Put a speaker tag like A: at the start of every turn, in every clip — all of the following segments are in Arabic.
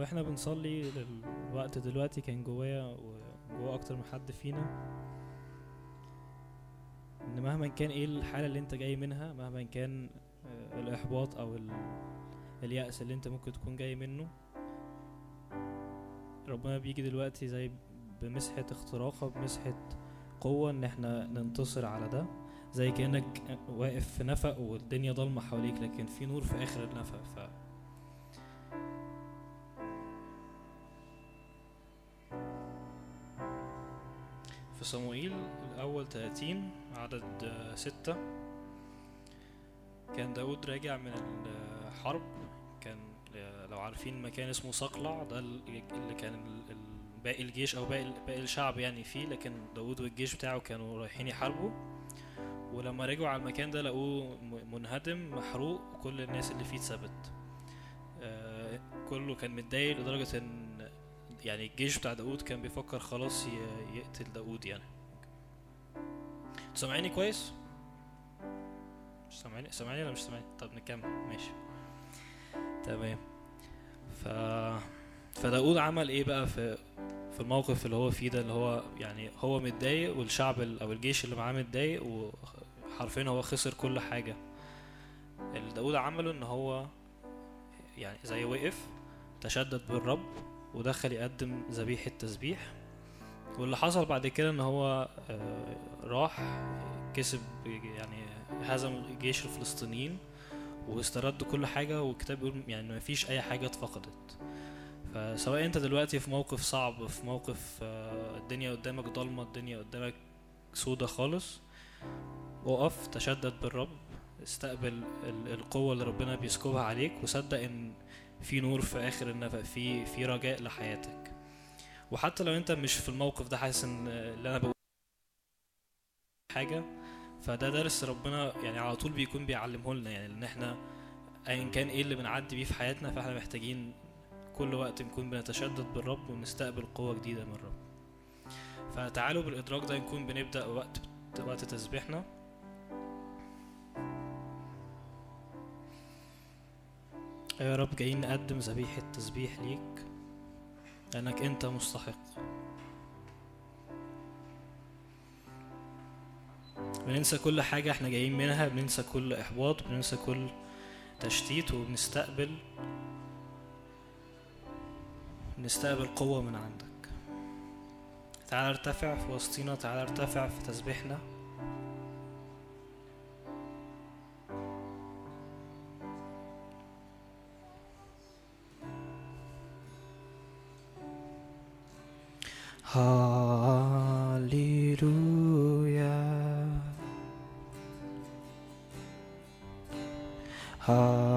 A: وإحنا بنصلي الوقت دلوقتي كان جوايا وجوا أكتر من حد فينا. إن مهما كان إيه الحالة اللي أنت جاي منها مهما كان آه، الإحباط أو ال- اليأس اللي أنت ممكن تكون جاي منه ربنا بيجي دلوقتي زي بمسحة اختراقة بمسحة قوة إن إحنا ننتصر على ده. زي كأنك واقف في نفق والدنيا ضلمة حواليك لكن في نور في آخر النفق. ف في صموئيل الأول 30 عدد ستة. كان داود راجع من الحرب. كان لو عارفين مكان اسمه صقلع ده ال- اللي كان باقي الجيش أو باقي باقي الشعب يعني فيه. لكن داود والجيش بتاعه كانوا رايحين يحاربوا. ولما رجعوا على المكان ده لقوه منهدم محروق وكل الناس اللي فيه اتثبت. آه، كله كان متضايق لدرجة إن يعني الجيش بتاع داود كان بيفكر خلاص يقتل داود يعني. سامعيني كويس؟ مش سامعيني؟ سامعيني ولا مش سامعيني؟ طب نكمل. ماشي. تمام. ف فداود عمل إيه بقى في في الموقف اللي هو فيه ده؟ اللي هو يعني هو متضايق والشعب ال- أو الجيش اللي معاه متضايق وحرفيا هو خسر كل حاجة. اللي داود عمله إن هو يعني زي وقف تشدد بالرب ودخل يقدم ذبيحة تسبيح. واللي حصل بعد كده إن هو آه، راح كسب يعني هزم جيش الفلسطينيين واسترد كل حاجة والكتاب بيقول يعني مفيش أي حاجة اتفقدت. فسواء أنت دلوقتي في موقف صعب في موقف آه، الدنيا قدامك ضلمة الدنيا قدامك سودة خالص وقف تشدد بالرب استقبل ال- القوة اللي ربنا بيسكبها عليك وصدق إن في نور في آخر النفق في في رجاء لحياتك. وحتى لو أنت مش في الموقف ده حاسس إن اللي أنا بقول حاجة فده درس ربنا يعني على طول بيكون بيعلمه لنا يعني إن إحنا ايا كان إيه اللي بنعدي بيه في حياتنا فإحنا محتاجين كل وقت نكون بنتشدد بالرب ونستقبل قوة جديدة من الرب. فتعالوا بالإدراك ده نكون بنبدأ وقت وقت تسبيحنا. يا رب جايين نقدم ذبيحة تسبيح ليك لأنك أنت مستحق. بننسى كل حاجة إحنا جايين منها بننسى كل إحباط بننسى كل تشتيت وبنستقبل بنستقبل قوة من عندك. تعال ارتفع في وسطينا تعال ارتفع في تسبيحنا. هاليلويا هاليلويا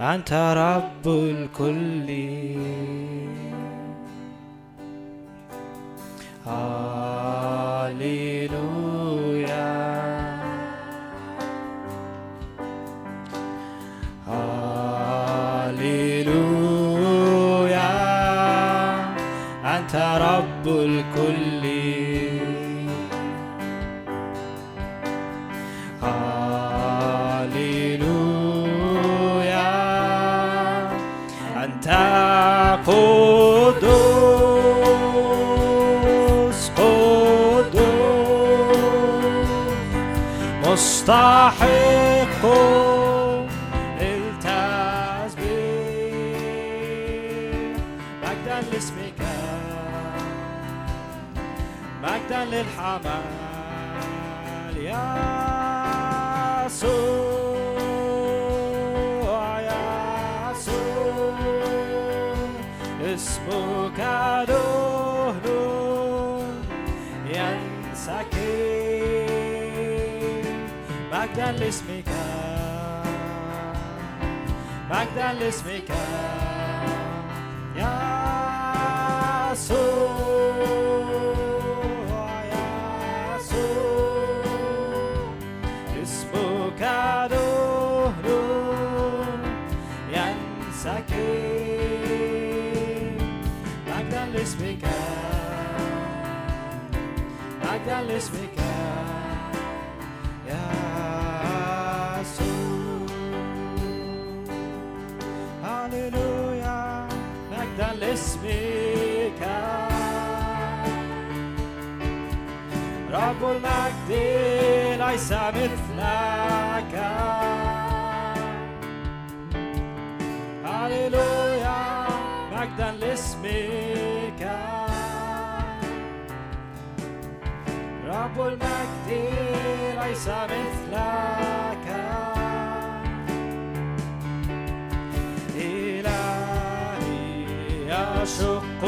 A: أنت رب الكل. هاليلويا مستحق للتسبيح مجدا لاسمك. مجدا للحمل. يا يسوع يسوع اسمك مجدا لاسمك مجدا لاسمك يا يسوع المجد ليس مثلك. هللويا مجدا لاسمك. رب المجد ليس مثلك. إلهي يشق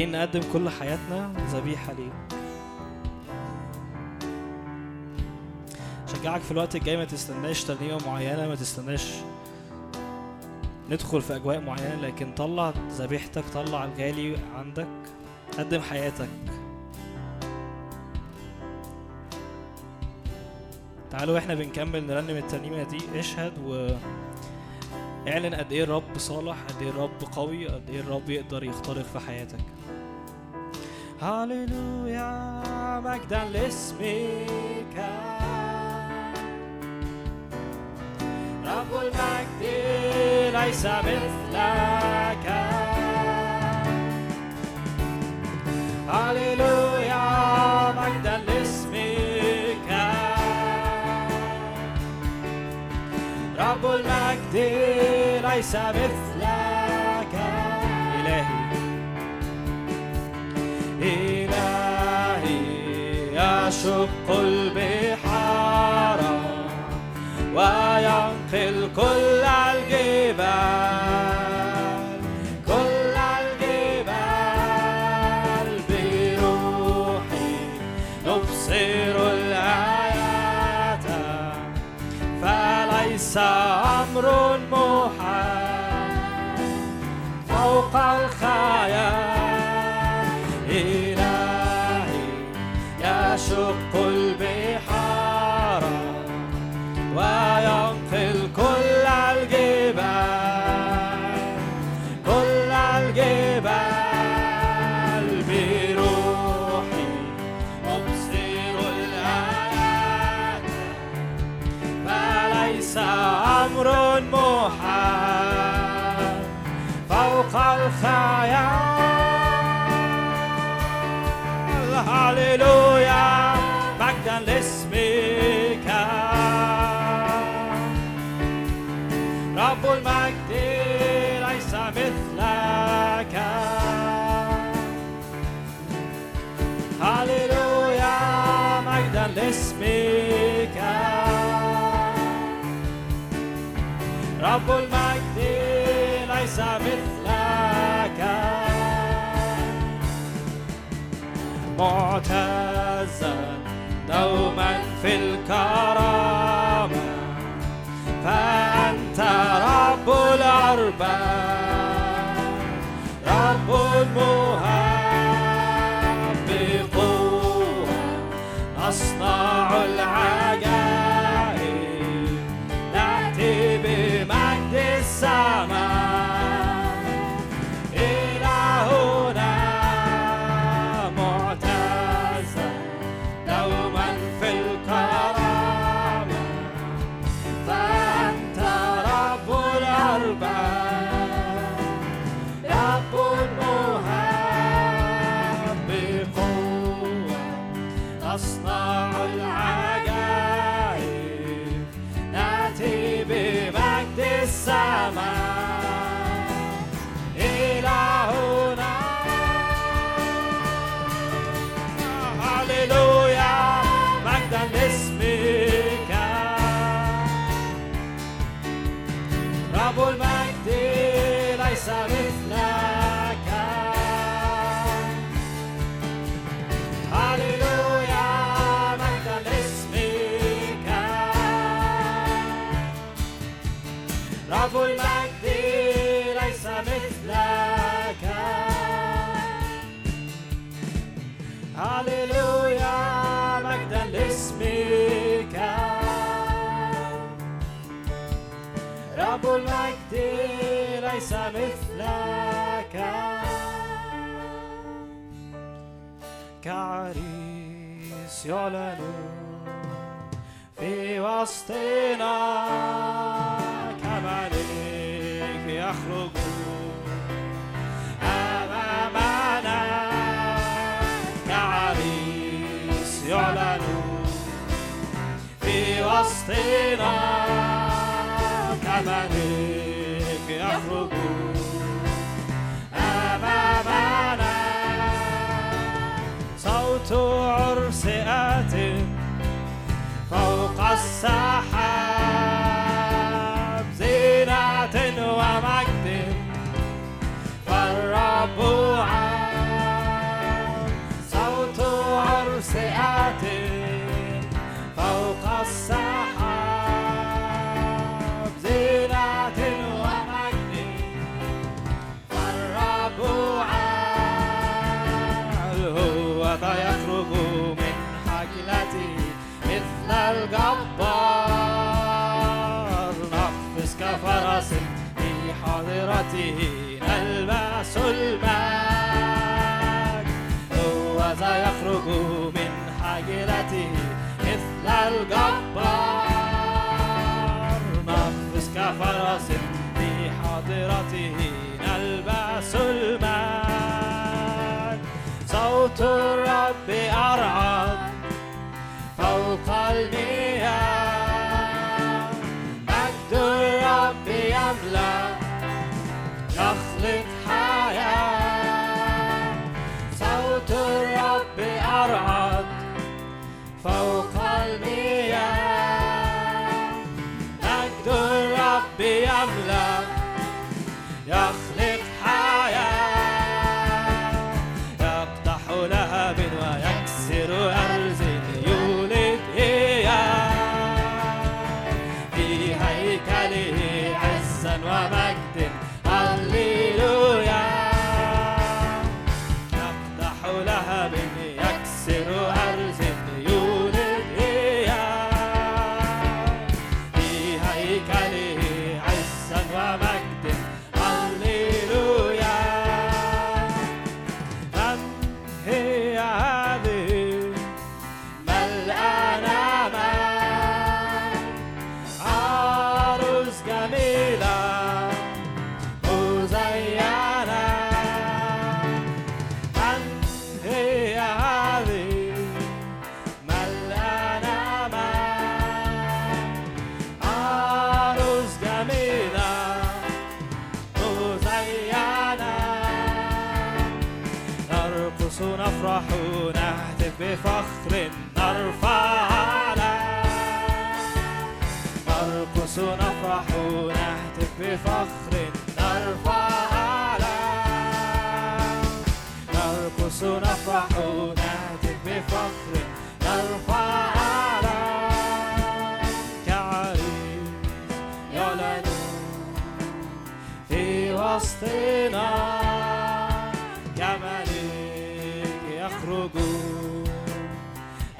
A: جايين نقدم كل حياتنا ذبيحة ليك. شجعك في الوقت الجاي ما تستناش ترنيمة معينة ما تستناش ندخل في أجواء معينة لكن طلع ذبيحتك طلع الغالي عندك قدم حياتك. تعالوا إحنا بنكمل نرنم الترنيمة دي. اشهد و اعلن قد إيه الرب صالح قد إيه الرب قوي قد إيه الرب يقدر يخترق في حياتك. هللويا مجدا لاسمك رب المجد ليس مثلك هللويا مجدا لاسمك رب المجد ليس مثلك يشق البحار وينقل كل الجبال كل الجبال بروحي. نبصر الآيات فليس أمر محال فوق الخيال. يشق البحار وينقل كل الجبال كل الجبال بروحي. أبصر الآيات فليس أمر محال. فوق الخيال هللويا مجدا لاسمك رب المجد ليس مثلك هللويا مجدا لاسمك رب المجد ليس مثلك معتزا دوما في الكرامة. فأنت رب الأرباب رب المهاب بقوة نصنع العجائب رب المجد ليس مثلك كعريس يعلن في وسطنا كملك يخرج أمامنا كعريس يعلن في وسطنا عرس آت فوق السحاب زينة ومجد فالرب عاد الدين ألبس هو سيخرج من حجرته مثل الجبار. نفس كفرس في حاضرته نلبس المجد صوت الرب أرعد Yeah. وسطنا يا ملك يخرج.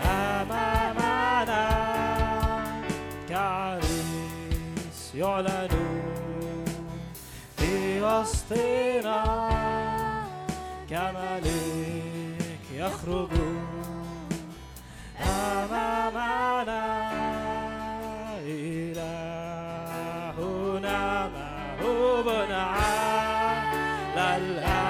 A: أمامنا كعريس يعلن. في وسطنا كملك يخرج. أمامنا إلهنا موهوب عاد la.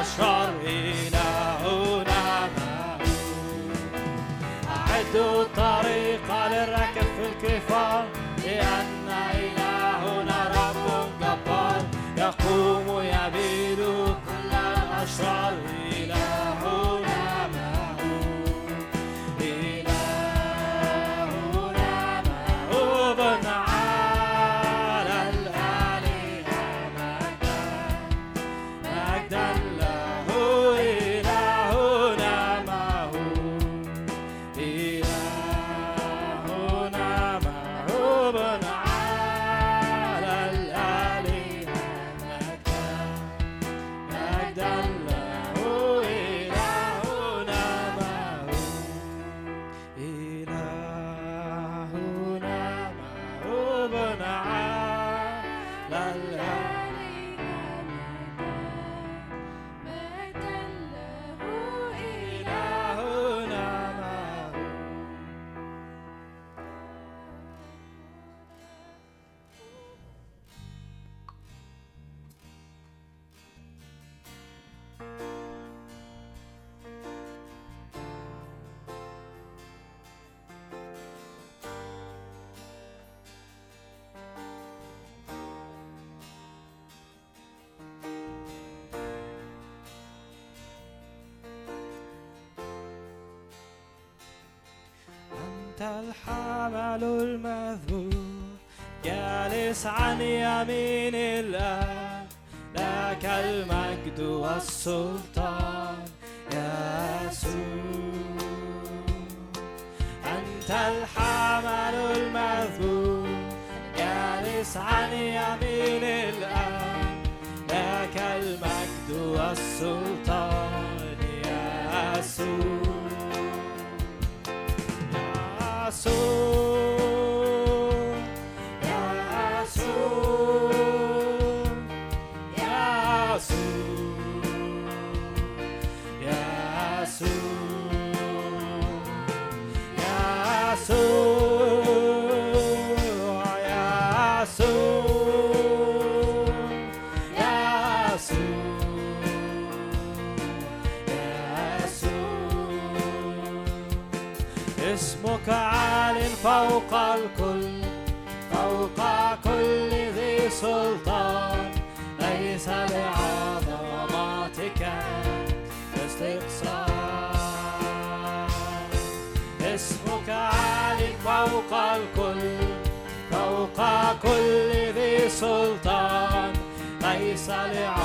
A: أشرار إلهنا أعدوا الطريق للركب في الكفار الحمل المذبوح جالس عن يمين الآب لك المجد والسلطان. يا يسوع أنت الحمل المذبوح جالس عن يمين الآب لك المجد والسلطان. يا يسوع so sale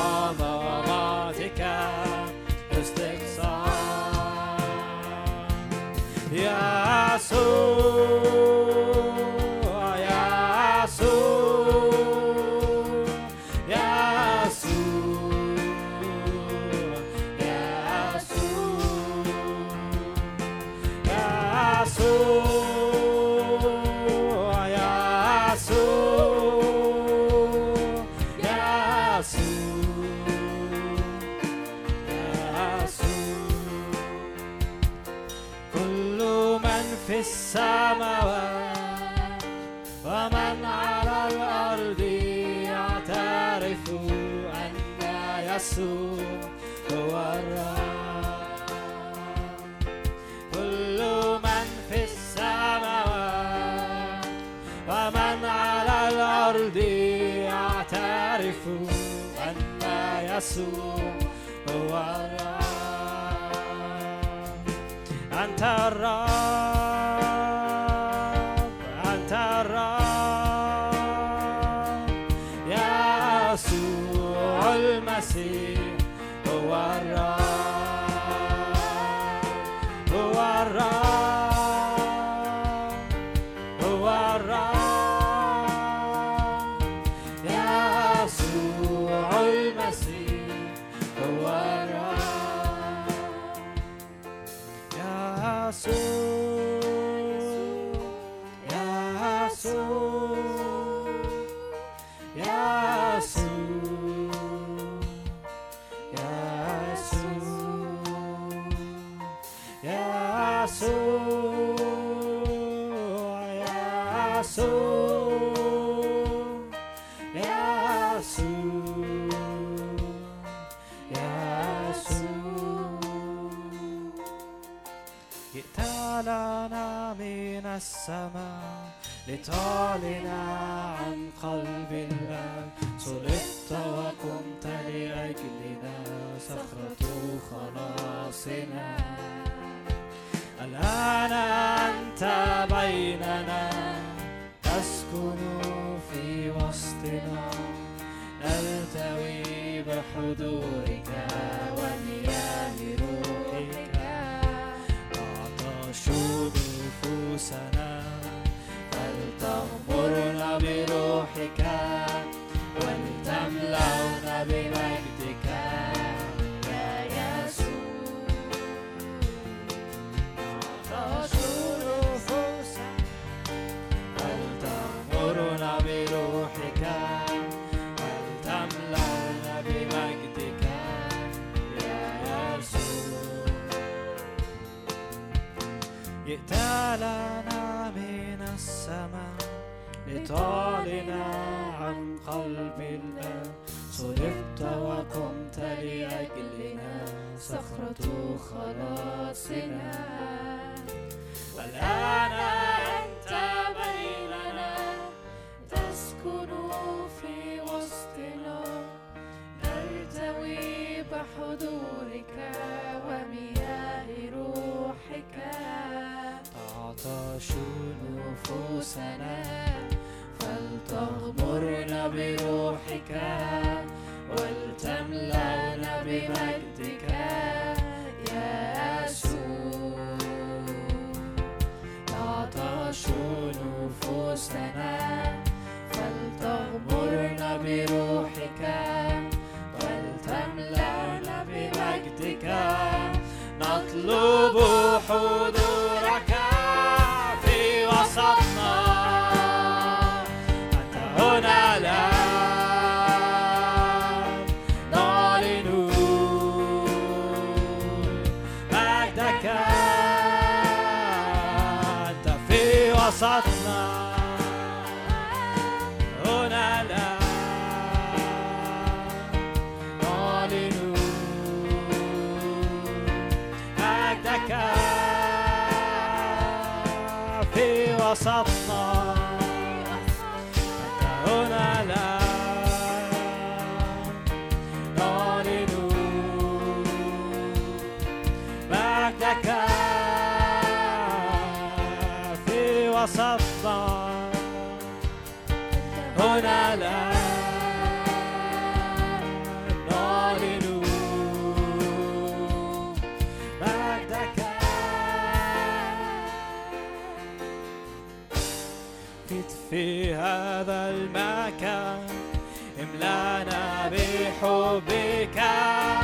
A: خلاصنا. والآن أنت بيننا تسكن في وسطنا. نرتوي بحضورك ومياه روحك. تعطش نفوسنا فلتغمرنا بروحك. ولتملأنا بمجدك. نفوسنا فلتغمرنا بروحك ولتملأنا بمجدك. نطلب حدودك Jehovah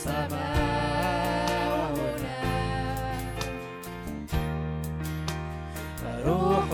A: السماء هنا. وروح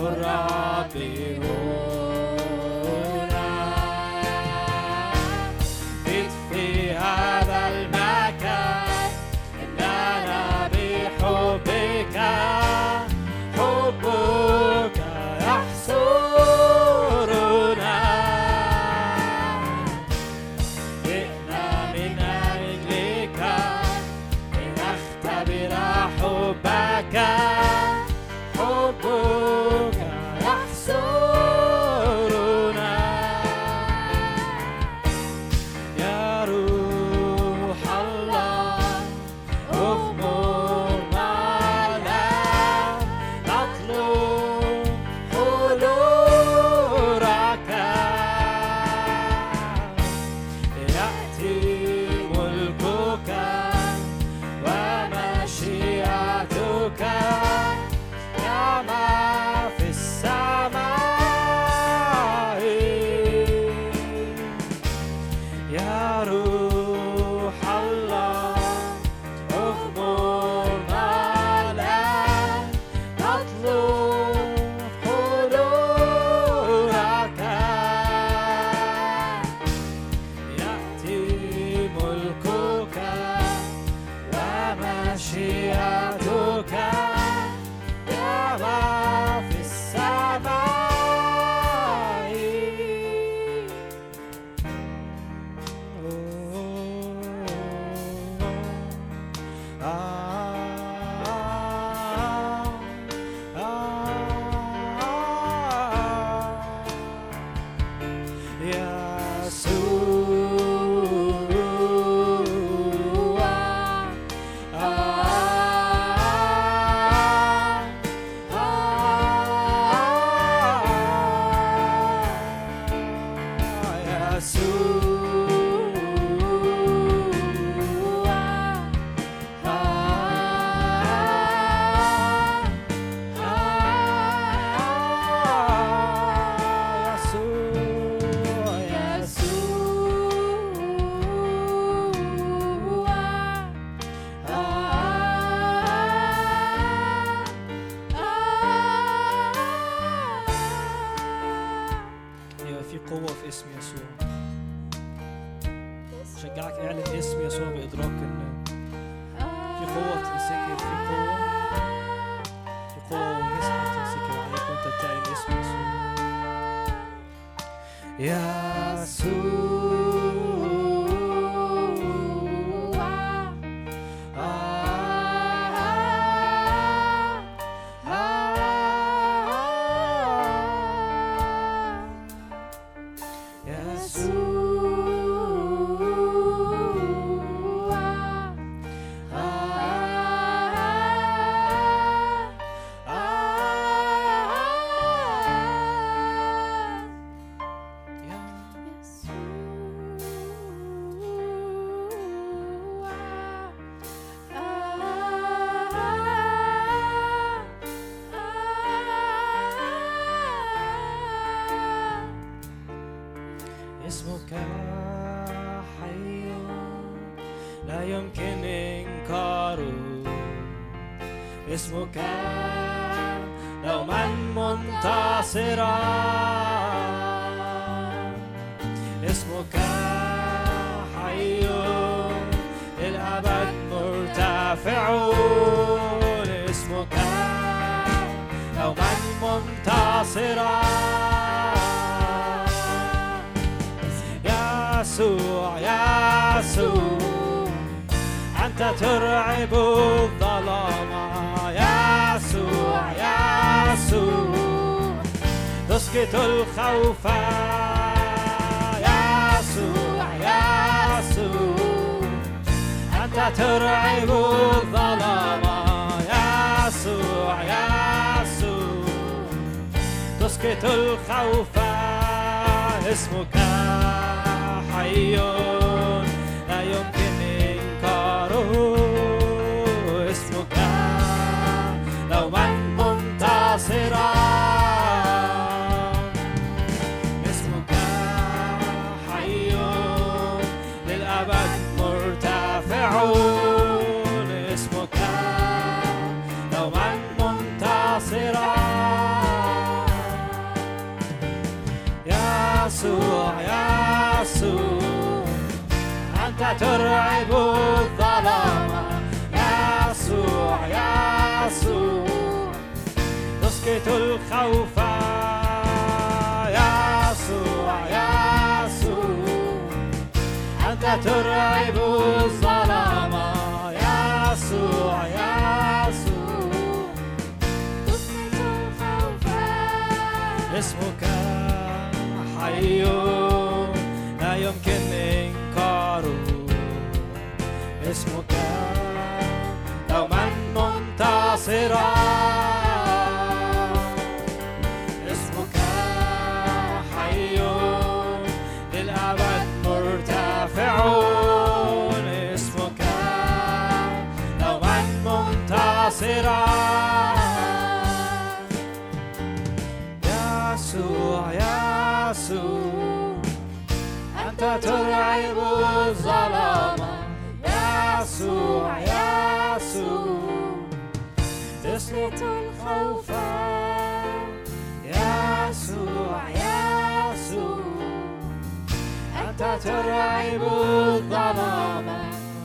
A: ترعب الظلام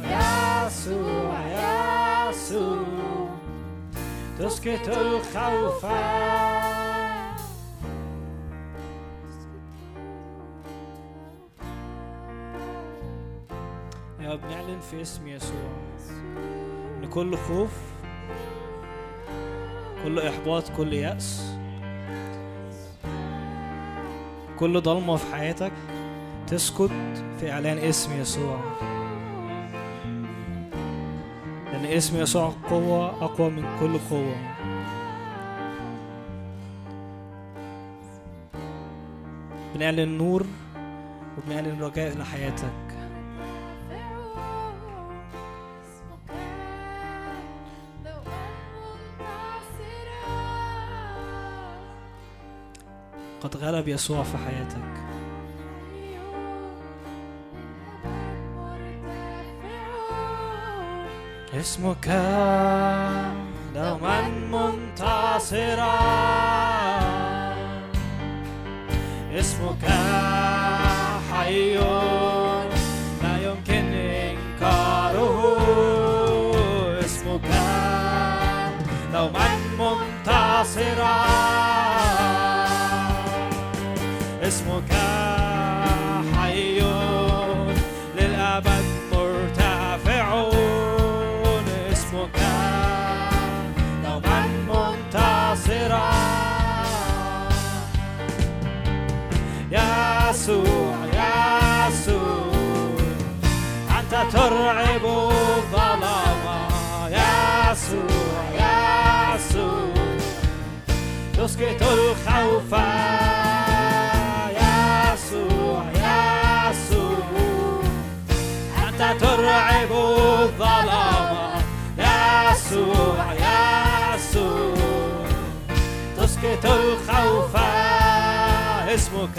A: يسوع يسوع تسكت الخوف يا بنعلن في اسم يسوع إن كل خوف كل إحباط كل يأس كل ضلمة في حياتك تسكت في إعلان اسم يسوع. لأن اسم يسوع قوة أقوى من كل قوة. بنعلن نور وبنعلن رجاء لحياتك. قد غلب يسوع في حياتك. اسمك دوما منتصرا. اسمك حي لا يمكن إنكاره. اسمك دوما منتصرا. ترعب الظلام يسوع يسوع تسكت الخوف. يسوع يسوع أنت ترعب الظلام يسوع يسوع تسكت الخوف. اسمك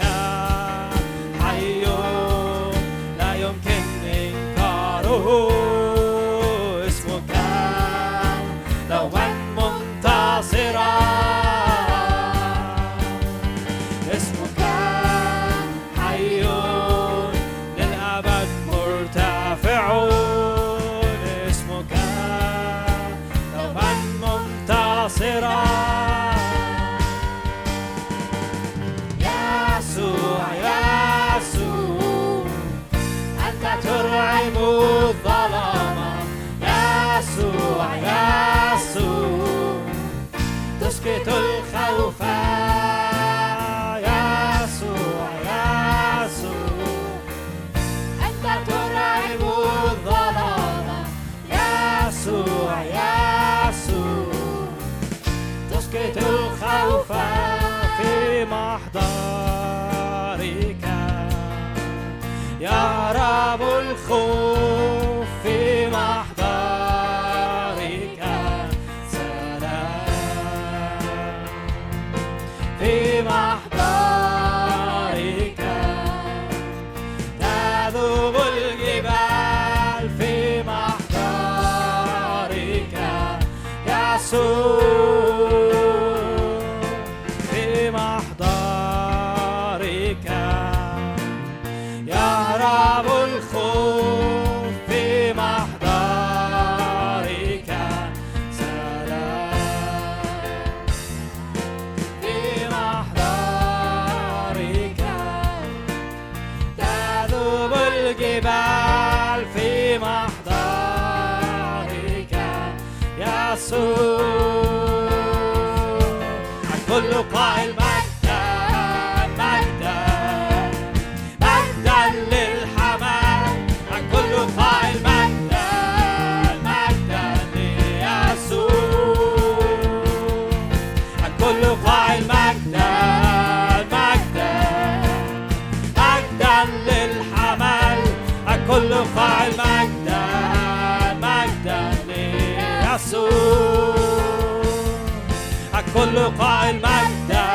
A: الكل قائل مجدا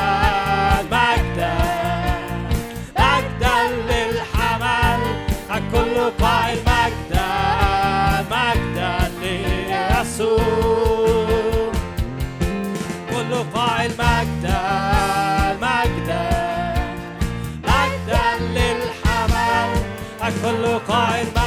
A: مجدا. مجدا للحمل الكل قائل مجدا مجدا ليسوع كل قائل مجدا مجدا. مجدا للحمل الكل قائل مجدا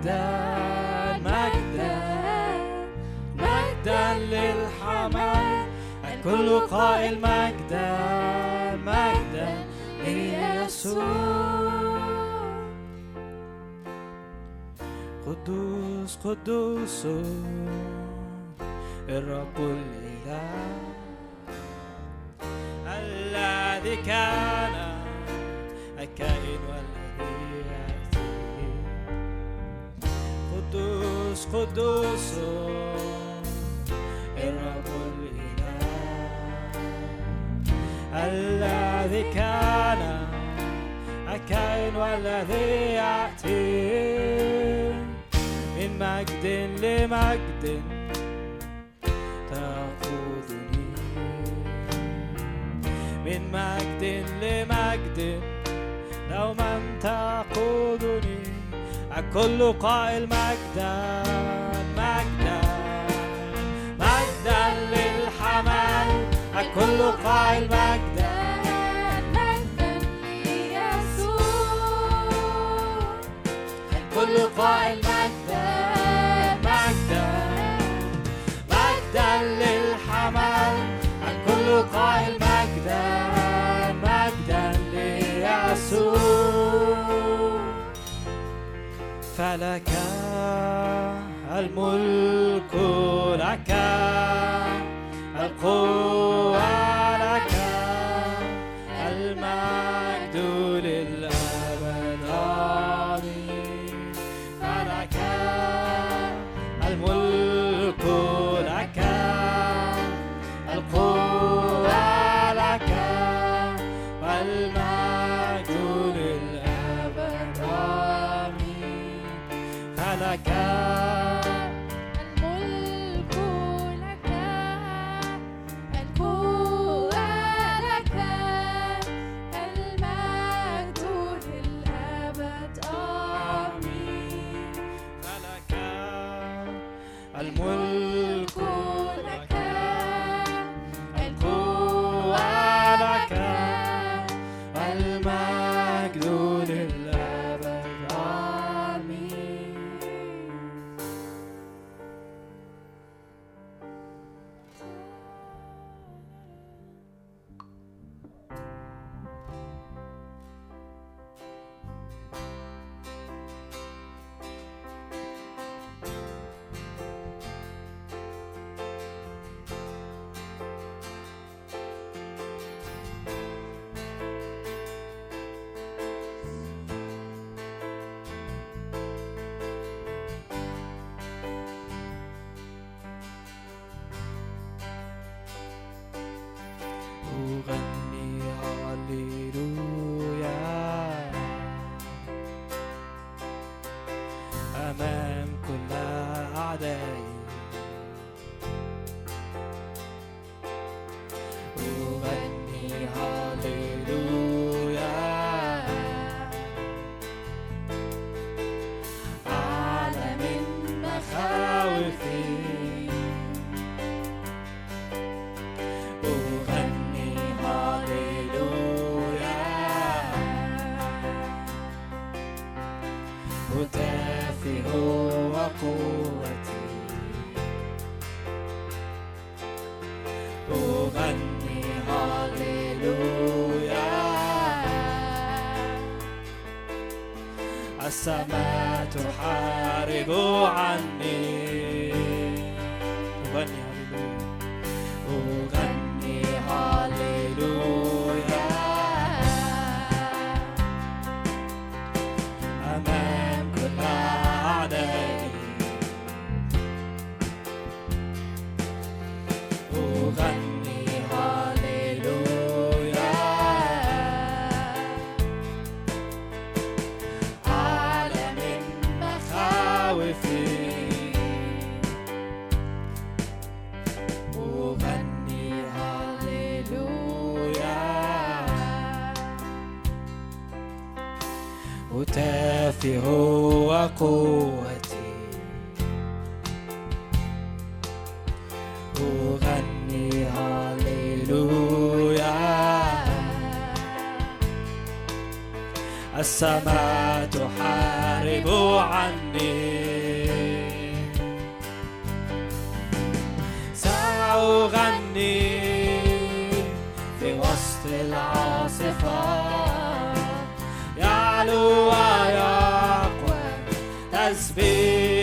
A: مجدا مجدا مجدا للحمل الكل قائل مجدا مجدا ليسوع قدوس قدوس الرب الإله الذي كان قدوس قدوس الرب الإله الذي كان الكائن والذي يأتي من مجد لمجد تأخذني من مجد لمجد دوما تقودني الكل قائل مجدا مجدا مجدا للحمل. الكل قائل مجدا الكل قائل مجدا مجدا مجدا للحمل. الكل قائل فلك الملك لك القوة. هتافي هو قوتي أغني هاليلويا السماء تحارب عني. سأغني في وسط العاصفة. ويقوى تسبيحي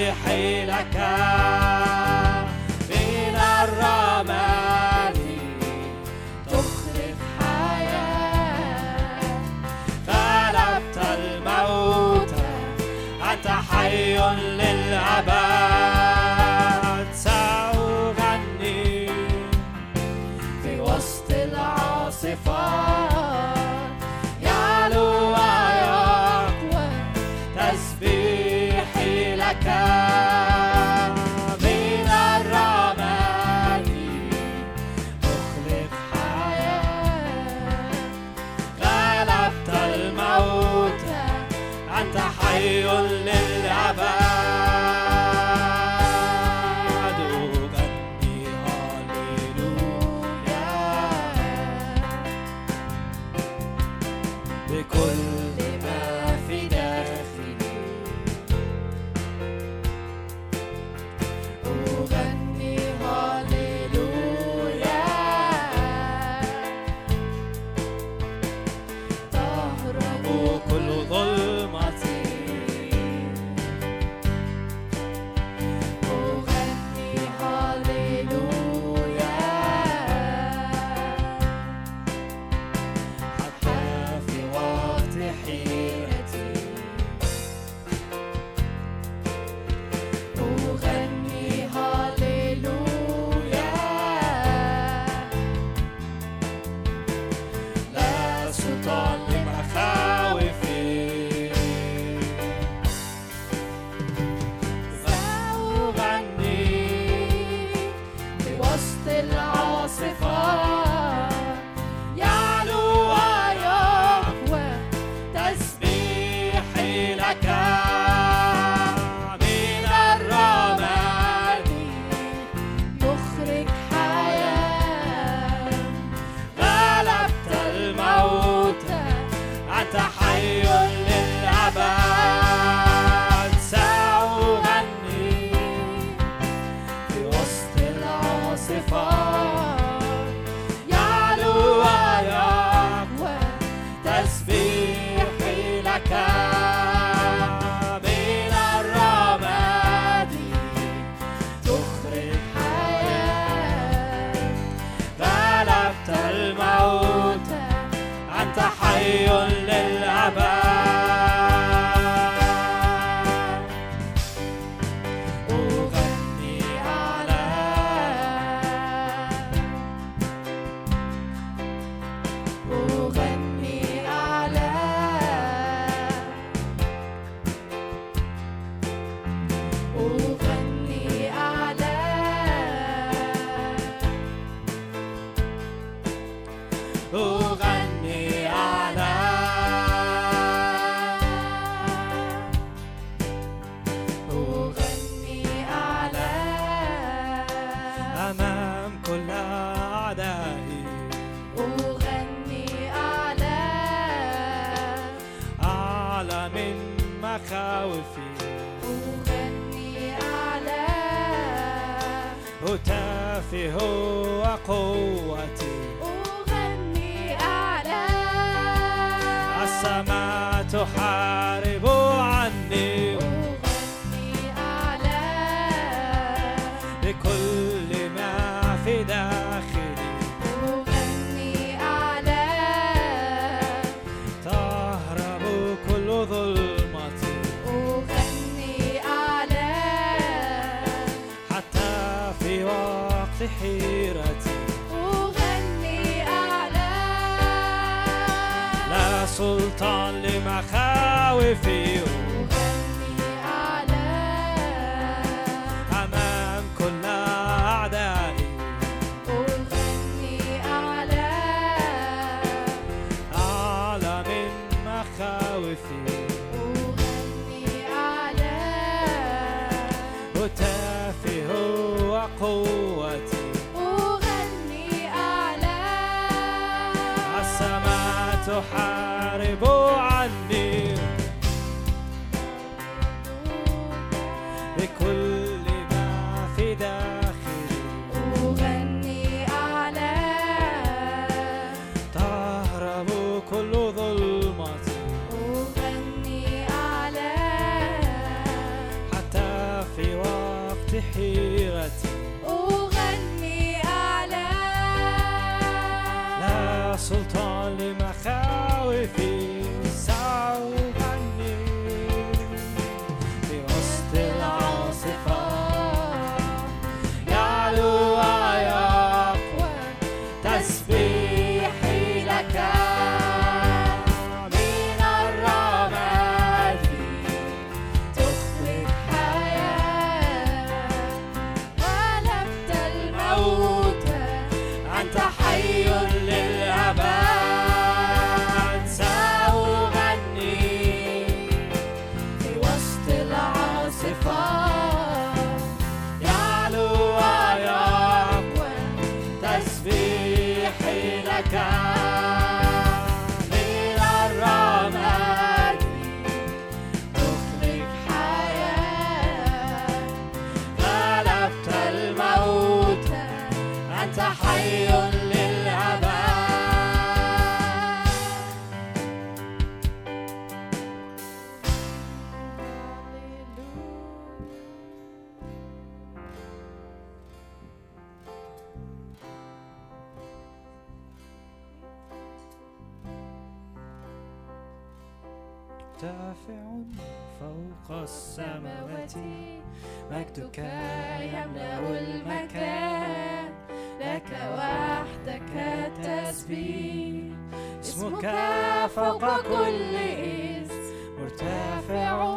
A: كل إيس مرتفع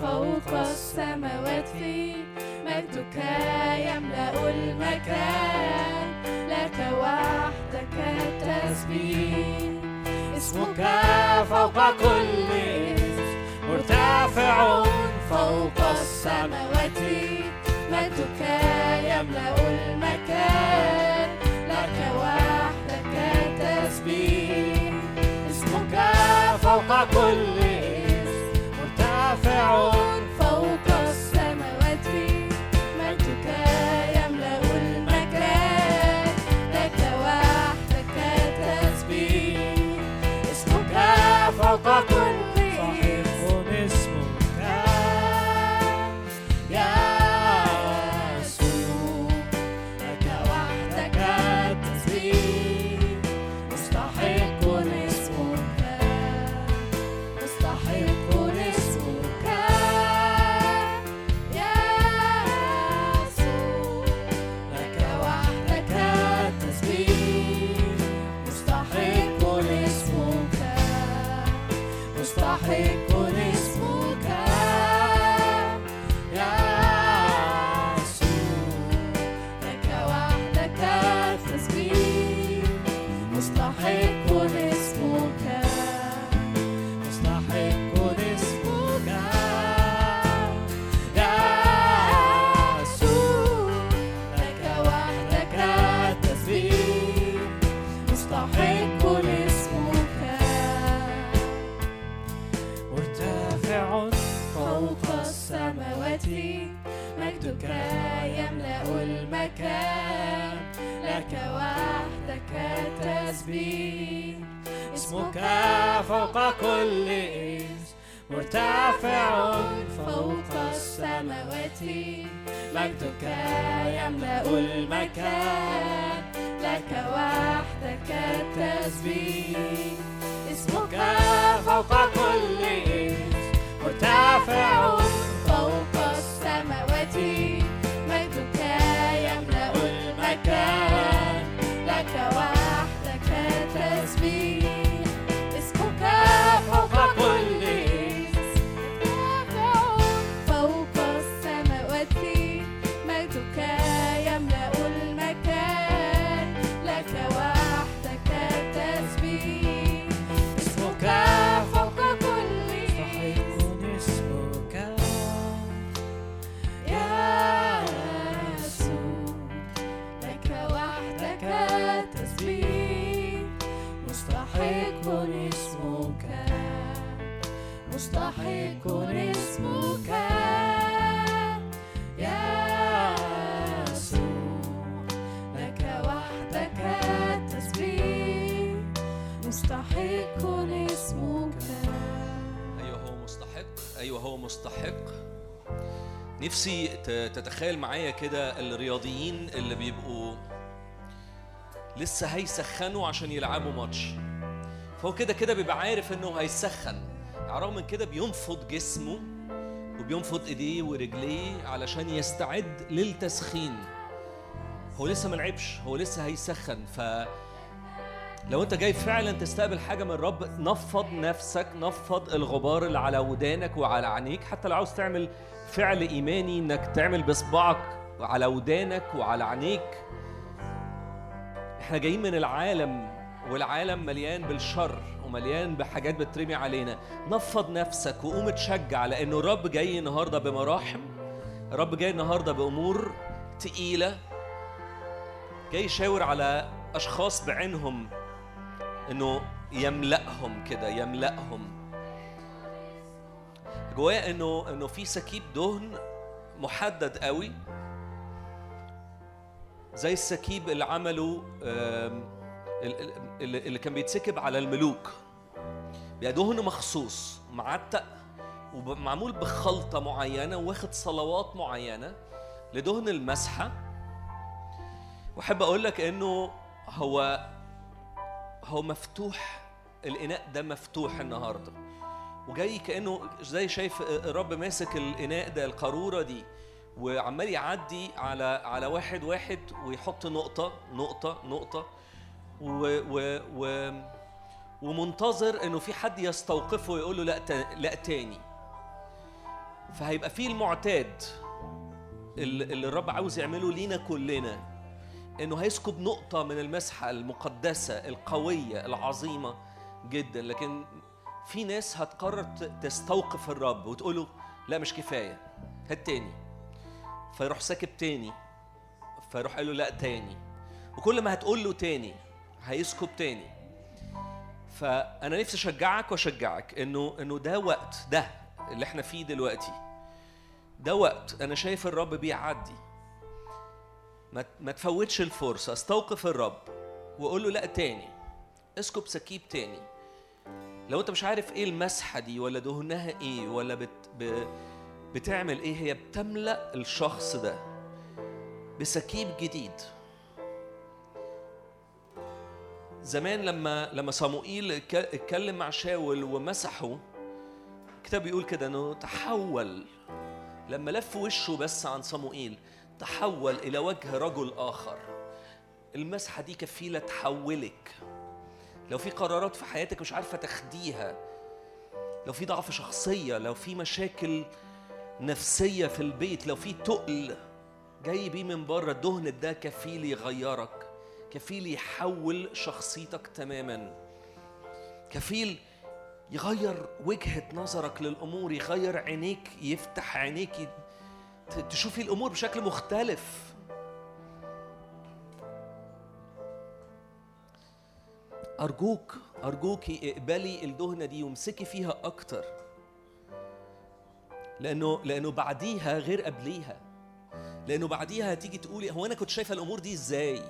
A: فوق السماوات مجدك
B: يملأ المكان. لك وحدك التسبيح
A: اسمك فوق كل اسم مرتفع
B: فوق السماوات مجدك يملأ المكان.
A: فوق كل اسم مرتفع
B: التسبيح
A: اسمك فوق كل اسم مرتفع
B: فوق السماوات. مجدك يملأ المكان لك وحدك التسبيح.
A: اسمك فوق كل اسم مرتفع
C: نفسي تتخيل معايا كده الرياضيين اللي بيبقوا لسه هيسخنوا عشان يلعبوا ماتش. فهو كده كده بيبقى عارف إنه هيسخن. على الرغم من كده بينفض جسمه وبينفض إيديه ورجليه علشان يستعد للتسخين. هو لسه ما لعبش هو لسه هيسخن. ف لو أنت جاي فعلا تستقبل حاجة من الرب نفض نفسك نفض الغبار اللي على ودانك وعلى عينيك. حتى لو عاوز تعمل فعل إيماني إنك تعمل بصبعك على ودانك وعلى عينيك. إحنا جايين من العالم والعالم مليان بالشر ومليان بحاجات بترمي علينا. نفض نفسك وقوم تشجع لأنه الرب جاي النهارده بمراحم الرب جاي النهارده بأمور تقيلة. جاي يشاور على أشخاص بعينهم إنه يملأهم كده يملأهم. جوايا إنه إنه في سكيب دهن محدد قوي زي السكيب اللي عمله اللي كان بيتسكب على الملوك. بيبقى دهن مخصوص معتق ومعمول بخلطة معينة واخد صلوات معينة لدهن المسحة. وأحب أقول لك إنه هو هو مفتوح الإناء ده مفتوح النهارده. وجاي كأنه زي شايف الرب ماسك الإناء ده القارورة دي وعمال يعدي على على واحد واحد ويحط نقطة نقطة نقطة و و و ومنتظر إنه في حد يستوقفه ويقول له لا لا تاني. فهيبقى في المعتاد اللي الرب عاوز يعمله لينا كلنا إنه هيسكب نقطة من المسحة المقدسة القوية العظيمة جدا. لكن في ناس هتقرر تستوقف الرب وتقول له لا مش كفاية هات تاني. فيروح ساكب تاني فيروح قال له لا تاني. وكل ما هتقول له تاني هيسكب تاني. فأنا نفسي أشجعك وأشجعك إنه إنه ده وقت ده اللي إحنا فيه دلوقتي. ده وقت أنا شايف الرب بيعدي. ما ما تفوتش الفرصة استوقف الرب وقول له لا تاني. اسكب سكيب تاني. لو انت مش عارف إيه المسحة دي ولا دهنها إيه ولا بت ب بتعمل إيه هي بتملأ الشخص ده بسكيب جديد. زمان لما لما صموئيل اتك- اتكلم مع شاول ومسحه الكتاب بيقول كده إنه تحول لما لف وشه بس عن صموئيل تحول إلى وجه رجل آخر. المسحة دي كفيلة تحولك. لو في قرارات في حياتك مش عارفة تاخديها لو في ضعف شخصية لو في مشاكل نفسية في البيت لو في تقل جاي بيه من بره الدهن ده كفيل يغيرك كفيل يحول شخصيتك تماما كفيل يغير وجهة نظرك للأمور يغير عينيك يفتح عينيك تشوفي الأمور بشكل مختلف. أرجوك أرجوكي اقبلي الدهنة دي وامسكي فيها أكتر. لأنه لأنه بعديها غير قبليها. لأنه بعديها هتيجي تقولي هو أنا كنت شايفة الأمور دي إزاي؟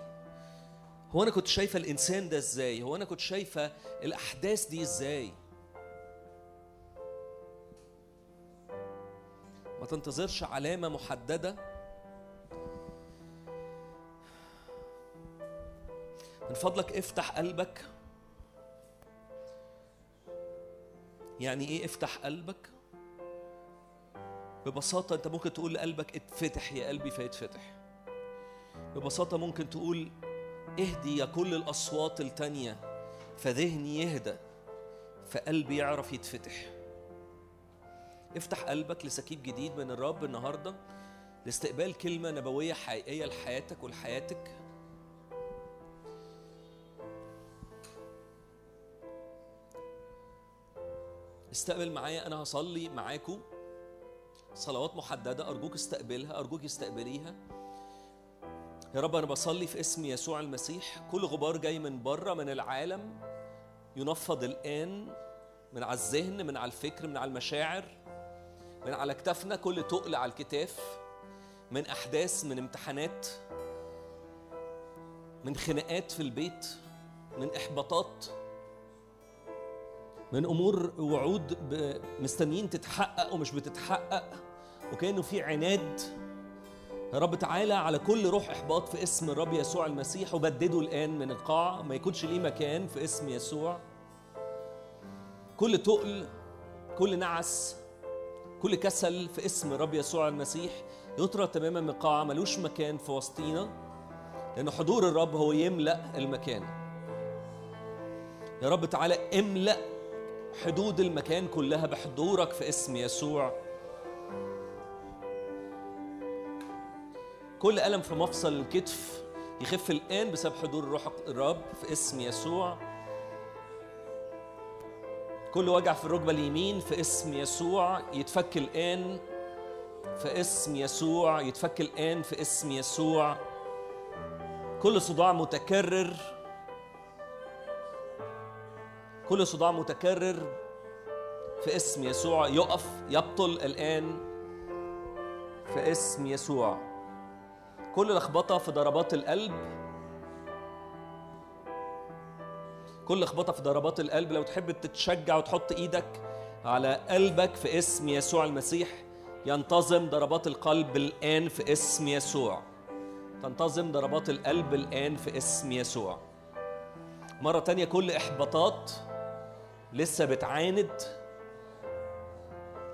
C: هو أنا كنت شايفة الإنسان ده إزاي؟ هو أنا كنت شايفة الأحداث دي إزاي؟ ما تنتظرش علامة محددة. من فضلك افتح قلبك. يعني إيه؟ افتح قلبك. ببساطة أنت ممكن تقول لقلبك اتفتح يا قلبي فيتفتح. ببساطة ممكن تقول اهدي يا كل الأصوات التانية فذهني يهدى فقلبي يعرف يتفتح. افتح قلبك لسكيب جديد من الرب النهاردة لاستقبال كلمة نبوية حقيقية لحياتك ولحياتك. استقبل معايا أنا هصلي معاكم. صلوات محددة أرجوك استقبلها أرجوك استقبليها يا رب أنا بصلي في اسم يسوع المسيح. كل غبار جاي من بره من العالم ينفض الآن من على الذهن من على الفكر من على المشاعر من على كتافنا. كل تقل على الكتاف. من أحداث من امتحانات من خناقات في البيت من إحباطات. من أمور وعود مستنيين تتحقق ومش بتتحقق. وكأنه في عناد. يا رب تعالى على كل روح إحباط في اسم الرب يسوع المسيح وبدده الآن من القاع. ما يكونش ليه مكان في اسم يسوع. كل تقل كل نعس كل كسل في اسم الرب يسوع المسيح يطرد تماما من القاعة ملوش مكان في وسطينا لأن حضور الرب هو يملأ المكان. يا رب تعالى املأ حدود المكان كلها بحضورك في اسم يسوع. كل ألم في مفصل الكتف يخف الآن بسبب حضور روح الرب في اسم يسوع. كل وجع في الركبة اليمين في اسم يسوع يتفك الآن في اسم يسوع يتفك الآن في اسم يسوع. كل صداع متكرر كل صداع متكرر في اسم يسوع يقف يبطل الآن في اسم يسوع. كل لخبطة في ضربات القلب كل لخبطة في ضربات القلب لو تحب تتشجع وتحط إيدك على قلبك في اسم يسوع المسيح ينتظم ضربات القلب الآن في اسم يسوع. تنتظم ضربات القلب الآن في اسم يسوع. مرة تانية كل إحباطات لسه بتعاند.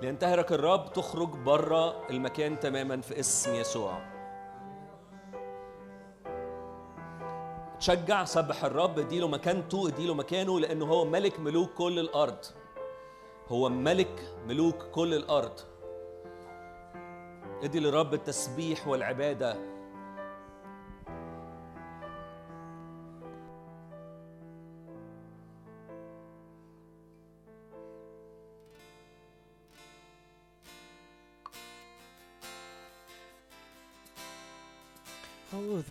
C: لينتهرك الرب تخرج بره المكان تماما في اسم يسوع. تشجع سبح الرب اديله مكانته اديله مكانه لأنه هو ملك ملوك كل الأرض. هو ملك ملوك كل الأرض. ادي للرب التسبيح
A: والعبادة.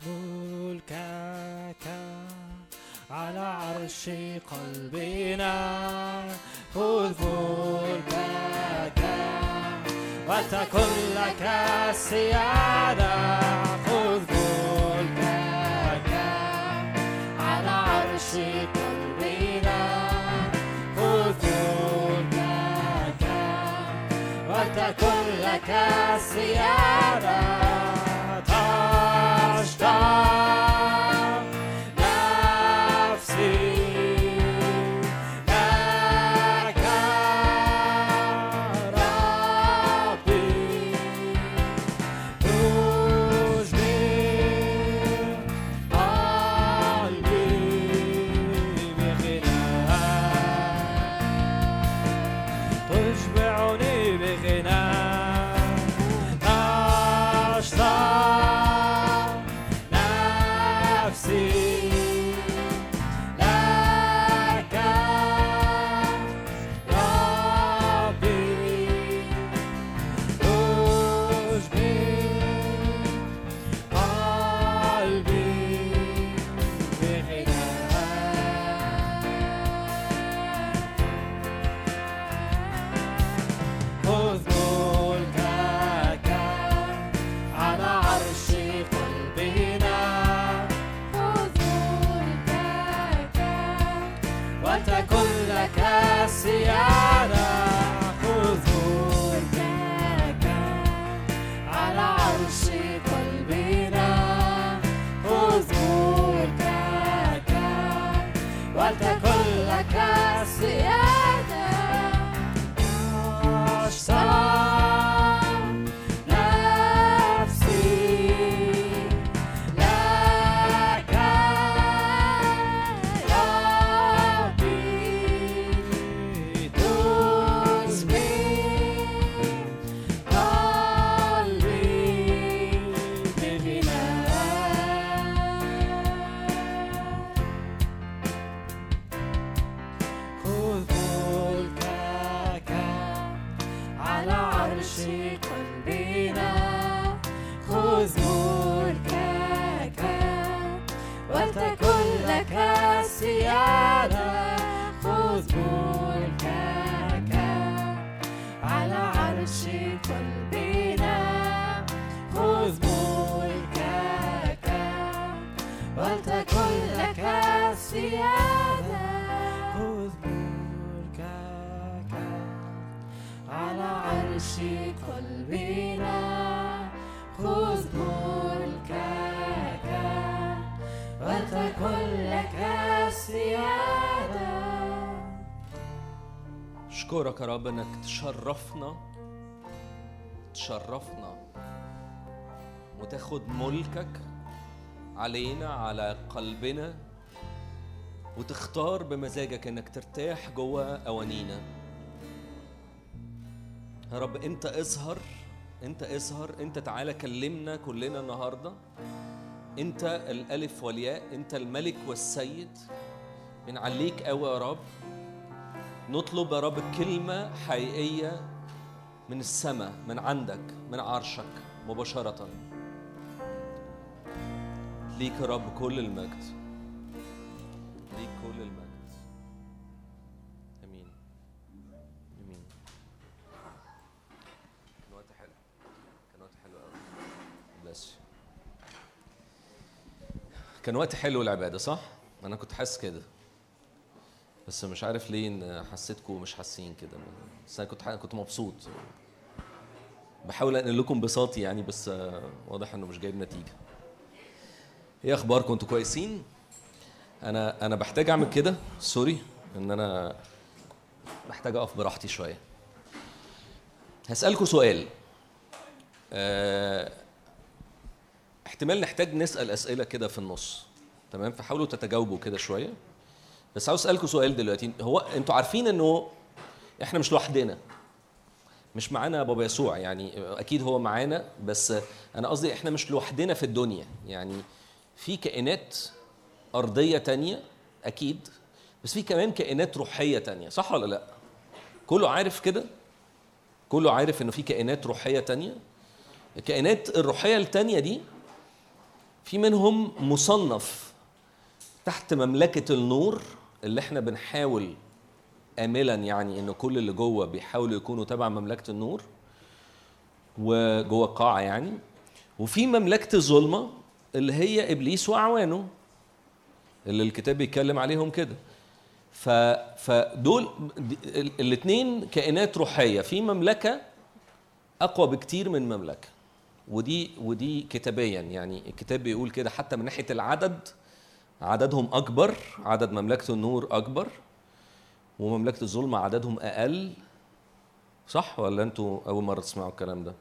A: ملكك على عرش قلبنا. خذ ملكك وتكن لك السيادة خذ ملكك على عرش قلبنا. خذ ملكك وتكن لك السيادة
B: star.
C: أشكرك يا رب إنك تشرفنا تشرفنا. وتاخد ملكك علينا على قلبنا. وتختار بمزاجك إنك ترتاح جوه أوانينا. يا رب انت اظهر انت اظهر انت تعالى كلمنا كلنا النهارده؟ انت الألف والياء؟ انت الملك والسيد؟ بنعليك قوي يا رب. نطلب يا رب كلمة حقيقية من السماء من عندك من عرشك مباشرة. ليك يا رب كل المجد. ليك كل المجد. آمين. آمين. كان وقت حلو. كان وقت حلو قوي بس. كان وقت حلو العبادة صح؟ أنا كنت حاسس كده. بس مش عارف ليه حسيتكم مش حاسين كده. بس أنا كنت كنت مبسوط. بحاول أنقل لكم انبساطي يعني بس واضح إنه مش جايب نتيجة. إيه أخباركم؟ أنتوا كويسين؟ أنا أنا بحتاج أعمل كده. سوري إن أنا محتاج أقف براحتي شوية. هسألكم سؤال. آه، احتمال نحتاج نسأل أسئلة كده في النص. تمام؟ فحاولوا تتجاوبوا كده شوية. بس عاوز أسألكم سؤال دلوقتي. هو أنتوا عارفين إنه إحنا مش لوحدنا. مش معانا بابا يسوع يعني أكيد هو معانا بس أنا قصدي إحنا مش لوحدنا في الدنيا. يعني في كائنات أرضية تانية أكيد بس في كمان كائنات روحية تانية. صح ولا لأ؟ كله عارف كده؟ كله عارف إنه في كائنات روحية تانية؟ الكائنات الروحية التانية دي في منهم مصنف تحت مملكة النور اللي إحنا بنحاول آملا يعني إن كل اللي جوه بيحاولوا يكونوا تبع مملكة النور وجوه القاعة يعني. وفي مملكة الظلمة اللي هي إبليس وأعوانه اللي الكتاب بيتكلم عليهم كده. ف فدول الاثنين كائنات روحية. في مملكة أقوى بكتير من مملكة. ودي ودي كتابيا يعني الكتاب بيقول كده حتى من ناحية العدد عددهم أكبر عدد مملكة النور أكبر ومملكة الظلمة عددهم أقل. صح ولا أنتوا أول مرة تسمعوا الكلام ده؟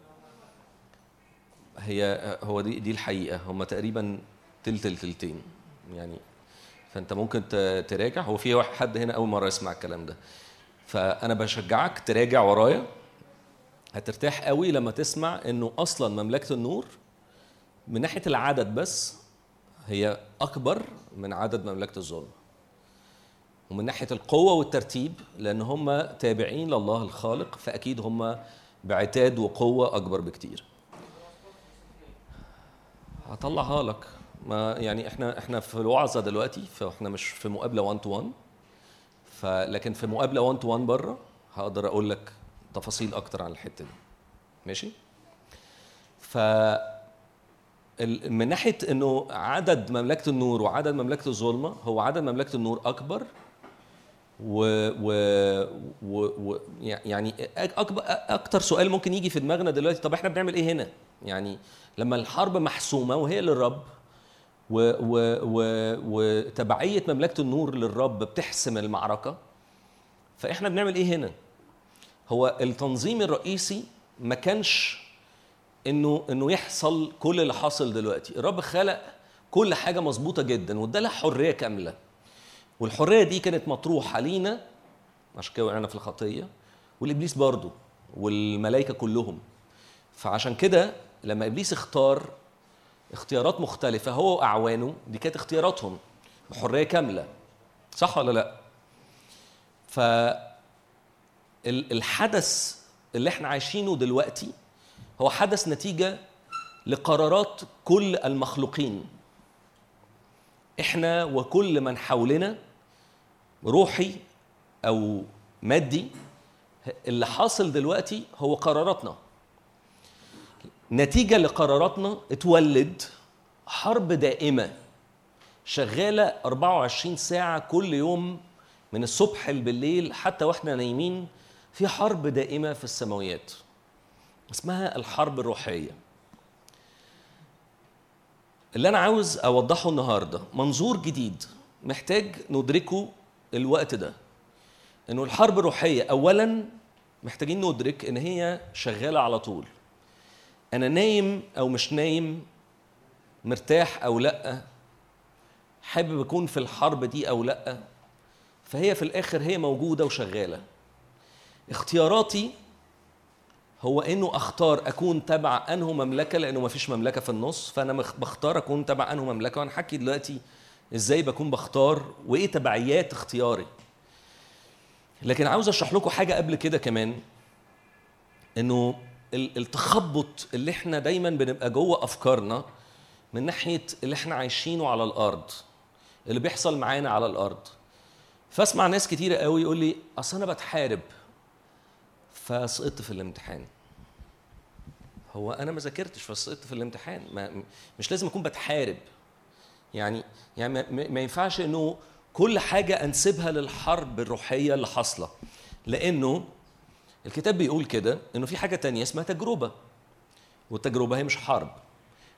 C: هي هو دي دي الحقيقة. هم تقريبا تلت التلتين يعني. فأنت ممكن تراجع. هو في حد هنا أول مرة يسمع الكلام ده. فأنا بشجعك تراجع ورايا. هترتاح قوي لما تسمع إنه أصلا مملكة النور من ناحية العدد بس هي أكبر من عدد مملكة الظلم. ومن ناحية القوة والترتيب لأن هم تابعين لله الخالق فأكيد هم بعتاد وقوة أكبر بكتير. هطلعها لك. ما يعني إحنا إحنا في الوعظة دلوقتي فإحنا مش في مقابلة 1 to 1 فلكن في مقابلة 1 to 1 بره هقدر أقول لك تفاصيل أكتر عن الحتة دي. ماشي؟ ف من ناحية إنه عدد مملكة النور وعدد مملكة الظلمة هو عدد مملكة النور أكبر و, و, و, و يعني اكبر أكتر سؤال ممكن يجي في دماغنا دلوقتي طب إحنا بنعمل إيه هنا؟ يعني لما الحرب محسومة وهي للرب و و و وتبعية مملكة النور للرب بتحسم المعركة فإحنا بنعمل إيه هنا؟ هو التنظيم الرئيسي ما كانش إنه إنه يحصل كل اللي حاصل دلوقتي. الرب خلق كل حاجة مظبوطة جدا وادالها حرية كاملة. والحرية دي كانت مطروحة لينا عشان كده وقعنا في الخطية والإبليس برضه والملائكة كلهم. فعشان كده لما إبليس اختار اختيارات مختلفة هو وأعوانه دي كانت اختياراتهم بحريه كاملة. صح ولا لأ؟ ف ال- الحدث اللي إحنا عايشينه دلوقتي هو حدث نتيجة لقرارات كل المخلوقين. إحنا وكل من حولنا روحي أو مادي اللي حاصل دلوقتي هو قراراتنا. نتيجة لقراراتنا اتولد حرب دائمة شغالة 24 ساعة كل يوم من الصبح بالليل حتى وإحنا نايمين في حرب دائمة في السماويات. اسمها الحرب الروحية. اللي أنا عاوز أوضحه النهاردة منظور جديد محتاج ندركه الوقت ده. إنه الحرب الروحية أولاً محتاجين ندرك إن هي شغالة على طول. أنا نايم أو مش نايم مرتاح أو لأ حابب أكون في الحرب دي أو لأ فهي في الآخر هي موجودة وشغالة. اختياراتي هو إنه أختار أكون تبع أنه مملكة لأنه ما فيش مملكة في النص فأنا بختار أكون تبع أنه مملكة. وأنا دلوقتي إزاي بكون بختار وإيه تبعيات اختياري. لكن عاوز أشرح لكم حاجة قبل كده كمان إنه ال- التخبط اللي إحنا دايما بنبقى جوه أفكارنا من ناحية اللي إحنا عايشينه على الأرض اللي بيحصل معانا على الأرض. فأسمع ناس كتيرة قوي يقول لي أصل أنا بتحارب. فسقطت في الامتحان. هو أنا ما ذاكرتش فسقطت في الامتحان. ما مش لازم أكون بتحارب. يعني يعني ما, ينفعش إنه كل حاجة أنسبها للحرب الروحية اللي حاصلة. لأنه الكتاب بيقول كده إنه في حاجة تانية اسمها تجربة. والتجربة هي مش حرب.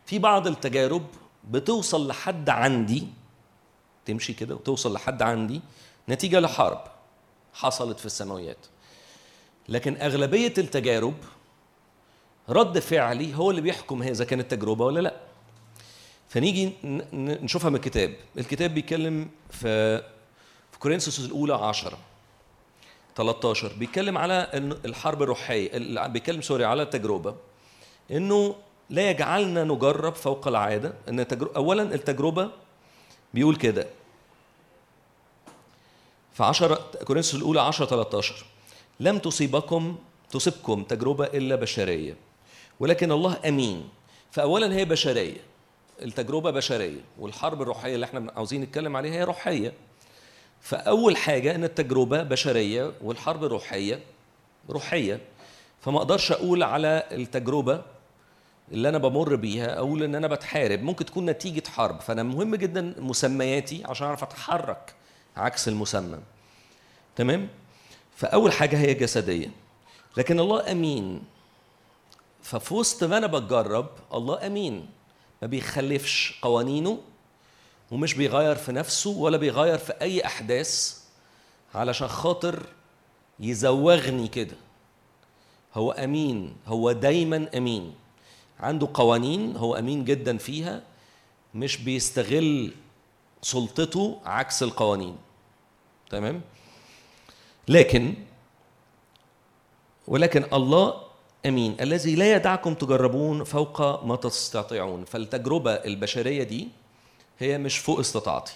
C: في بعض التجارب بتوصل لحد عندي تمشي كده وتوصل لحد عندي نتيجة لحرب حصلت في السماويات. لكن أغلبية التجارب رد فعلي هو اللي بيحكم هي إذا كانت تجربة ولا لأ. فنيجي نشوفها من الكتاب. الكتاب بيتكلم في في كورنثوس الأولى 10 13 بيتكلم على الحرب الروحية ال- بيتكلم سوري على التجربه إنه لا يجعلنا نجرب فوق العادة. إن تجر... اولا التجربة بيقول كده. في 10 كورنثوس الأولى 10 13 لم تصيبكم تصبكم تجربة إلا بشرية. ولكن الله أمين. فاولا هي بشرية. التجربة بشرية. والحرب الروحية اللي إحنا عاوزين نتكلم عليها هي روحية. فأول حاجة إن التجربة بشرية والحرب روحية روحية. فما أقدرش أقول على التجربة اللي أنا بمر بيها أقول إن أنا بتحارب. ممكن تكون نتيجة حرب. فأنا مهم جدا مسمياتي عشان أعرف أتحرك عكس المسمى. تمام؟ فأول حاجة هي جسدية. لكن الله أمين. ففي وسط ما أنا بتجرب الله أمين. ما بيخلفش قوانينه ومش بيغير في نفسه ولا بيغير في أي أحداث علشان خاطر يزوغني كده. هو أمين هو دايما أمين. عنده قوانين هو أمين جدا فيها مش بيستغل سلطته عكس القوانين. تمام؟ لكن ولكن الله أمين الذي لا يدعكم تجربون فوق ما تستطيعون. فالتجربة البشرية دي هي مش فوق استطاعتي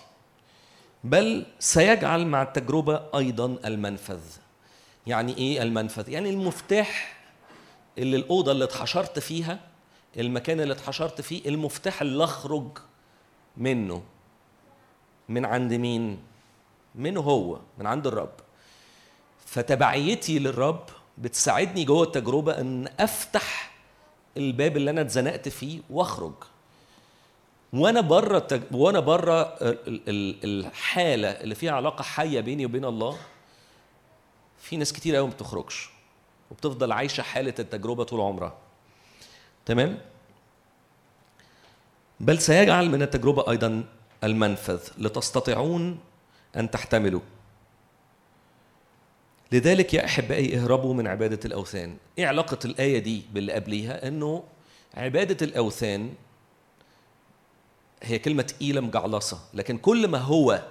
C: بل سيجعل مع التجربة أيضا المنفذ. يعني إيه المنفذ؟ يعني المفتاح اللي الأوضة اللي اتحشرت فيها المكان اللي اتحشرت فيه المفتاح اللي أخرج منه. من عند مين؟ منه هو؟ من عند الرب. فتبعيتي للرب بتساعدني جوه التجربة إن أفتح الباب اللي أنا اتزنقت فيه وأخرج. وأنا بره التج... وأنا بره ال- ال- الحالة اللي فيها علاقة حية بيني وبين الله في ناس كتير قوي ما بتخرجش وبتفضل عايشة حالة التجربة طول عمرها. تمام؟ بل سيجعل من التجربة أيضا المنفذ لتستطيعون أن تحتملوا. لذلك يا احبائي اهربوا من عبادة الأوثان. إيه علاقة الآية دي باللي قبليها؟ إنه عبادة الأوثان هي كلمة تقيله مجعلصه لكن كل ما هو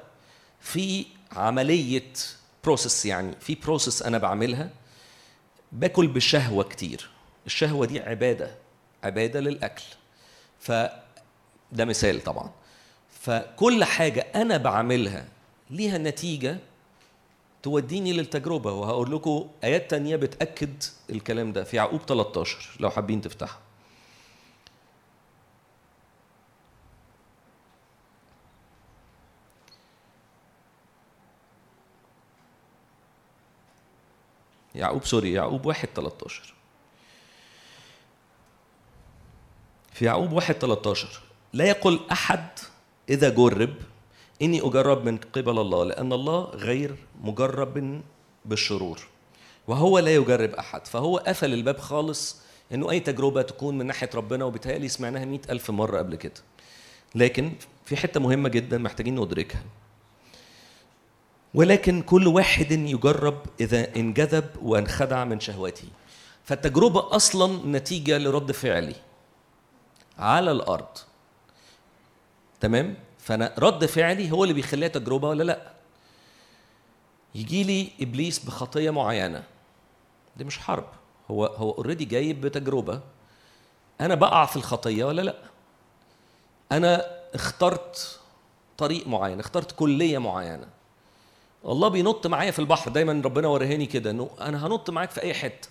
C: في عملية process يعني في process أنا بعملها باكل بشهوة كتير. الشهوة دي عبادة عبادة للأكل. فده مثال طبعا. فكل حاجة أنا بعملها ليها نتيجة توديني للتجربة وهقول لكم آيات تانية بتأكد الكلام ده في يعقوب 13 لو حابين تفتحها. يعقوب سوري يعقوب 1 13 في يعقوب 1 13 لا يقل أحد إذا جرب إني أجرب من قبل الله لأن الله غير مجرب بالشرور. وهو لا يجرب أحد. فهو قفل الباب خالص إنه أي تجربة تكون من ناحية ربنا وبالتالي سمعناها مئة ألف مرة قبل كده. لكن في حتة مهمة جدا محتاجين ندركها. ولكن كل واحد يجرب إذا انجذب وانخدع من شهوته فالتجربة أصلا نتيجة لرد فعلي على الأرض. تمام؟ فأنا رد فعلي هو اللي بيخليها تجربة ولا لأ؟ يجي لي إبليس بخطية معينة. دي مش حرب. هو هو اوريدي جاي بتجربة. أنا بقع في الخطية ولا لأ؟ أنا اخترت طريق معين اخترت كلية معينة. الله بينط معايا في البحر دايما ربنا ورهاني كده. إنه أنا هنط معاك في أي حتة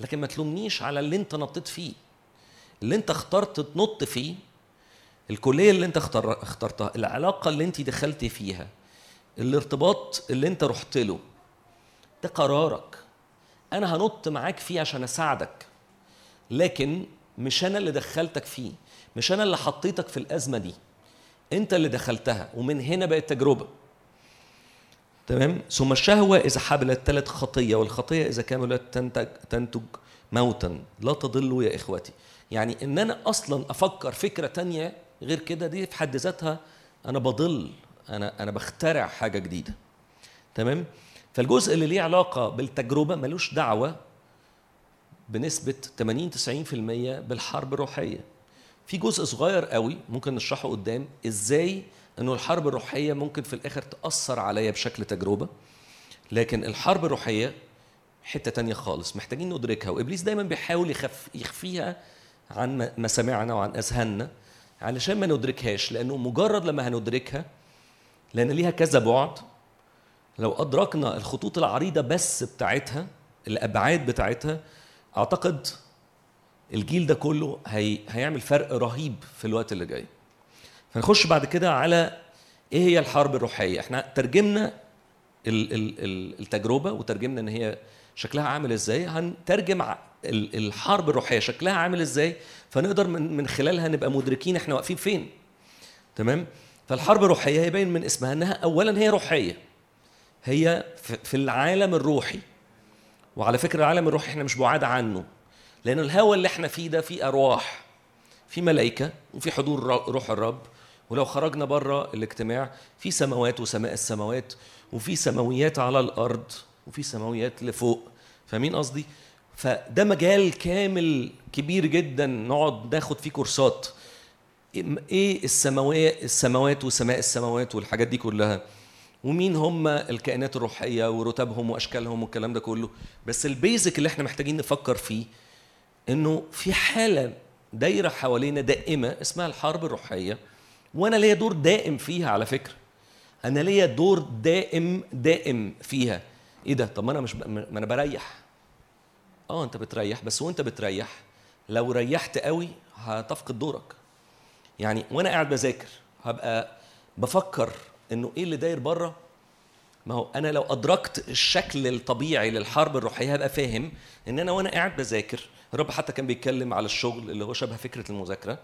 C: لكن ما تلومنيش على اللي أنت نطيت فيه. اللي أنت اخترت تنط فيه الكلية اللي انت اخترتها العلاقة اللي انت دخلت فيها الارتباط اللي انت رحت له ده قرارك. أنا هنط معاك فيه عشان أساعدك. لكن مش أنا اللي دخلتك فيه مش أنا اللي حطيتك في الأزمة دي. أنت اللي دخلتها ومن هنا بقت تجربة. تمام؟ ثم الشهوة إذا حبلت تلت خطية والخطية إذا كملت تنتج تنتج موتا. لا تضلوا يا إخوتي. يعني إن أنا أصلا أفكر فكرة تانية غير كده دي في حد ذاتها أنا بضل أنا أنا بخترع حاجة جديدة. تمام؟ فالجزء اللي ليه علاقة بالتجربة ملوش دعوة بنسبة 80 90% بالحرب الروحية. في جزء صغير قوي ممكن نشرحه قدام إزاي إنه الحرب الروحية ممكن في الآخر تأثر عليا بشكل تجربة. لكن الحرب الروحية حتة تانية خالص محتاجين ندركها. وإبليس دايما بيحاول يخف يخفيها عن مسامعنا وعن أذهاننا. علشان ما ندركهاش لأنه مجرد لما هندركها لأن ليها كذا بعد لو أدركنا الخطوط العريضة بس بتاعتها الأبعاد بتاعتها أعتقد الجيل ده كله هي هيعمل فرق رهيب في الوقت اللي جاي. فنخش بعد كده على إيه هي الحرب الروحية؟ إحنا ترجمنا ال- ال- ال- التجربة وترجمنا إن هي شكلها عامل إزاي. هنترجم الحرب الروحية شكلها عامل إزاي؟ فنقدر من من خلالها نبقى مدركين إحنا واقفين فين. تمام؟ فالحرب الروحية هي باين من اسمها انها اولا هي روحية. هي في العالم الروحي. وعلى فكرة العالم الروحي إحنا مش بعاد عنه. لأن الهوى اللي إحنا فيه ده فيه أرواح في ملائكة وفي حضور روح الرب. ولو خرجنا بره الاجتماع في سماوات وسماء السماوات وفي سماويات على الأرض وفي سماويات لفوق. فاهمين قصدي؟ فده مجال كامل كبير جدا نقعد ناخد فيه كورسات. إيه السماوات السماوات وسماء السماوات والحاجات دي كلها؟ ومين هم الكائنات الروحية ورتبهم وأشكالهم والكلام ده كله؟ بس البيزك اللي إحنا محتاجين نفكر فيه إنه في حالة دايرة حوالينا دائمة اسمها الحرب الروحية وأنا ليا دور دائم فيها على فكرة. أنا ليا دور دائم دائم فيها. إيه ده؟ طب ما أنا مش ب... ما أنا بريح. آه أنت بتريح. بس وأنت بتريح لو ريحت قوي هتفقد دورك. يعني وأنا قاعد بذاكر هبقى بفكر إنه إيه اللي داير بره؟ ما هو أنا لو أدركت الشكل الطبيعي للحرب الروحية هبقى فاهم إن أنا وأنا قاعد بذاكر الرب حتى كان بيتكلم على الشغل اللي هو شبه فكرة المذاكرة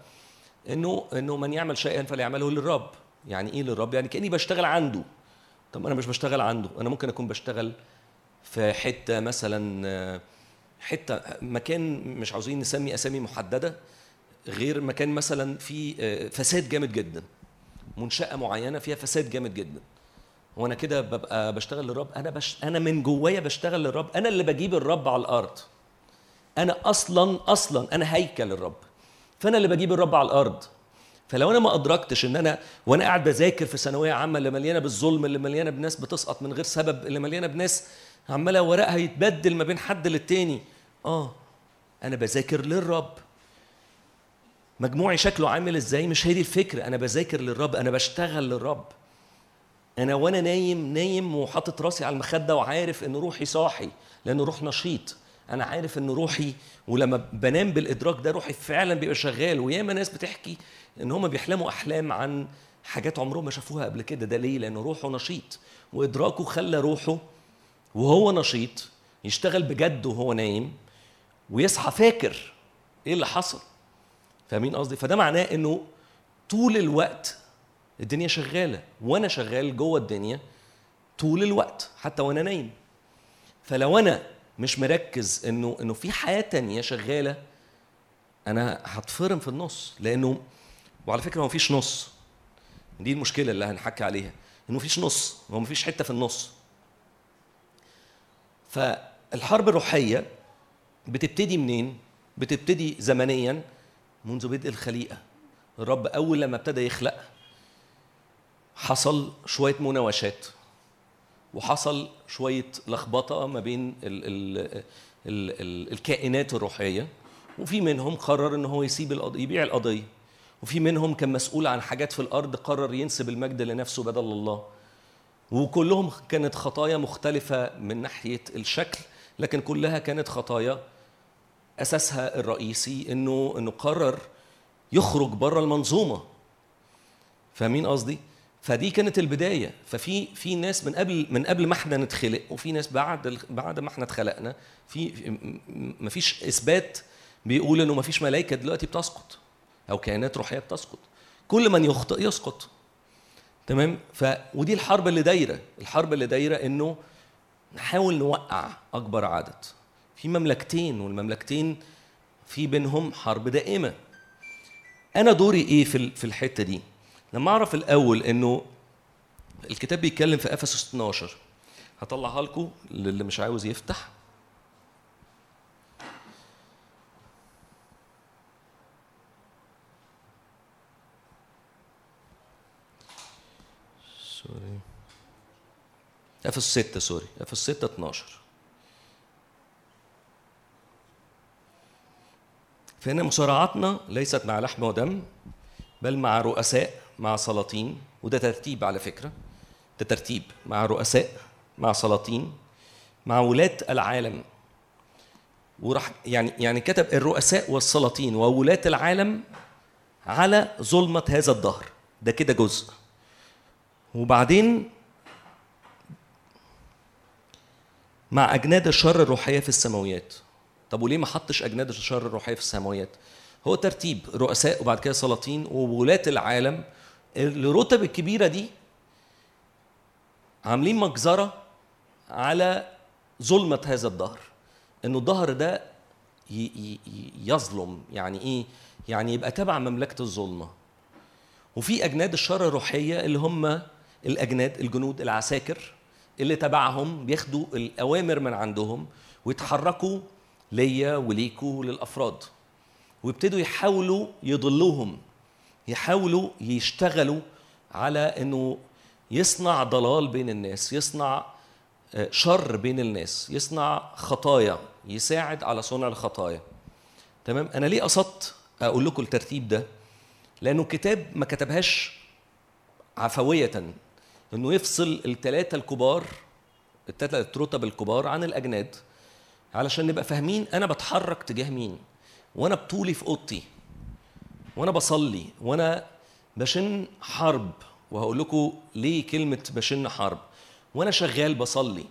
C: إنه إنه من يعمل شيئا فليعمله للرب. يعني إيه للرب؟ يعني كأني بشتغل عنده. طب أنا مش بشتغل عنده. أنا ممكن أكون بشتغل في حتة مثلا آه، حتة مكان مش عاوزين نسمي أسامي محددة غير مكان مثلا فيه آه، فساد جامد جدا. منشأة معينة فيها فساد جامد جدا. وأنا كده ببقى بشتغل للرب أنا بش... أنا من جوايا بشتغل للرب. أنا اللي بجيب الرب على الأرض. أنا أصلا أصلا أنا هيكل الرب فأنا اللي بجيب الرب على الأرض. فلو أنا ما أدركتش إن أنا وأنا قاعد بذاكر في ثانوية عامة اللي مليانة بالظلم اللي مليانة بناس بتسقط من غير سبب اللي مليانة بناس عماله ورقها يتبدل ما بين حد للتاني. آه أنا بذاكر للرب. مجموعي شكله عامل إزاي؟ مش هي دي الفكرة. أنا بذاكر للرب أنا بشتغل للرب. أنا وأنا نايم نايم وحاطط راسي على المخدة وعارف إن روحي صاحي لأن روح نشيط. أنا عارف إن روحي ولما بنام بالإدراك ده روحي فعلا بيبقى شغال. وياما ناس بتحكي إن هم بيحلموا أحلام عن حاجات عمرهم ما شافوها قبل كده. ده ليه؟ لأن روحه نشيط. وإدراكه خلى روحه وهو نشيط يشتغل بجد وهو نايم ويصحى فاكر إيه اللي حصل. فاهمين قصدي؟ فده معناه إنه طول الوقت الدنيا شغالة. وأنا شغال جوه الدنيا طول الوقت حتى وأنا نايم. فلو أنا مش مركز إنه إنه في حياة تانية شغالة أنا هتفرم في النص. لأنه وعلى فكرة هو مفيش نص. دي المشكلة اللي هنحكي عليها. إنه مفيش نص. هو مفيش حتة في النص. فالحرب الروحية بتبتدي منين؟ بتبتدي زمنيا منذ بدء الخليقة. الرب أول لما ابتدى يخلق حصل شوية مناوشات وحصل شوية لخبطة ما بين ال ال ال ال الكائنات الروحية وفي منهم قرر إن هو يسيب القضية يبيع القضية وفي منهم كان مسؤول عن حاجات في الأرض قرر ينسب المجد لنفسه بدل الله. وكلهم كانت خطايا مختلفة من ناحية الشكل لكن كلها كانت خطايا أساسها الرئيسي إنه إنه قرر يخرج بره المنظومة. فاهمين قصدي؟ فدي كانت البداية. ففي في ناس من قبل من قبل ما إحنا نتخلق وفي ناس بعد بعد ما إحنا اتخلقنا في ما فيش إثبات بيقول إنه ما فيش ملائكة دلوقتي بتسقط أو كائنات روحية بتسقط. كل من يخطئ يسقط. تمام؟ ف ودي الحرب اللي دايرة. الحرب اللي دايرة إنه نحاول نوقع أكبر عدد. في مملكتين والمملكتين في بينهم حرب دائمة. أنا دوري إيه في في الحتة دي؟ لما أعرف الأول إنه الكتاب بيتكلم في إفسس 12 هطلعها لكم للي مش عاوز يفتح. افسس 6 سوري. افسس 6 12 فإن مصارعتنا ليست مع لحم ودم بل مع رؤساء مع سلاطين. وده ترتيب على فكرة. ده ترتيب. مع رؤساء مع سلاطين مع ولاة العالم. وراح يعني يعني كتب الرؤساء والسلاطين وولاة العالم على ظلمة هذا الدهر. ده كده جزء. وبعدين مع أجناد الشر الروحية في السماويات. طب وليه ما حطش أجناد الشر الروحية في السماويات؟ هو ترتيب رؤساء وبعد كده سلاطين وولاة العالم. الرتب الكبيرة دي عاملين مجزرة على ظلمة هذا الدهر. إنه الدهر ده يظلم. يعني إيه؟ يعني يبقى تبع مملكة الظلمة. وفي أجناد الشر الروحية اللي هم الأجناد الجنود العساكر. اللي تبعهم بياخدوا الأوامر من عندهم ويتحركوا ليا وليكوا للافراد ويبتدوا يحاولوا يضلوهم يحاولوا يشتغلوا على إنه يصنع ضلال بين الناس يصنع آه، شر بين الناس يصنع خطايا يساعد على صنع الخطايا. تمام؟ أنا ليه قصدت أقول لكم الترتيب ده؟ لأنه الكتاب ما كتبهاش عفوية. إنه يفصل الثلاثه الكبار الثلاثه رتب الكبار عن الأجناد علشان نبقى فاهمين أنا بتحرك تجاه مين وأنا بطولي في أوضتي وأنا بصلي وأنا بشن حرب وهقول لكم ليه كلمة بشن حرب وأنا شغال بصلي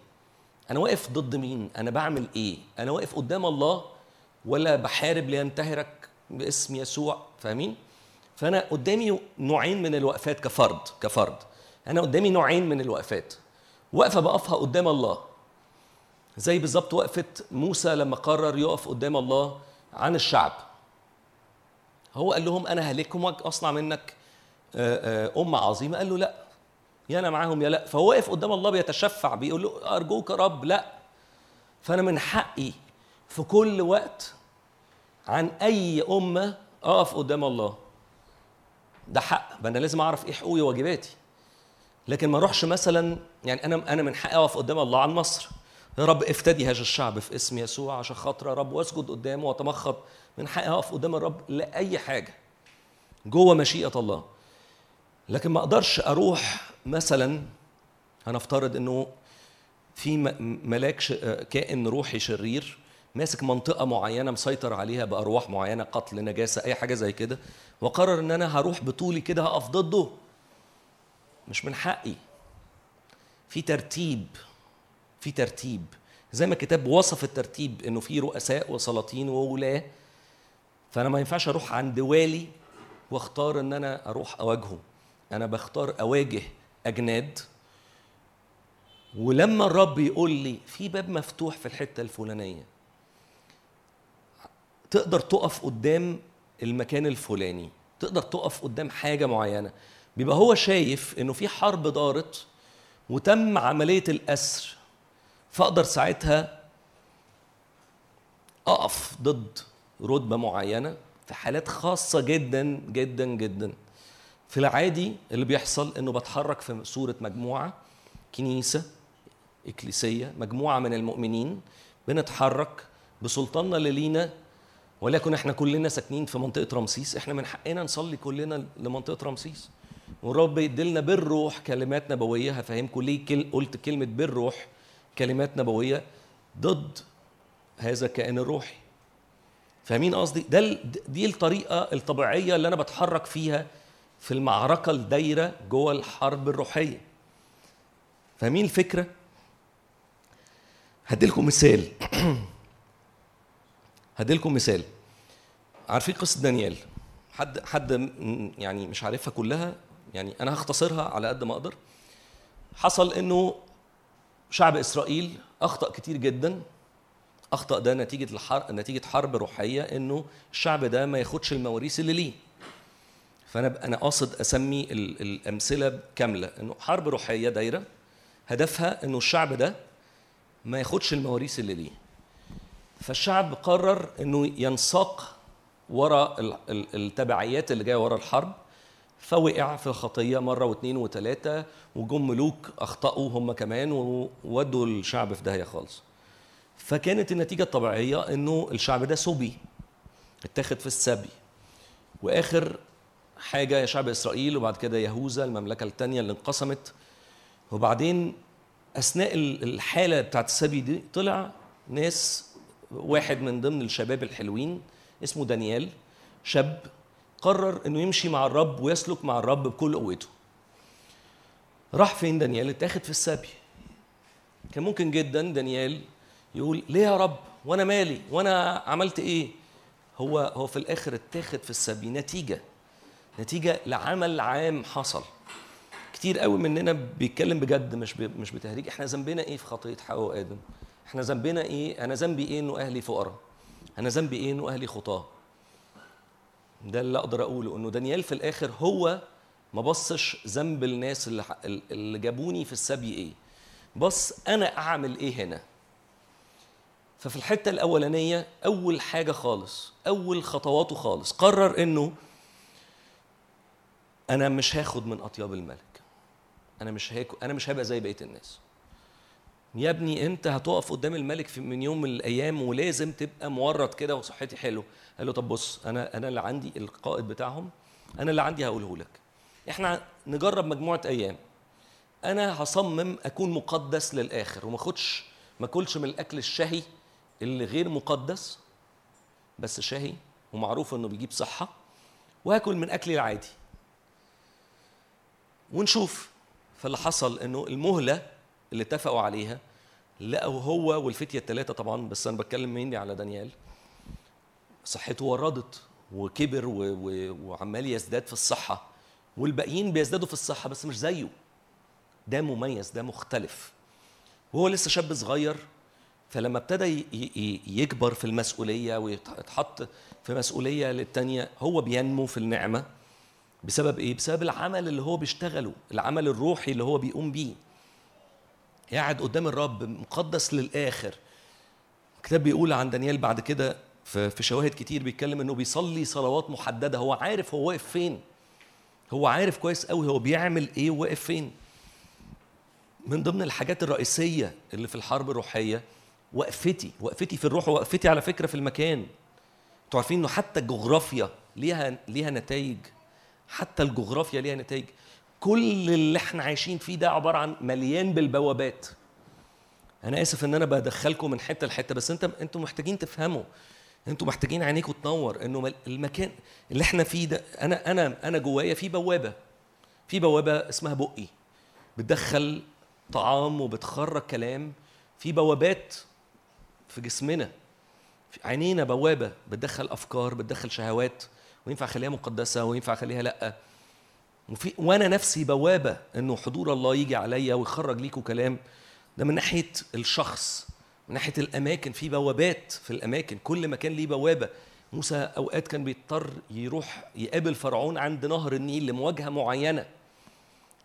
C: أنا واقف ضد مين أنا بعمل إيه أنا واقف قدام الله ولا بحارب لينتهرك باسم يسوع فاهمين؟ فأنا قدامي نوعين من الوقفات كفرد كفرد. أنا قدامي نوعين من الوقفات. وقفة بقفها قدام الله. زي بالظبط وقفة موسى لما قرر يقف قدام الله عن الشعب. هو قال لهم أنا هلككم واصنع منك آه، آه، أمة عظيمة. قال له لا. يا أنا معاهم يا لا. فهو واقف قدام الله بيتشفع بيقول له أرجوك يا رب لا. فأنا من حقي في كل وقت عن أي أمة أقف قدام الله. ده حق. ما أنا لازم أعرف إيه حقوقي وواجباتي. لكن ما اروحش مثلا يعني أنا أنا من حقي أقف قدام الله عن مصر. يا رب افتدي هذا الشعب في اسم يسوع عشان خاطر يا رب واسجد قدامه وأتمخض. من حقي أقف قدام الرب لأي حاجة جوه مشيئة الله. لكن ما أقدرش أروح مثلا هنفترض إنه في ملاك كائن روحي شرير ماسك منطقة معينة مسيطر عليها بأرواح معينة قتل نجاسة أي حاجة زي كده وقرر إن أنا هروح بطولي كده هقف ضده. مش من حقي. في ترتيب في ترتيب. زي ما الكتاب وصف الترتيب إنه في رؤساء وسلاطين وولاة فأنا ما ينفعش أروح عند والي واختار إن أنا أروح اواجهه أنا بختار أواجه أجناد. ولما الرب يقول لي في باب مفتوح في الحتة الفلانية تقدر تقف قدام المكان الفلاني تقدر تقف قدام حاجة معينة. بيبقى هو شايف إنه في حرب دارت وتم عملية الأسر فأقدر ساعتها أقف ضد رتبة معينة في حالات خاصة جدا جدا جدا. في العادي اللي بيحصل إنه بتحرك في صورة مجموعة كنيسة إكليسية مجموعة من المؤمنين بنتحرك بسلطاننا اللي لينا ولكن إحنا كلنا ساكنين في منطقة رمسيس إحنا من حقنا نصلي كلنا لمنطقة رمسيس. والرب يديلنا بالروح كلمات نبوية هفهمكم ليه كل قلت كلمة بالروح كلمات نبوية ضد هذا الكائن الروحي. فاهمين قصدي؟ ده دي الطريقة الطبيعية اللي أنا بتحرك فيها في المعركة الدايرة جوه الحرب الروحية. فاهمين الفكرة؟ هديلكم مثال. هديلكم مثال. عارفين قصة دانيال؟ حد حد يعني مش عارفها كلها؟ يعني أنا هختصرها على قد ما أقدر. حصل إنه شعب إسرائيل أخطأ كتير جدا. أخطأ ده نتيجة الحرب نتيجة حرب روحية إنه الشعب ده ما ياخدش المواريث اللي ليه. فأنا أنا قاصد أسمي ال- الأمثلة كاملة. إنه حرب روحية دايرة هدفها إنه الشعب ده ما ياخدش المواريث اللي ليه. فالشعب قرر إنه ينساق ورا ال- ال- التبعيات اللي جاية ورا الحرب. فوقع في الخطية مرة واثنين وثلاثه وجم ملوك أخطأوا هم كمان وودوا الشعب في داهية خالص. فكانت النتيجة الطبيعية إنه الشعب ده سبي اتاخد في السبي. وآخر حاجة يا شعب إسرائيل وبعد كده يهوذا المملكة الثانية اللي انقسمت. وبعدين أثناء ال- الحالة بتاعت السبي دي طلع ناس واحد من ضمن الشباب الحلوين اسمه دانيال شاب قرر إنه يمشي مع الرب ويسلك مع الرب بكل قوته. راح فين دانيال؟ اتاخد في السبي كان ممكن جدا دانيال يقول ليه يا رب؟ وأنا مالي؟ وأنا عملت إيه؟ هو هو في الآخر اتاخد في السبي نتيجة نتيجة لعمل عام حصل. كتير قوي مننا بيتكلم بجد مش. مش بتهريج. إحنا ذنبنا إيه في خطية حواء وادم إحنا ذنبنا إيه؟ أنا ذنبي إيه إنه أهلي فقراء؟ أنا ذنبي إيه إنه أهلي خطاة؟ ده اللي أقدر أقوله إنه دانيال في الآخر هو ما بصش ذنب الناس اللي اللي جابوني في السبي إيه. بص أنا أعمل إيه هنا؟ ففي الحتة الأولانية أول حاجة خالص أول خطواته خالص قرر إنه أنا مش هاخد من أطياب الملك. أنا مش هاكل أنا مش هبقى زي بقية الناس. يا ابني أنت هتقف قدام الملك في من يوم من الأيام ولازم تبقى مورط كده وصحتي حلو. قال له طب بص أنا أنا اللي عندي القائد بتاعهم أنا اللي عندي هقوله لك. إحنا نجرب مجموعة أيام. أنا هصمم أكون مقدس للآخر وما أخدش ما أكلش من الأكل الشهي اللي غير مقدس بس شهي ومعروف إنه بيجيب صحة وهاكل من أكلي العادي. ونشوف. فاللي حصل إنه المهلة اللي اتفقوا عليها لقوا هو والفتية الثلاثه طبعا بس أنا بتكلم مني على دانيال صحته وردت وكبر و... و... وعمال يزداد في الصحة والباقيين بيزدادوا في الصحة بس مش زيه ده مميز ده مختلف وهو لسه شاب صغير فلما ابتدى يكبر في المسؤولية ويتحط في مسؤولية للتانية هو بينمو في النعمة بسبب إيه؟ بسبب العمل اللي هو بيشتغله، العمل الروحي اللي هو بيقوم بيه. قاعد قدام الرب مقدس للآخر. الكتاب بيقول عن دانيال بعد كده في شواهد كتير بيتكلم إنه بيصلي صلوات محددة، هو عارف هو واقف فين. هو عارف كويس قوي هو بيعمل إيه وواقف فين. من ضمن الحاجات الرئيسية اللي في الحرب الروحية وقفتي، وقفتي في الروح ووقفتي على فكرة في المكان. أنتوا عارفين إنه حتى الجغرافيا ليها ليها نتائج حتى الجغرافيا ليها نتائج كل اللي إحنا عايشين فيه ده عبارة عن مليان بالبوابات أنا آسف إن أنا بدخلكم من حتة لحتة بس أنت أنتوا محتاجين تفهموا أنتوا محتاجين عينيكم تنور انه المكان اللي إحنا فيه ده أنا أنا أنا جوايا في بوابة في بوابة اسمها بقي بتدخل طعام وبتخرج كلام في بوابات في جسمنا عينينا بوابة بتدخل أفكار بتدخل شهوات وينفع أخليها مقدسة وينفع أخليها لأ. وفي وأنا نفسي بوابة إنه حضور الله يجي عليا ويخرج ليكوا كلام ده من ناحية الشخص. من ناحية الأماكن في بوابات في الأماكن كل مكان ليه بوابة. موسى أوقات كان بيضطر يروح يقابل فرعون عند نهر النيل لمواجهة معينة.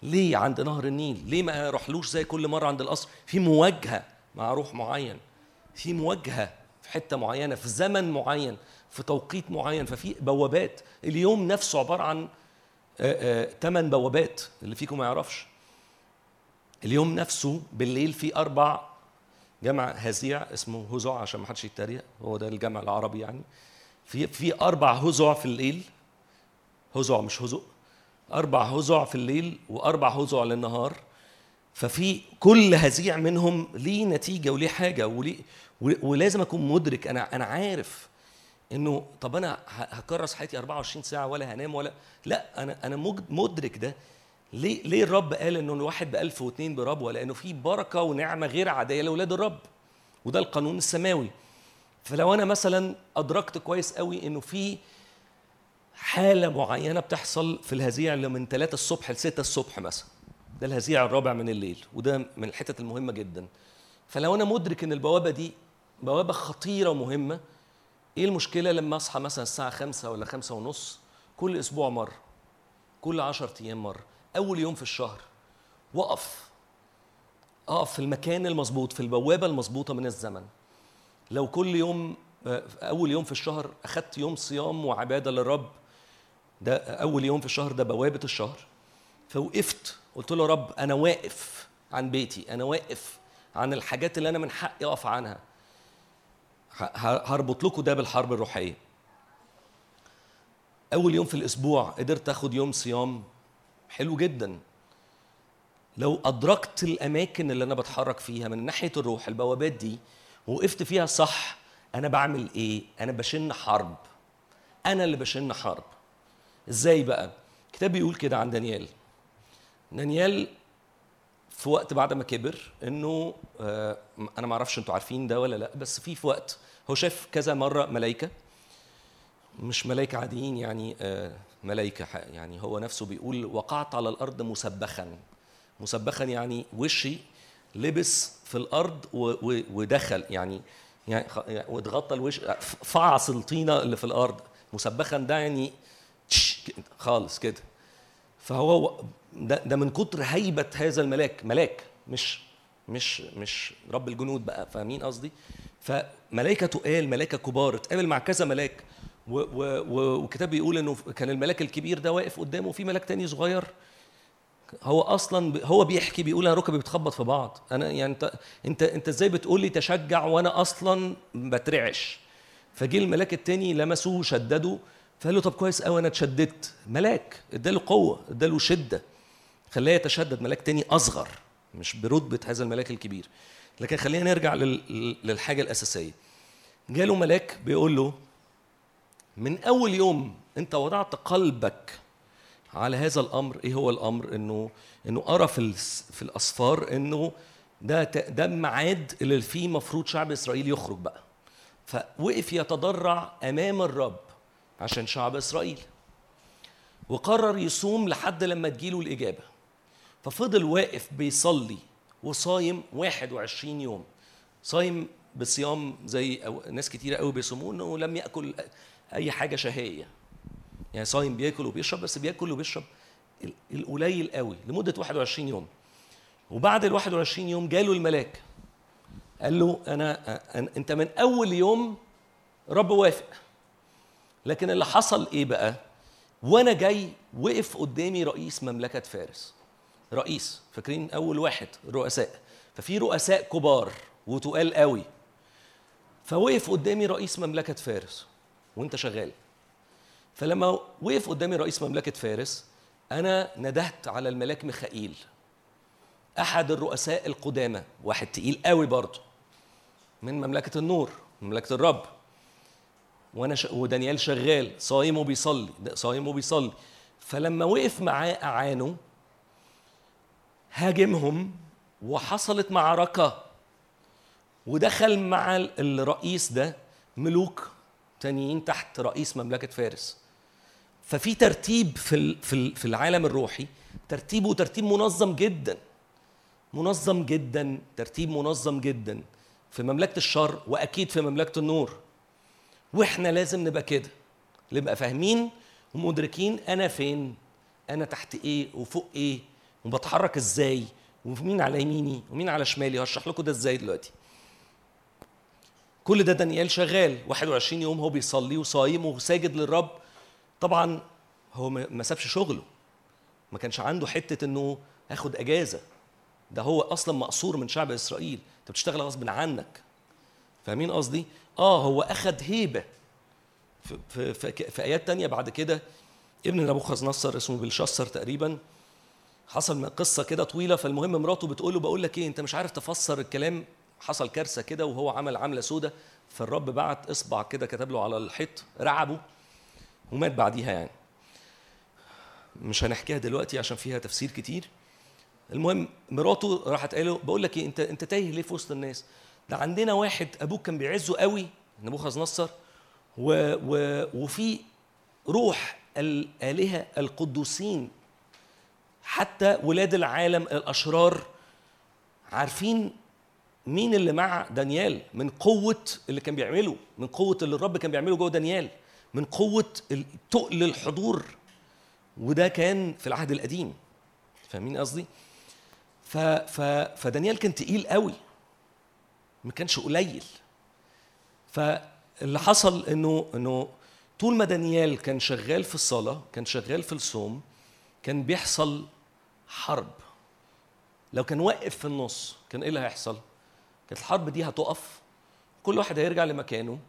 C: ليه عند نهر النيل؟ ليه ما يروحلوش زي كل مرة عند القصر؟ في مواجهة مع روح معين. في مواجهة في حتة معينة في زمن معين في توقيت معين. ففي بوابات. اليوم نفسه عبارة عن ثمان بوابات. اللي فيكم ما يعرفش. اليوم نفسه بالليل في أربع جمع هزيع اسمه هزع عشان ما حدش يتريق هو ده الجمع العربي يعني. في في أربع هزع في الليل هزع مش هزق أربع هزع في الليل وأربع هزع للنهار. ففي كل هزيع منهم ليه نتيجة وليه حاجة وليه ولازم أكون مدرك. أنا أنا عارف إنه طب أنا هكرس حياتي 24 ساعة ولا هنام ولا لا أنا أنا مدرك ده. ليه ليه الرب قال إنه الواحد بألف واثنين بربوه لأنه في بركة ونعمة غير عادية لأولاد الرب وده القانون السماوي. فلو أنا مثلا أدركت كويس قوي إنه في حالة معينة بتحصل في الهزيع اللي من 3 الصبح ل 6 الصبح مثلا ده الهزيع الرابع من الليل وده من الحتت المهمة جدا. فلو أنا مدرك إن البوابة دي بوابة خطيرة ومهمة إيه المشكلة لما أصحى مثلا الساعة خمسة ولا خمسة ونص؟ كل أسبوع مره كل عشرة أيام مره أول يوم في الشهر. وقف. أقف في المكان المظبوط في البوابة المظبوطة من الزمن. لو كل يوم أول يوم في الشهر أخدت يوم صيام وعبادة للرب ده أول يوم في الشهر ده بوابة الشهر. فوقفت قلت له رب أنا واقف عن بيتي أنا واقف عن الحاجات اللي أنا من حقي أقف عنها. هربط لكم ده بالحرب الروحية. أول يوم في الأسبوع قدرت آخد يوم صيام حلو جدا. لو أدركت الأماكن اللي أنا بتحرك فيها من ناحية الروح البوابات دي وقفت فيها صح أنا بعمل إيه؟ أنا بشن حرب. أنا اللي بشن حرب. إزاي بقى؟ الكتاب بيقول كده عن دانيال. دانيال في وقت بعد ما كبر إنه آه أنا ما أعرفش أنتوا عارفين ده ولا لأ بس في في وقت هو شاف كذا مرة ملائكه مش ملائكه عاديين يعني آه ملائكة يعني هو نفسه بيقول وقعت على الأرض مسبخا. مسبخا يعني وشي لبس في الأرض ودخل يعني يعني واتغطى الوش فعص الطينه اللي في الأرض. مسبخا ده يعني خالص كده. فهو ده, ده من كتر هيبة هذا الملاك ملاك مش مش مش رب الجنود بقى فاهمين قصدي؟ فملائكه تقال ملائكة كبار اتقابل مع كذا ملاك. والكتاب بيقول إنه كان الملاك الكبير ده واقف قدامه وفي ملاك تاني صغير. هو أصلا هو بيحكي بيقول أنا ركبي بتخبط في بعض. أنا يعني انت انت أنت إزاي بتقول لي تشجع وأنا أصلا بترعش؟ فجه الملاك التاني لمسوه شدده فقال له طب كويس قوي أنا اتشددت. ملاك اداله قوة اداله شدة خلاه يتشدد ملاك تاني أصغر مش برتبة هذا الملاك الكبير. لكن خلينا نرجع للحاجة الأساسية. جاله ملاك بيقول له من أول يوم أنت وضعت قلبك على هذا الأمر إيه هو الأمر؟ إنه إنه ارى في في الأسفار إنه ده ده الميعاد اللي فيه مفروض شعب إسرائيل يخرج بقى. فوقف يتضرع أمام الرب عشان شعب إسرائيل. وقرر يصوم لحد لما تجيله الإجابة. ففضل واقف بيصلي وصايم 21 يوم. صايم بصيام زي ناس كتيره قوي بيصوموه إنه لم يأكل أي حاجة شهية. يعني صايم بياكل وبيشرب بس بياكل وبيشرب القليل قوي لمدة 21 يوم. وبعد ال 21 يوم جاله الملاك. قال له أنا أنت من أول يوم رب وافق. لكن اللي حصل إيه بقى؟ وأنا جاي وقف قدامي رئيس مملكة فارس. رئيس فاكرين أول واحد؟ رؤساء. ففي رؤساء كبار وتقال قوي. فوقف قدامي رئيس مملكة فارس. وانت شغال. فلما وقف قدامي رئيس مملكة فارس أنا ندهت على الملاك ميخائيل أحد الرؤساء القدامى واحد تقيل قوي برضه من مملكة النور مملكة الرب. وأنا ش... ودانيال شغال صايم وبيصلي صايم وبيصلي. فلما وقف معاه أعانه هاجمهم وحصلت معركة. ودخل مع الرئيس ده ملوك تانيين تحت رئيس مملكة فارس. ففي ترتيب في في العالم الروحي ترتيبه ترتيب منظم جدا. منظم جدا ترتيب منظم جدا في مملكة الشر وأكيد في مملكة النور. وإحنا لازم نبقى كده. نبقى فاهمين ومدركين أنا فين أنا تحت إيه وفوق إيه وبتحرك إزاي ومين على يميني ومين على شمالي. هشرح لكم ده إزاي دلوقتي. كل ده دانيال شغال. 21 يوم هو بيصلي وصايم وساجد للرب. طبعا هو ما سابش شغله. ما كانش عنده حتة إنه اخد أجازة. ده هو أصلا مقصور من شعب إسرائيل. أنت بتشتغل غصب عنك. فاهمين قصدي؟ آه هو أخد هيبة. في, في, في, في آيات تانية بعد كده. ابن نبوخذ نصر اسمه بلشسر تقريبا. حصل قصة كده طويلة فالمهم مراته بتقول له بقول لك إيه أنت مش عارف تفسر الكلام حصل كارثة كده وهو عمل عملة سودة فالرب بعت إصبع كده كتب له على الحيط رعبه ومات بعديها يعني. مش هنحكيها دلوقتي عشان فيها تفسير كتير. المهم مراته راحت قال له بقول لك إيه أنت أنت تايه ليه في وسط الناس؟ ده عندنا واحد أبوك كان بيعزه قوي نبوخذ نصر و و وفي روح الآلهة القدوسين حتى ولاد العالم الأشرار عارفين مين اللي مع دانيال؟ من قوة اللي كان بيعمله من قوة اللي الرب كان بيعمله جوه دانيال من قوة تقل الحضور. وده كان في العهد القديم. فاهمين قصدي؟ ف ف فدانيال كان تقيل قوي. ما كانش قليل. فاللي حصل انه إنه طول ما دانيال كان شغال في الصلاة كان شغال في الصوم كان بيحصل حرب. لو كان واقف في النص كان إيه اللي هيحصل؟ كانت الحرب دي هتقف كل واحد هيرجع لمكانه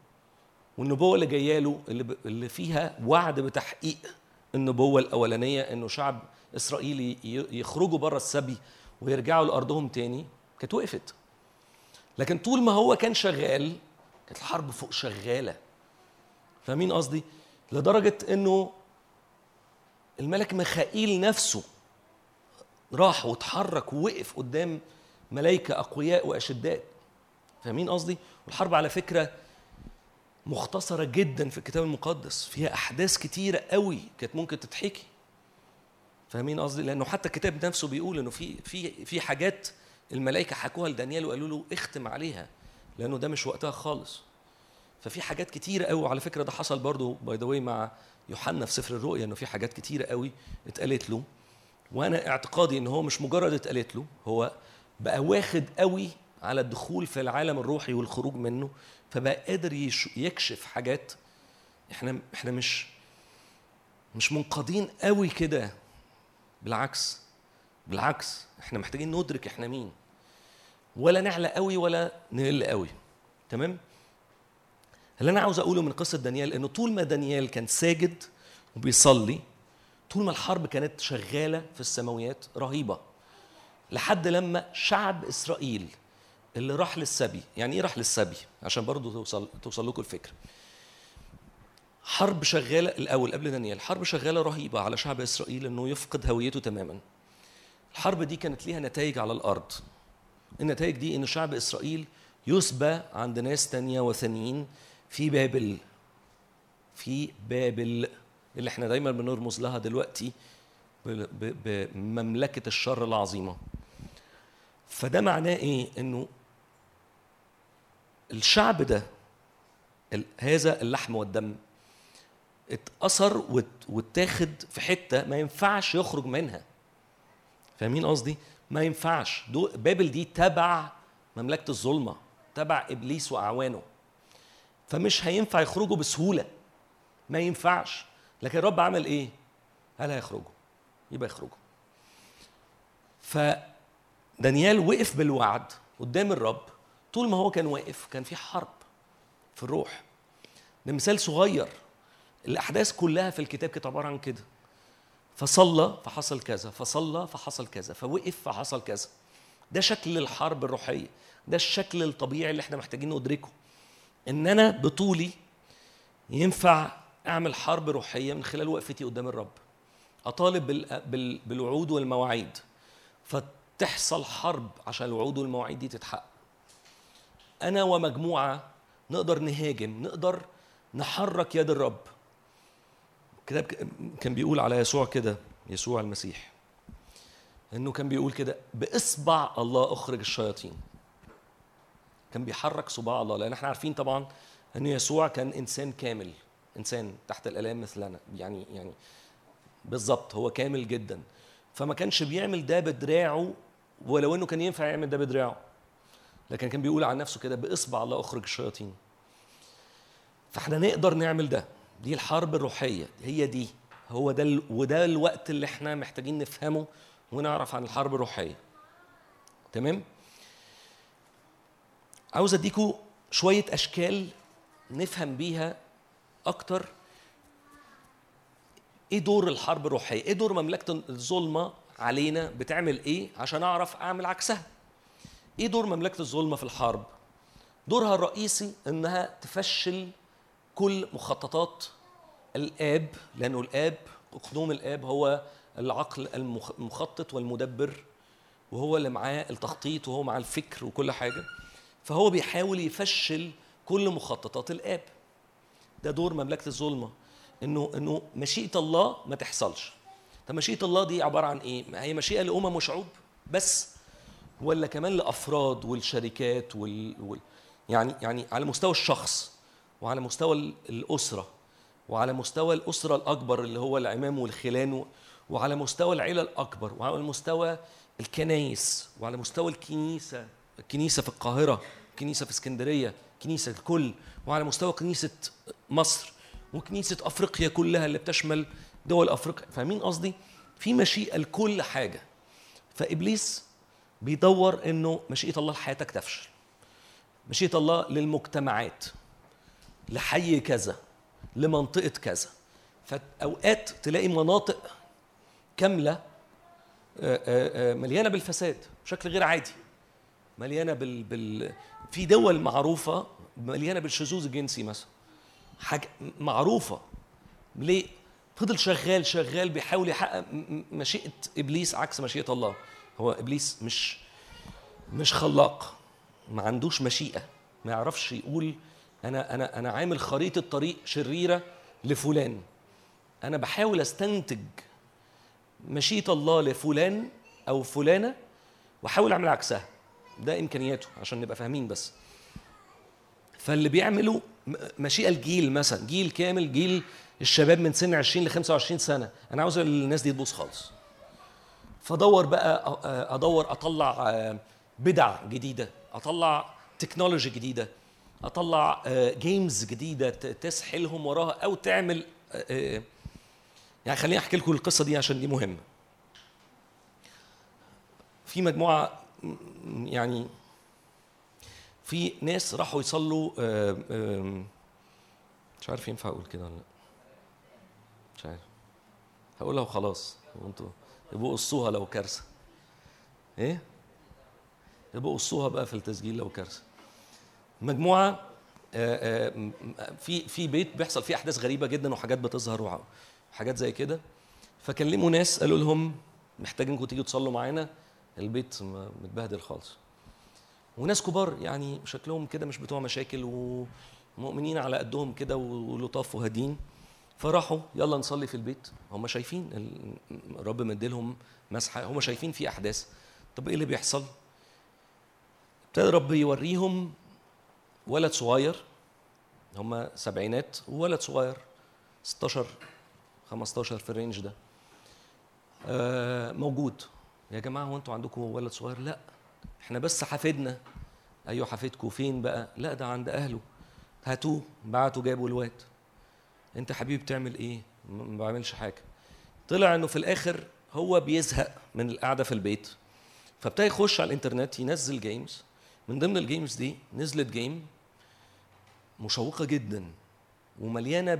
C: والنبوة اللي جاية له اللي, فيها وعد بتحقيق النبوة الأولانية إنه شعب إسرائيل يخرجوا بره السبي ويرجعوا لأرضهم تاني كانت وقفت لكن طول ما هو كان شغال كانت الحرب فوق شغالة فاهمين قصدي؟ لدرجة إنه الملك ميخائيل نفسه راح واتحرك ووقف قدام ملائكة أقوياء وأشداء فاهمين قصدي؟ والحرب على فكرة مختصرة جدا في الكتاب المقدس. فيها أحداث كتيرة قوي كانت ممكن تتحكي. فاهمين قصدي؟ لأنه حتى الكتاب نفسه بيقول إنه في في في حاجات الملائكة حكوها لدانيال وقالوا له اختم عليها لأنه ده مش وقتها خالص. ففي حاجات كتيرة قوي على فكرة ده حصل برضو باي ذا مع يوحنا في سفر الرؤيا إنه في حاجات كتيرة قوي اتقالت له. وأنا اعتقادي إن هو مش مجرد اتقالت له هو بقى واخد قوي على الدخول في العالم الروحي والخروج منه فبقى قادر يكشف حاجات إحنا إحنا مش مش منقادين قوي كده. بالعكس بالعكس إحنا محتاجين ندرك إحنا مين. ولا نعلى قوي ولا نقل قوي. تمام؟ اللي أنا عاوز أقوله من قصة دانيال إنه طول ما دانيال كان ساجد وبيصلي طول ما الحرب كانت شغالة في السماويات رهيبة. لحد لما شعب إسرائيل اللي راح للسبي يعني إيه راح للسبي؟ عشان برضو توصل توصل لكم الفكرة. حرب شغالة الأول قبل دانيال حرب شغالة رهيبة على شعب إسرائيل إنه يفقد هويته تماما. الحرب دي كانت ليها نتائج على الأرض. النتائج دي إن شعب إسرائيل يسبى عند ناس تانية وثنيين في بابل في بابل اللي إحنا دايما بنرمز لها دلوقتي بمملكة الشر العظيمة. فده معناه إيه؟ إنه الشعب ده هذا اللحم والدم اتأثر واتاخد في حتة ما ينفعش يخرج منها. فاهمين قصدي؟ ما ينفعش. بابل دي تبع مملكة الظلمة تبع إبليس وأعوانه. فمش هينفع يخرجوا بسهولة. ما ينفعش. لكن الرب عمل إيه؟ قال هيخرجوا. يبقى يخرجوا. فدانيال وقف بالوعد قدام الرب طول ما هو كان واقف كان في حرب في الروح. ده مثال صغير. الأحداث كلها في الكتاب كانت عبارة عن كده. فصلى فحصل كذا فصلى فحصل كذا فوقف فحصل كذا. ده شكل الحرب الروحية. ده الشكل الطبيعي اللي إحنا محتاجين ندركه. إن أنا بطولي ينفع أعمل حرب روحية من خلال وقفتي قدام الرب. أطالب بالوعود والمواعيد. فتحصل حرب عشان الوعود والمواعيد دي تتحقق. أنا ومجموعة نقدر نهاجم نقدر نحرك يد الرب. الكتاب كان بيقول على يسوع كده يسوع المسيح إنه كان بيقول كده بإصبع الله أخرج الشياطين. كان بيحرك صباع الله لأن إحنا عارفين طبعا ان يسوع كان إنسان كامل إنسان تحت الآلام مثلنا يعني يعني بالظبط هو كامل جدا. فما كانش بيعمل ده بدراعه ولو إنه كان ينفع يعمل ده بدراعه. لكن كان بيقول عن نفسه كده بإصبع الله أخرج الشياطين. فإحنا نقدر نعمل ده. دي الحرب الروحية. هي دي. هو ده ال... وده الوقت اللي إحنا محتاجين نفهمه ونعرف عن الحرب الروحية. تمام؟ عاوز أديكوا شوية أشكال نفهم بيها أكتر إيه دور الحرب الروحية؟ إيه دور مملكة الظلمة علينا؟ بتعمل إيه عشان اعرف اعمل عكسها؟ إيه دور مملكة الظلمة في الحرب؟ دورها الرئيسي انها تفشل كل مخططات الآب لأنه الآب اقنوم الآب هو العقل المخ- المخطط والمدبر وهو اللي معاه التخطيط وهو معاه الفكر وكل حاجة. فهو بيحاول يفشل كل مخططات الآب. ده دور مملكة الظلمة. إنه إنه مشيئة الله ما تحصلش. طب مشيئة الله دي عبارة عن إيه؟ هي مشيئة لأمم وشعوب بس ولا كمان لأفراد والشركات وال, وال يعني يعني على مستوى الشخص وعلى مستوى ال- الأسرة وعلى مستوى الأسرة الأكبر اللي هو العمام والخلان وعلى مستوى العيلة الأكبر وعلى مستوى الكنايس وعلى مستوى الكنيسة الكنيسة في القاهرة الكنيسة في اسكندرية كنيسه الكل وعلى مستوى كنيسة مصر. وكنيسة أفريقيا كلها اللي بتشمل دول أفريقيا. فاهمين قصدي؟ في مشيئة لكل حاجة. فإبليس بيدور إنه مشيئة الله لحياتك تفشل. مشيئة الله للمجتمعات لحي كذا لمنطقة كذا. فأوقات تلاقي مناطق كاملة آه، آه، آه، مليانة بالفساد بشكل غير عادي. مليانة بال, بال في دول معروفة مليانة بالشذوذ الجنسي مثلا. حاجة معروفة. ليه؟ فضل شغال شغال بيحاول يحقق مشيئة إبليس عكس مشيئة الله. هو إبليس مش مش خلاق. ما عندوش مشيئة. ما يعرفش يقول أنا أنا أنا عامل خريطة طريق شريرة لفلان. أنا بحاول أستنتج مشيئة الله لفلان أو فلانة وأحاول أعمل عكسها. ده إمكانياته عشان نبقى فاهمين بس. فاللي بيعملوا مشيئة الجيل مثلا جيل كامل جيل الشباب من سن 20 ل 25 سنة. أنا عاوز الناس دي تبوظ خالص. فادور بقى أدور أطلع آه، بدع جديدة أطلع technology جديدة أطلع games جديدة ت- تسحلهم وراها أو تعمل آه، آه، يعني خليني أحكي لكم القصة دي عشان دي مهمة. في مجموعة يعني في ناس راحوا يصلوا مش عارف ينفع أقول كده ولا لأ. مش عارف. هقولها وخلاص. وانتوا يبقوا قصوها لو كارثة. إيه؟ يبقوا قصوها بقى في التسجيل لو كارثة. مجموعة آه، آه، في في بيت بيحصل فيه أحداث غريبة جدا وحاجات بتظهر وحاجات زي كده. فكلموا ناس قالوا لهم محتاجينكم تيجوا تصلوا معانا. البيت متبهدل خالص. وناس كبار يعني شكلهم كده مش بتوع مشاكل ومؤمنين على قدهم كده ولطاف وهادين. فراحوا يلا نصلي في البيت. هم شايفين ال- الرب مديلهم مسحه هم شايفين في أحداث. طب إيه اللي بيحصل؟ ابتدى الرب يوريهم ولد صغير. هم سبعينات وولد صغير 16 15 في الرينج ده. آه، موجود. يا جماعة هو أنتوا عندكم ولد صغير؟ لا. إحنا بس حفيدنا. أيوه حفيدكم فين بقى؟ لا ده عند أهله. هاتوه. بعتوا جابوا الواد. أنت حبيبي بتعمل إيه؟ ما بعملش حاجة. طلع إنه في الآخر هو بيزهق من القعدة في البيت. فابتدى يخش على الإنترنت ينزل games من ضمن ال games دي نزلت game مشوقة جدا ومليانة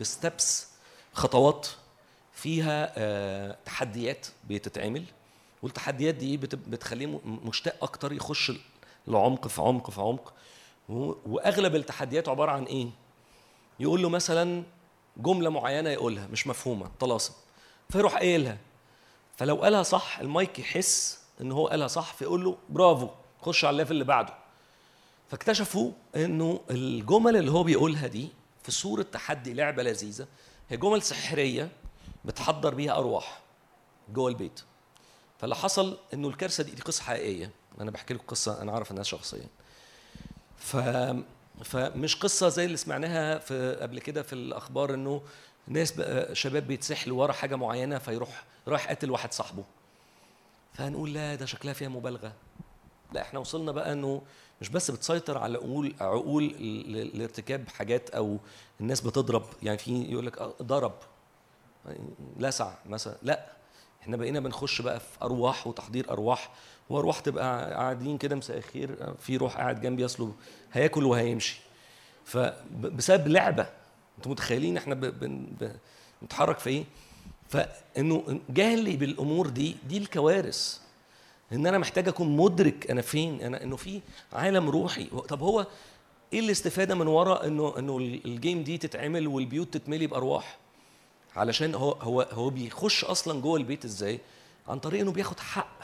C: ب steps خطوات فيها آه، تحديات بتتعمل. والتحديات دي بت- بتخليه مشتاق أكتر يخش العمق في عمق في عمق. وأغلب التحديات عبارة عن إيه؟ يقول له مثلا جملة معينة يقولها مش مفهومة طلاسم. فيروح قايلها. فلو قالها صح المايك يحس إن هو قالها صح فيقول له برافو خش على ال level اللي بعده. فاكتشفوا إنه الجمل اللي هو بيقولها دي في صورة تحدي لعبة لذيذة. هي جمل سحرية بتحضر بيها أرواح جوه البيت. فاللي حصل إنه الكارثة دي, دي قصة حقيقية. أنا بحكي لكم قصة أنا عارف الناس شخصيا ف فمش قصة زي اللي سمعناها في قبل كده في الأخبار إنه ناس شباب بيتسحلوا ورا حاجة معينة فيروح رايح قاتل واحد صاحبه. فهنقول لا ده شكلها فيها مبالغة. لا إحنا وصلنا بقى إنه مش بس بتسيطر على عقول عقول لارتكاب حاجات أو الناس بتضرب. يعني في يقول لك آه، ضرب. لسع مثلا. لا. إحنا بقينا بنخش بقى في أرواح وتحضير أرواح وأرواح تبقى قاعدين كده مساء الخير في روح قاعد جنبي اصله هياكل وهيمشي. فبسبب لعبة أنتوا متخيلين إحنا بنتحرك في إيه؟ فانه جهلي بالأمور دي دي الكوارث. إن أنا محتاج أكون مدرك أنا فين أنا إنه في عالم روحي. طب هو إيه الاستفادة من وراء إنه إنه الجيم دي تتعمل والبيوت تتملي بأرواح؟ علشان هو هو هو بيخش أصلا جوه البيت إزاي؟ عن طريق إنه بياخد حق.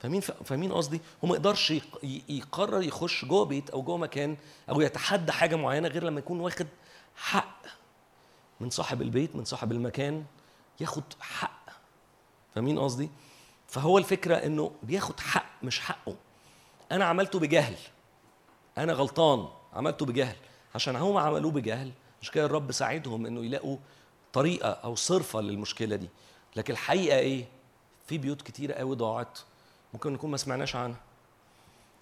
C: فاهمين فاهمين قصدي؟ هو ما يقدرش يقرر يخش جوه بيت أو جوه مكان أو يتحدى حاجة معينة غير لما يكون واخد حق. من صاحب البيت من صاحب المكان ياخد حق. فاهمين قصدي؟ فهو الفكرة إنه بياخد حق مش حقه. أنا عملته بجهل. أنا غلطان عملته بجهل. عشان هم عملوه بجهل مش كده الرب ساعدهم إنه يلاقوا طريقة أو صرفة للمشكلة دي. لكن الحقيقة إيه؟ في بيوت كتيرة قوي ضاعت ممكن نكون ما سمعناش عنها.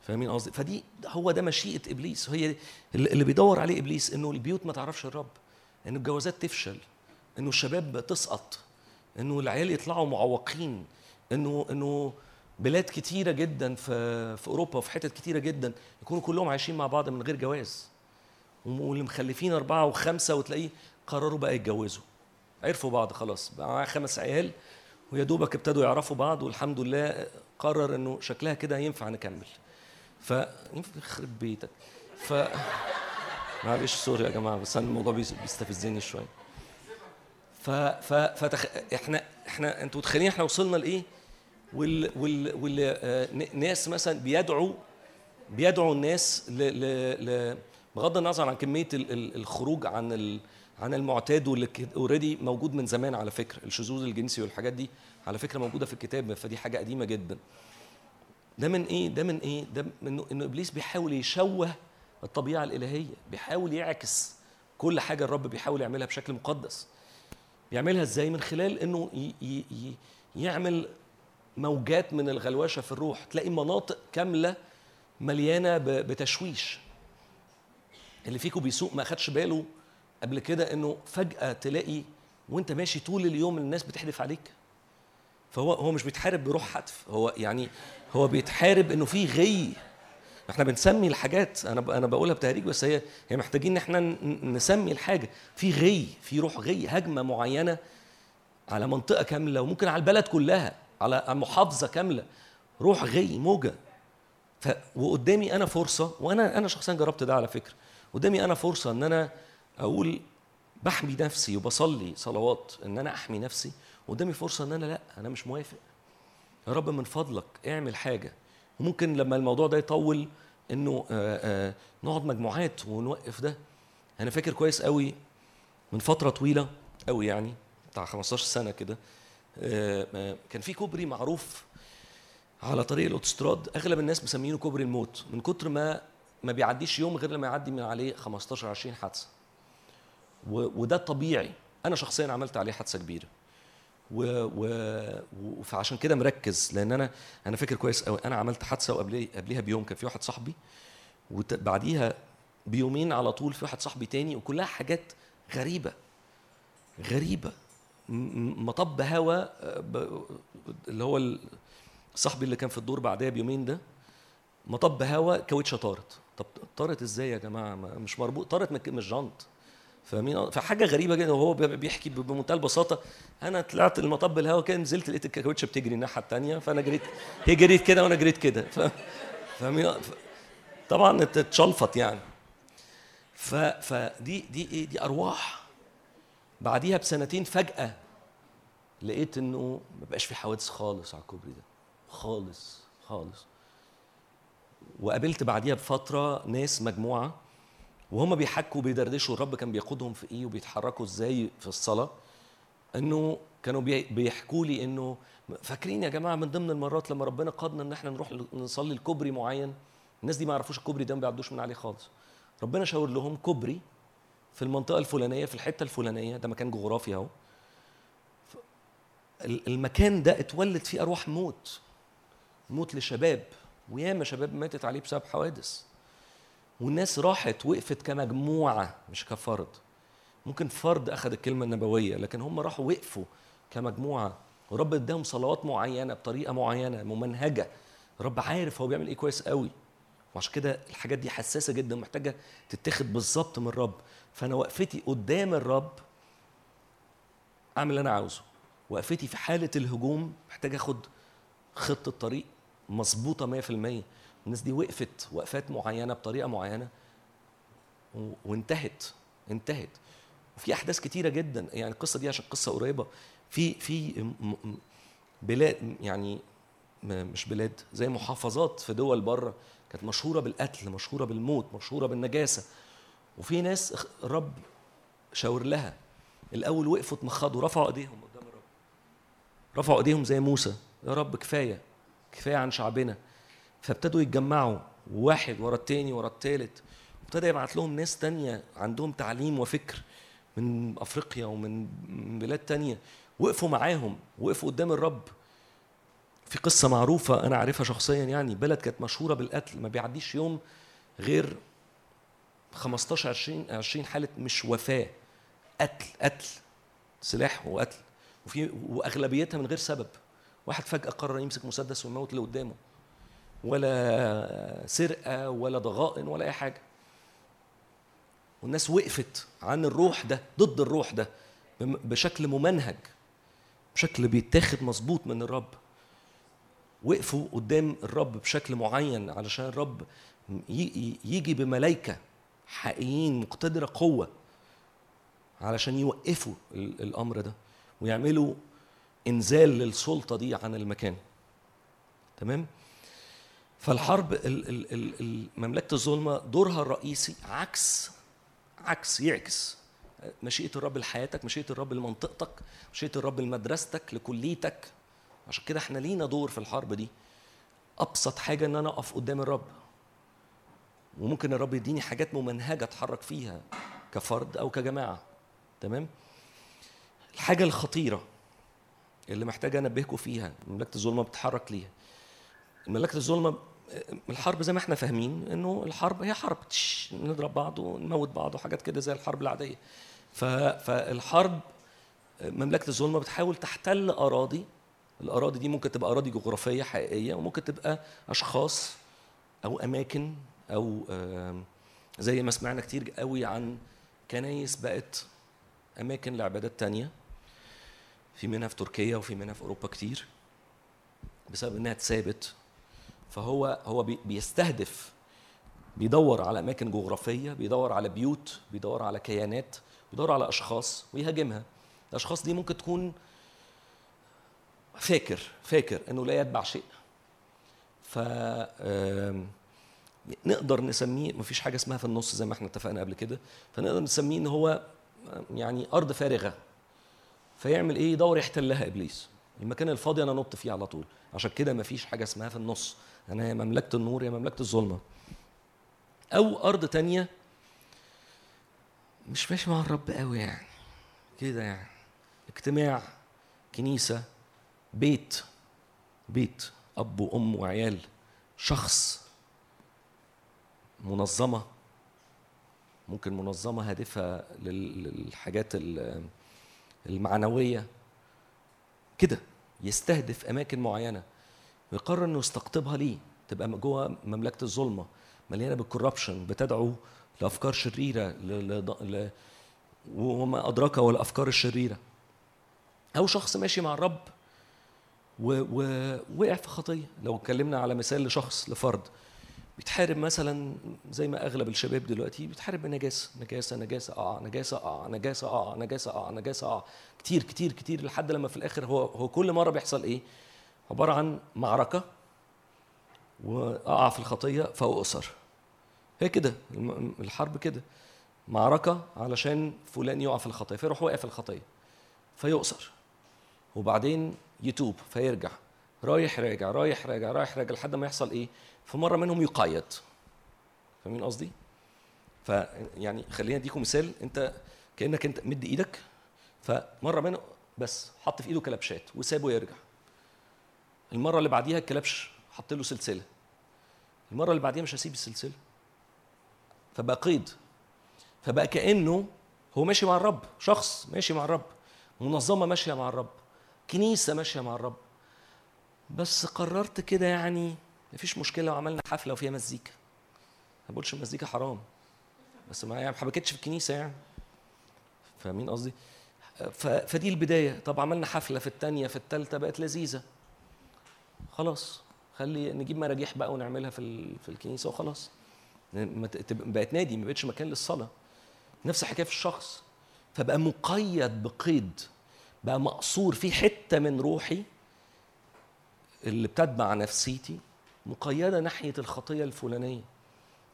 C: فاهمين قصدي؟ فدي هو ده مشيئة إبليس. هي اللي بيدور عليه إبليس إنه البيوت ما تعرفش الرب إنه الجوازات تفشل إنه الشباب تسقط إنه العيال يطلعوا معوقين إنه إنه بلاد كتيرة جدا في في أوروبا وفي حتت كتيرة جدا يكونوا كلهم عايشين مع بعض من غير جواز. واللي مخلفين أربعة وخمسة وتلاقيه قرروا بقى يتجوزوا. عرفوا بعض خلاص بقى معاه خمس عيال ويا دوبك ابتدوا يعرفوا بعض والحمد لله قرر إنه شكلها كده ينفع نكمل. ف يخرب بيتك. ف معلش sorry يا جماعة بس أنا الموضوع بيس- بيستفزني شوية. ف ف فتخ... إحنا إحنا أنتوا متخيلين إحنا وصلنا لإيه؟ وال وال وال آه، ناس مثلا بيدعوا بيدعوا الناس ل... ل... ل... بغض النظر عن كمية ال... ال- الخروج عن ال... عن المعتاد واللي already موجود من زمان على فكرة. الشذوذ الجنسي والحاجات دي على فكرة موجودة في الكتاب فدي حاجة قديمة جدا. ده من إيه؟ ده من إيه؟ ده من إنه إبليس بيحاول يشوه الطبيعة الإلهية بيحاول يعكس كل حاجة الرب بيحاول يعملها بشكل مقدس. بيعملها إزاي؟ من خلال إنه ي- ي- ي- يعمل موجات من الغلوشه في الروح. تلاقي مناطق كاملة مليانة بتشويش. اللي فيكم بيسوق ما خدش باله قبل كده إنه فجأة تلاقي وأنت ماشي طول اليوم الناس بتحدف عليك؟ فهو هو مش بيتحارب بروح حتف هو يعني هو بيتحارب إنه في غي. إحنا بنسمي الحاجات أنا أنا بقولها بتهريج بس هي هي محتاجين إن إحنا نسمي الحاجة. في غي في روح غي هجمة معينة على منطقة كاملة وممكن على البلد كلها على محافظة كاملة. روح غي موجة. ف وقدامي أنا فرصة وأنا أنا شخصيا جربت ده على فكرة. قدامي أنا فرصة إن أنا أقول بحمي نفسي وبصلي صلوات إن أنا أحمي نفسي قدامي فرصة إن أنا لأ أنا مش موافق. يا رب من فضلك اعمل حاجة. وممكن لما الموضوع ده يطول إنه آه، آه، نقعد مجموعات ونوقف ده. أنا فاكر كويس قوي من فترة طويلة قوي يعني بتاع 15 سنة كده آه، كان في كوبري معروف على طريق الأوتوستراد. أغلب الناس مسمينه كوبري الموت. من كتر ما ما بيعديش يوم غير لما يعدي من عليه 15 20 حادثة. وده طبيعي. أنا شخصيا عملت عليه حادثة كبيرة. و... و... فعشان كده مركز لأن أنا أنا فاكر كويس قوي أنا عملت حادثة وقبليه قبليها بيوم كان في واحد صاحبي وبعديها بيومين على طول في واحد صاحبي تاني وكلها حاجات غريبة غريبة. مطب هوا اللي هو صاحبي اللي كان في الدور بعدها بيومين ده مطب هوا كاوتشه طارت. طب طارت إزاي يا جماعة؟ ما- مش مربوط طارت من الجنط. فاهمين؟ فحاجة غريبة جدا وهو بي- بيحكي بمنتهى البساطة أنا طلعت المطب الهوا كده نزلت لقيت الكاوتشه بتجري الناحية الثانية فأنا جريت هي جريت كده وأنا جريت كده. فاهمين؟ ف... طبعا ات- اتشلفط يعني. ف... فدي دي إيه؟ دي أرواح. بعديها بسنتين فجأة لقيت إنه ما بقاش في حوادث خالص على الكوبري ده. خالص خالص. وقابلت بعديها بفترة ناس مجموعة وهم بيحكوا بيدردشوا الرب كان بيقودهم في إيه وبيتحركوا إزاي في الصلاة؟ إنه كانوا بي- بيحكوا لي إنه فاكرين يا جماعة من ضمن المرات لما ربنا قادنا إن إحنا نروح نصلي الكوبري معين الناس دي ما يعرفوش الكوبري ده ما بيعدوش من عليه خالص. ربنا شاور لهم كوبري في المنطقة الفلانية في الحتة الفلانية ده مكان جغرافي أهو. المكان ده اتولد فيه أرواح موت موت لشباب وياما شباب ماتت عليه بسبب حوادث. والناس راحت وقفت كمجموعة مش كفرد. ممكن فرد أخذ الكلمة النبوية لكن هم راحوا وقفوا كمجموعة. ورب اداهم صلوات معينة بطريقة معينة ممنهجة. رب عارف هو بيعمل إيه كويس قوي. وعشان كده الحاجات دي حساسة جدا محتاجه تتاخد بالظبط من الرب. فأنا وقفتي قدام الرب أعمل اللي أنا عاوزه. وقفتي في حالة الهجوم محتاج أخد خطة طريق مظبوطة 100% الناس دي وقفت وقفات معينة بطريقة معينة وانتهت انتهت. وفي أحداث كتيرة جدا يعني القصة دي عشان قصة قريبة. في في بلاد يعني مش بلاد زي محافظات في دول بره كانت مشهورة بالقتل مشهورة بالموت مشهورة بالنجاسة. وفي ناس الرب شاور لها. الأول وقفوا اتمخضوا رفعوا إيديهم قدام الرب. رفعوا إيديهم زي موسى. يا رب كفاية كفاية عن شعبنا. فابتدوا يتجمعوا واحد ورا التاني ورا التالت. ابتدى يبعت لهم ناس تانية عندهم تعليم وفكر من أفريقيا ومن من بلاد تانية. وقفوا معاهم وقفوا قدام الرب في قصة معروفة أنا عارفها شخصيا يعني. بلد كانت مشهورة بالقتل ما بيعديش يوم غير 15 20 20 حالة مش وفاة. قتل قتل سلاح وقتل. وفي وأغلبيتها من غير سبب. واحد فجأة قرر يمسك مسدس ويموت اللي قدامه ولا سرقة ولا ضغائن ولا أي حاجة. والناس وقفت عن الروح ده ضد الروح ده بشكل ممنهج بشكل بيتاخد مظبوط من الرب. وقفوا قدام الرب بشكل معين علشان الرب يجي بملائكة حقيقيين مقتدرة قوة علشان يوقفوا ال- الأمر ده ويعملوا إنزال للسلطة دي عن المكان. تمام؟ فالحرب ال- ال- ال- ال- مملكة الظلمة دورها الرئيسي عكس عكس يعكس. مشيئة الرب لحياتك مشيئة الرب لمنطقتك مشيئة الرب لمدرستك لكليتك. عشان كده إحنا لينا دور في الحرب دي. أبسط حاجة إن أنا أقف قدام الرب. وممكن الرب يديني حاجات ممنهجة أتحرك فيها كفرد أو كجماعة. تمام؟ الحاجة الخطيرة اللي محتاج انبهكم فيها مملكة الظلمة بتتحرك ليها. مملكة الظلمة الحرب زي ما إحنا فاهمين انه الحرب هي حرب نضرب بعض ونموت بعض وحاجات كده زي الحرب العادية. فالحرب مملكة الظلمة بتحاول تحتل أراضي الأراضي دي ممكن تبقى أراضي جغرافية حقيقية وممكن تبقى أشخاص أو أماكن أو زي ما سمعنا كتير قوي عن كنايس بقت أماكن لعبادات تانية في منها في تركيا وفي منها في أوروبا كتير بسبب إنها اتثابت فهو هو بي- بيستهدف بيدور على أماكن جغرافية بيدور على بيوت بيدور على كيانات بيدور على أشخاص ويهاجمها. الأشخاص دي ممكن تكون فاكر فاكر إنه لا يتبع شيء. ف نقدر نسميه مفيش حاجة اسمها في النص زي ما إحنا اتفقنا قبل كده. فنقدر نسميه إن هو يعني أرض فارغة. فيعمل إيه؟ يدور يحتلها إبليس. المكان الفاضي أنا نط فيه على طول. عشان كده مفيش حاجة اسمها في النص. أنا يا مملكة النور يا مملكة الظلمة. أو أرض تانية مش ماشي مع الرب قوي يعني. كده يعني. اجتماع كنيسة بيت بيت أب وأم وعيال شخص منظمة. ممكن منظمة هادفة لل- للحاجات ال- المعنوية. كده. يستهدف أماكن معينة. ويقرر إنه يستقطبها ليه تبقى جوه مملكة الظلمة مليانة بالكوربشن بتدعو لأفكار شريرة ل... ل... ل... وما ادراك والأفكار الشريرة. أو شخص ماشي مع الرب ووقع في خطية. لو اتكلمنا على مثال لشخص لفرد بيتحارب مثلا زي ما أغلب الشباب دلوقتي بيتحارب بنجاسة نجاسة نجاسة آه نجاسة آه نجاسة آه نجاسة آه نجاسة آه كتير كتير كتير لحد لما في الآخر هو هو كل مرة بيحصل إيه؟ عبارة عن معركة وأقع في الخطية فاؤسر هي كده الحرب كده. معركة علشان فلان يقع في الخطية فيروح واقع في الخطية فيؤسر وبعدين يتوب فيرجع. رايح راجع رايح راجع رايح راجع لحد ما يحصل إيه؟ فمره منهم يقيد فاهمين قصدي؟ فيعني خلينا أديكم مثال. أنت كأنك أنت مد إيدك فمرة منه بس حط في إيده كلبشات وسابه يرجع. المرة اللي بعديها الكلبش حط له سلسلة. المرة اللي بعديها مش هسيب السلسلة. فبقى قيد. فبقى كأنه هو ماشي مع الرب. شخص ماشي مع الرب. منظمة ماشية مع الرب. كنيسة ماشية مع الرب. بس قررت كده يعني مفيش مشكلة لو عملنا حفلة وفيها مزيكا. ما بقولش المزيكا حرام. بس ما يعني حبكتش في الكنيسة يعني. فاهمين قصدي؟ فدي البداية. طب عملنا حفلة في الثانية في الثالثه بقت لذيذة. خلاص خلي نجيب مراجيح بقى ونعملها في في الكنيسة وخلاص. بقت نادي ما بقتش مكان للصلاة. نفس الحكاية في الشخص. فبقى مقيد بقيد بقى مقصور في حتة من روحي اللي بتتبع نفسيتي مقيدة ناحية الخطية الفلانية.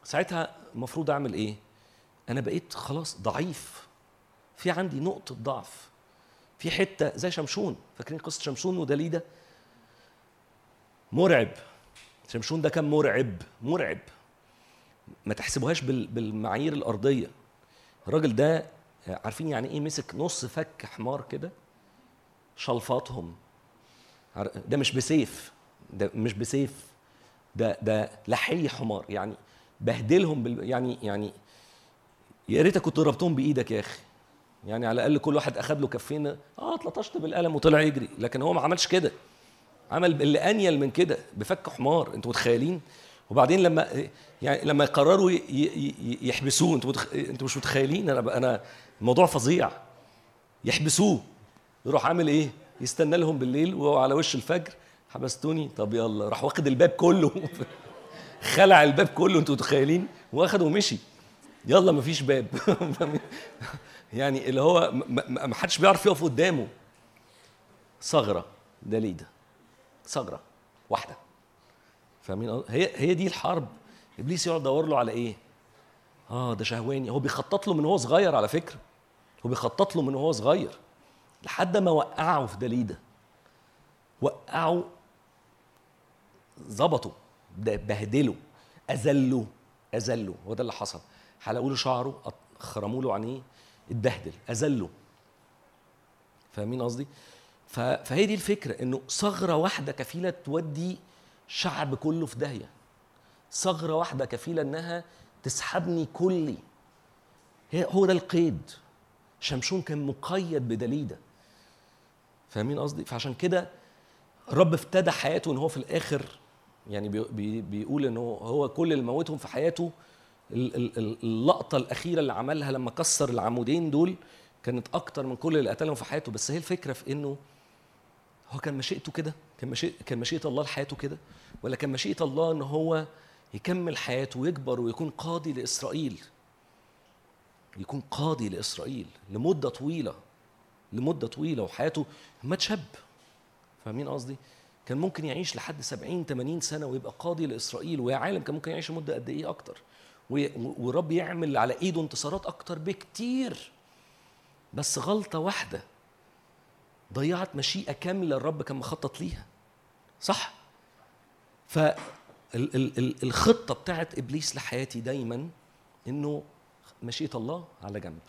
C: ساعتها المفروض أعمل إيه؟ أنا بقيت خلاص ضعيف. في عندي نقطة ضعف. في حتة زي شمشون. فاكرين قصة شمشون ودليدة؟ مرعب. شمشون ده كان مرعب مرعب. ما تحسبوهاش بال- بالمعايير الأرضية. الراجل ده عارفين يعني إيه مسك نص فك حمار كده؟ شلفطهم ده مش بسيف ده مش بسيف. ده ده لحي حمار. يعني بهدلهم بال يعني يعني يا ريتك كنت ضربتهم بإيدك يا أخي. يعني على الأقل كل واحد اخذ له كفين. آه اتلطشت بالقلم وطلع يجري. لكن هو ما عملش كده. عمل اللي أنيل من كده بفك حمار أنتوا متخيلين؟ وبعدين لما يعني لما يقرروا يحبسوه أنتوا. أنتوا مش متخيلين؟ أنا أنا الموضوع فظيع. يحبسوه. يروح عامل إيه؟ يستنى لهم بالليل وهو على وش الفجر. حبستوني؟ طب يلا. راح واخد الباب كله. خلع الباب كله أنتوا متخيلين؟ واخده ومشي. يلا مفيش باب. يعني اللي هو ما- حدش بيعرف يقف قدامه. ثغرة. دليده ثغرة واحدة. فاهمين؟ هي هي دي الحرب. إبليس يقعد يدور له على إيه؟ آه ده شهواني. هو بيخطط له من هو صغير على فكرة. هو بيخطط له من هو صغير لحد ما وقعه في دليدة. وقعه ظبطه بهدله اذله اذله هو ده اللي حصل. حلقوا له شعره خرموا له عينيه اتبهدل اذله فاهمين قصدي؟ فهي دي الفكرة إنه ثغرة واحدة كفيلة تودي شعب كله في داهية. ثغرة واحدة كفيلة إنها تسحبني كلي. هي هو ده القيد. شمشون كان مقيد بدليدة. فاهمين قصدي؟ فعشان كده الرب افتدى حياته إن هو في الآخر يعني بي بي بيقول ان هو كل اللي موتهم في حياته ال- ال- ال- اللقطة الأخيرة اللي عملها لما كسر العمودين دول كانت أكتر من كل اللي قتلهم في حياته. بس هي الفكرة في إنه هو كان مشيئته كده؟ كان مشيئة كان مشيئة الله لحياته كده؟ ولا كان مشيئة الله إن هو يكمل حياته ويكبر ويكون قاضي لإسرائيل؟ يكون قاضي لإسرائيل لمدة طويلة لمدة طويلة وحياته مات شاب فاهمين قصدي؟ كان ممكن يعيش لحد 70 80 سنة ويبقى قاضي لإسرائيل ويا عالم كان ممكن يعيش مدة قد إيه أكتر؟ والرب يعمل على إيده انتصارات أكتر بكتير. بس غلطة واحدة ضيعت مشيئة كاملة الرب كان مخطط ليها. صح؟ فالخطة بتاعت إبليس لحياتي دايما إنه مشيئة الله على جنب.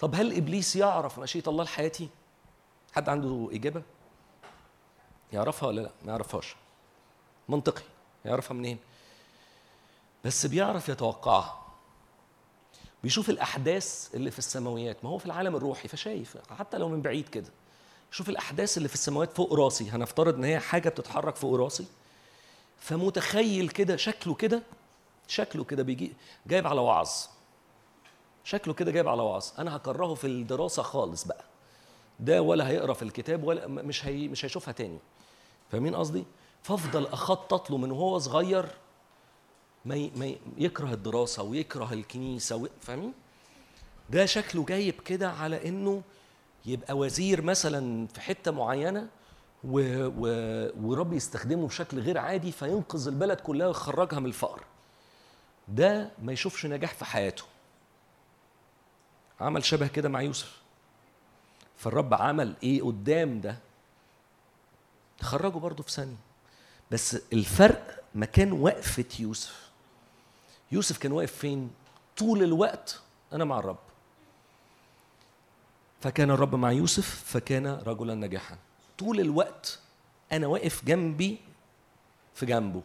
C: طب هل إبليس يعرف مشيئة الله لحياتي؟ حد عنده إجابة؟ يعرفها ولا لا؟ ما يعرفهاش. منطقي. يعرفها منين؟ بس بيعرف يتوقعها. بيشوف الأحداث اللي في السماويات. ما هو في العالم الروحي فشايف. حتى لو من بعيد كده. شوف الأحداث اللي في السماوات فوق راسي هنفترض إن هي حاجة بتتحرك فوق راسي. فمتخيل كده شكله كده شكله كده بيجي جايب على وعظ. شكله كده جايب على وعظ. أنا هكرهه في الدراسة خالص بقى. ده ولا هيقرأ في الكتاب ولا مش هي مش هيشوفها تاني. فاهمين قصدي؟ فافضل أخطط له من وهو صغير ما ي- ما ي- يكره الدراسة ويكره الكنيسة و- فاهمين؟ ده شكله جايب كده على إنه يبقى وزير مثلا في حتة معينة و... و... ورب يستخدمه بشكل غير عادي فينقذ البلد كلها ويخرجها من الفقر. ده ما يشوفش نجاح في حياته. عمل شبه كده مع يوسف. فالرب عمل إيه قدام ده؟ خرجه برضه في ثانية. بس الفرق مكان وقفة يوسف. يوسف كان واقف فين؟ طول الوقت أنا مع الرب. فكان الرب مع يوسف فكان رجلا ناجحا. طول الوقت أنا واقف جنبي في جنبه.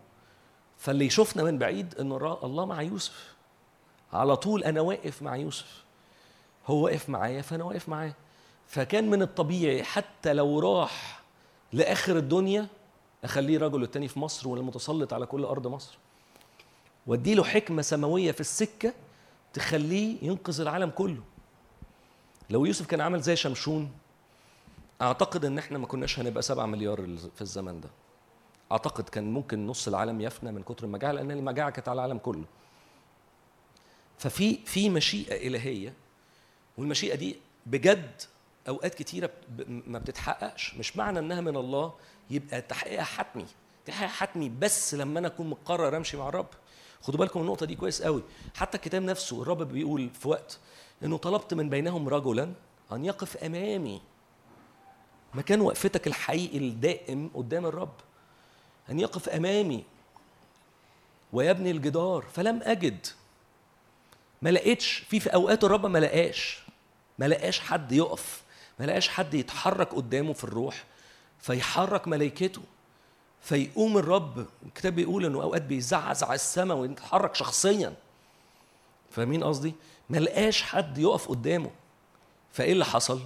C: فاللي يشوفنا من بعيد إن الله مع يوسف. على طول أنا واقف مع يوسف. هو واقف معايا فأنا واقف معاه. فكان من الطبيعي حتى لو راح لآخر الدنيا أخليه رجل التاني في مصر والمتسلط على كل أرض مصر. وأديله حكمة سماوية في السكة تخليه ينقذ العالم كله. لو يوسف كان عمل زي شمشون أعتقد إن إحنا ما كناش هنبقى سبعة مليار في الزمن ده. أعتقد كان ممكن نص العالم يفنى من كتر المجاعة لأن المجاعة كانت على العالم كله. ففي في مشيئة إلهية والمشيئة دي بجد أوقات كتيرة ما بتتحققش. مش معنى إنها من الله يبقى تحقيقها حتمي. تحقيقها حتمي بس لما أنا أكون مقرر أمشي مع الرب. خدوا بالكم النقطة دي كويس قوي حتى الكتاب نفسه الرب بيقول في وقت انه طلبت من بينهم رجلا أن يقف أمامي. مكان وقفتك الحقيقي الدائم قدام الرب. أن يقف أمامي. ويبني الجدار فلم أجد. ما لقيتش. في في أوقات الرب ما لقاش. ما لقاش حد يقف. ما لقاش حد يتحرك قدامه في الروح. فيحرك ملائكته. فيقوم الرب. الكتاب بيقول إنه أوقات بيزعزع السماء ويتحرك شخصيا. فاهمين قصدي؟ ما لقاش حد يقف قدامه. فإيه اللي حصل؟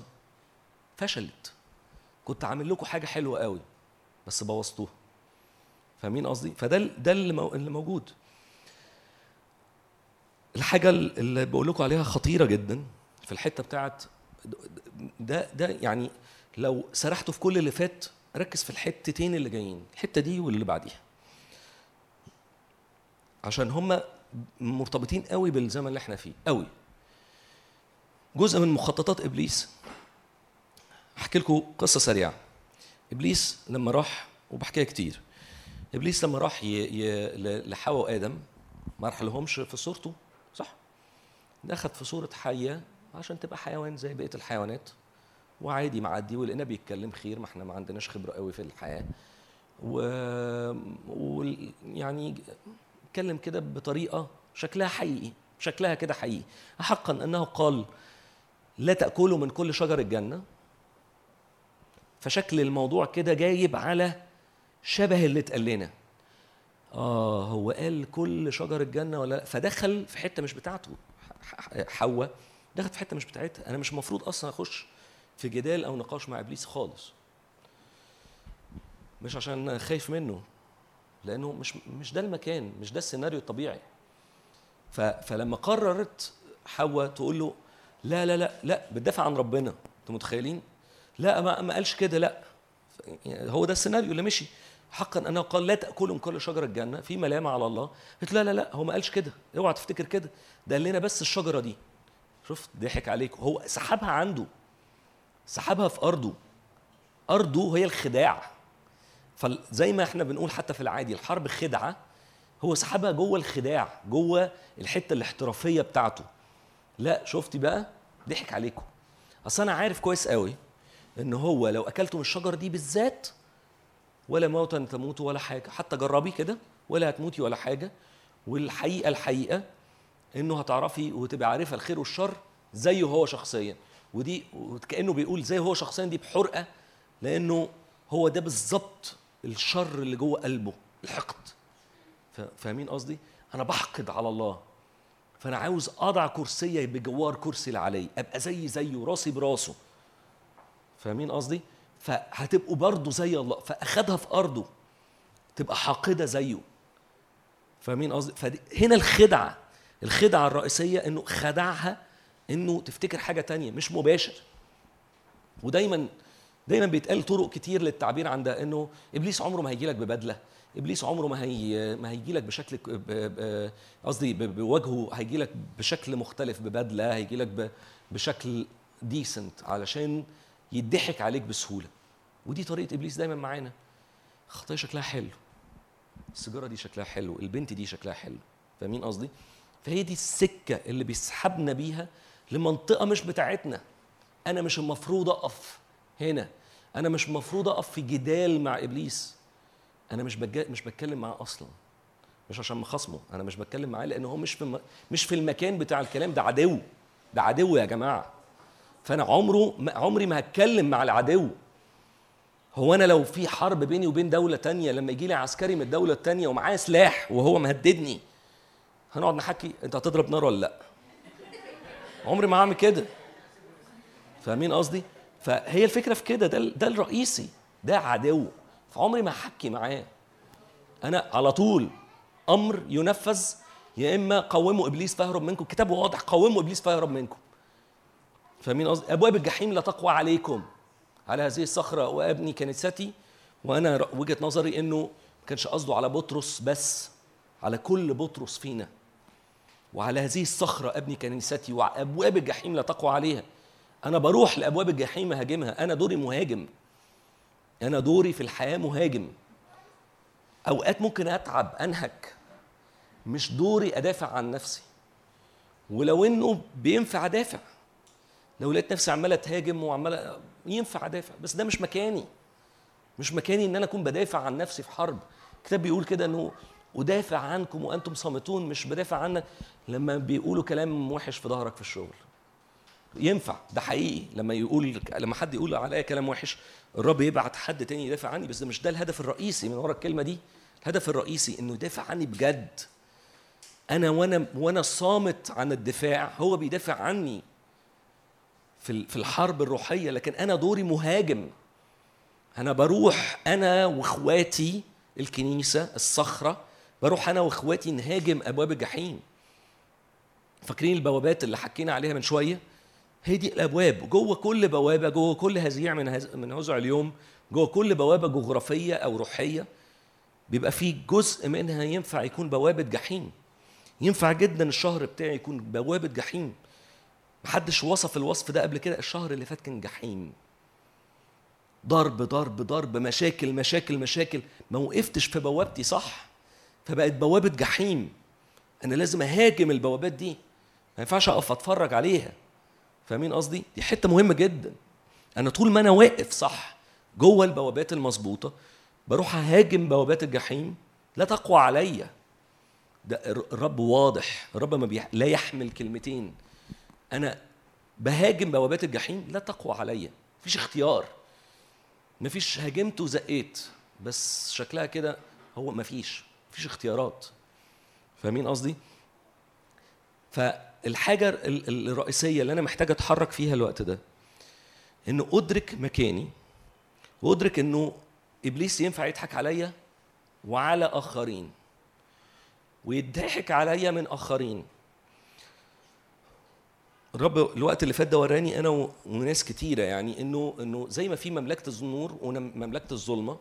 C: فشلت. كنت عامل لكم حاجة حلوة قوي بس بوظتوها. فاهمين قصدي؟ فده ده اللي موجود. الحاجة اللي بقول لكم عليها خطيرة جدا في الحتة بتاعت ده ده يعني لو سرحتوا في كل اللي فات ركز في الحتتين اللي جايين الحتة دي واللي بعديها. عشان هما مرتبطين قوي بالزمن اللي إحنا فيه قوي. جزء من مخططات إبليس احكي لكم قصة سريعة. إبليس لما راح وبحكيها كتير. إبليس لما راح ي... ي... لحواء وادم ما راح لهمش في صورته صح؟ دخل في صورة حية عشان تبقى حيوان زي بقية الحيوانات وعادي معدي ولقينا بيتكلم خير ما إحنا ما عندناش خبرة قوي في الحياة. و... و... يعني اتكلم كده بطريقة شكلها حقيقي شكلها كده حقيقي. حقا أنه قال لا تأكلوا من كل شجر الجنة. فشكل الموضوع كده جايب على شبه اللي اتقال لنا. آه هو قال كل شجر الجنة ولا لأ؟ فدخل في حتة مش بتاعته حواء دخلت في حتة مش بتاعتها. أنا مش المفروض أصلا أخش في جدال أو نقاش مع إبليس خالص. مش عشان خايف منه. لأنه مش مش ده المكان مش ده السيناريو الطبيعي. فلما قررت حواء تقول له لا لا لا لا بتدافع عن ربنا أنتوا متخيلين؟ لا ما, ما قالش كده لا. هو ده السيناريو اللي مشي. حقا انه قال لا تأكلوا من كل شجر الجنة في ملامه على الله. قلت لا لا لا هو ما قالش كده. اوعى تفتكر كده. ده قال لنا بس الشجرة دي. شفت؟ ضحك عليك. هو سحبها عنده سحبها في أرضه. أرضه هي الخداع. فزي ما إحنا بنقول حتى في العادي الحرب خدعة هو سحبها جوه الخداع جوه الحتة الاحترافية بتاعته. لا شفتي بقى؟ ضحك عليكم. أصل أنا عارف كويس قوي إن هو لو اكلتوا من الشجره دي بالذات ولا موتا تموتوا ولا حاجة. حتى جربي كده ولا هتموتي ولا حاجة. والحقيقة الحقيقة إنه هتعرفي وتبقى عارفة الخير والشر زيه هو شخصيا. ودي كانه بيقول زي هو شخصيا دي بحرقة لأنه هو ده بالظبط الشر اللي جوه قلبه الحقد. فاهمين قصدي؟ أنا بحقد على الله. فأنا عاوز أضع كرسيه بجوار كرسي اللي أبقى زي زيه راسي براسه. فاهمين قصدي؟ فهتبقوا برضه زي الله فأخدها في أرضه. تبقى حاقدة زيه. فاهمين قصدي؟ فهنا الخدعة. الخدعة الرئيسية إنه خدعها إنه تفتكر حاجة تانية مش مباشر. ودايما دايما بيتقال طرق كتير للتعبير عن ده إنه إبليس عمره ما هيجي لك ببدلة إبليس عمره ما هي ما هيجي لك بشكل قصدي بوجهه هيجي لك بشكل مختلف ببدلة هيجي لك بشكل ديسنت علشان يضحك عليك بسهولة. ودي طريقة إبليس دايما معانا. خطايا شكلها حلو. السيجارة دي شكلها حلو. البنت دي شكلها حلو. فاهمين قصدي؟ فهي دي السكة اللي بيسحبنا بيها لمنطقة مش بتاعتنا. أنا مش المفروض أقف هنا. أنا مش المفروض أقف في جدال مع إبليس. أنا مش. مش بتكلم معاه أصلا. مش عشان مخاصمه أنا مش بتكلم معاه لأن هو مش في. مش في المكان بتاع الكلام ده عدو. ده عدو يا جماعة. فأنا عمره عمري ما هتكلم مع العدو. هو أنا لو في حرب بيني وبين دولة تانية لما يجي لي عسكري من الدولة التانية ومعاه سلاح وهو مهددني هنقعد نحكي أنت هتضرب نار ولا لأ؟ عمري ما هعمل كده. فاهمين قصدي؟ فهي الفكرة في كده ده ده الرئيسي ده عدو. فعمري ما هحكي معاه. أنا على طول أمر ينفذ يا إما قوموا إبليس فيهرب منكم. الكتاب واضح قوموا إبليس فيهرب منكم. فاهمين قصدي؟ أبواب الجحيم لا تقوى عليكم. على هذه الصخرة وابني كنيستي وأنا وجهة نظري إنه ما كانش قصده على بطرس بس على كل بطرس فينا. وعلى هذه الصخرة أبني كنيستي وابواب الجحيم لا تقوى عليها. أنا بروح لأبواب الجحيم اهاجمها أنا دوري مهاجم. أنا دوري في الحياة مهاجم. أوقات ممكن أتعب أنهك. مش دوري أدافع عن نفسي. ولو إنه بينفع أدافع. لو لقيت نفسي عمال اتهاجم وعمال ينفع أدافع. بس ده مش مكاني. مش مكاني إن أنا أكون بدافع عن نفسي في حرب. الكتاب بيقول كده إنه أدافع عنكم وأنتم صامتون مش بدافع عنك. لما بيقولوا كلام وحش في ظهرك في الشغل. ينفع ده حقيقي. لما يقول لما حد يقول عليا كلام وحش الرب يبعت حد تاني يدافع عني بس ده مش ده الهدف الرئيسي من ورا الكلمة دي. الهدف الرئيسي إنه يدافع عني بجد. أنا وأنا وأنا صامت عن الدفاع هو بيدافع عني في في الحرب الروحية لكن أنا دوري مهاجم. أنا بروح أنا وإخواتي الكنيسة الصخرة بروح أنا وإخواتي نهاجم أبواب الجحيم. فاكرين البوابات اللي حكينا عليها من شوية؟ هي دي الأبواب. جوه كل بوابة جوه كل هزيع من هز... من هزع اليوم جوه كل بوابة جغرافية أو روحية بيبقى في جزء منها ينفع يكون بوابة جحيم. ينفع جدا الشهر بتاعي يكون بوابة جحيم. محدش وصف الوصف ده قبل كده. الشهر اللي فات كان جحيم. ضرب ضرب ضرب مشاكل مشاكل مشاكل. ما وقفتش في بوابتي صح؟ فبقت بوابة جحيم. أنا لازم أهاجم البوابات دي. ما ينفعش أقف أتفرج عليها. فاهمين قصدي؟ دي حتة مهمة جدا. أنا طول ما أنا واقف صح جوه البوابات المظبوطة بروح أهاجم بوابات الجحيم لا تقوى عليا. ده الر- الرب واضح. الرب ما بيح... لا يحمل كلمتين. أنا بهاجم بوابات الجحيم لا تقوى عليا. مفيش اختيار. مفيش هاجمت وزقيت. بس شكلها كده هو مفيش. مفيش اختيارات. فاهمين قصدي؟ ال- ال- الرئيسية اللي أنا محتاج أتحرك فيها الوقت ده انه أدرك مكاني وأدرك إنه إبليس ينفع يضحك عليا وعلى آخرين ويضحك عليا من آخرين. الرب الوقت اللي فات ده وراني أنا وناس كتيرة يعني إنه إنه زي ما في مملكة النور ومملكه الظلمة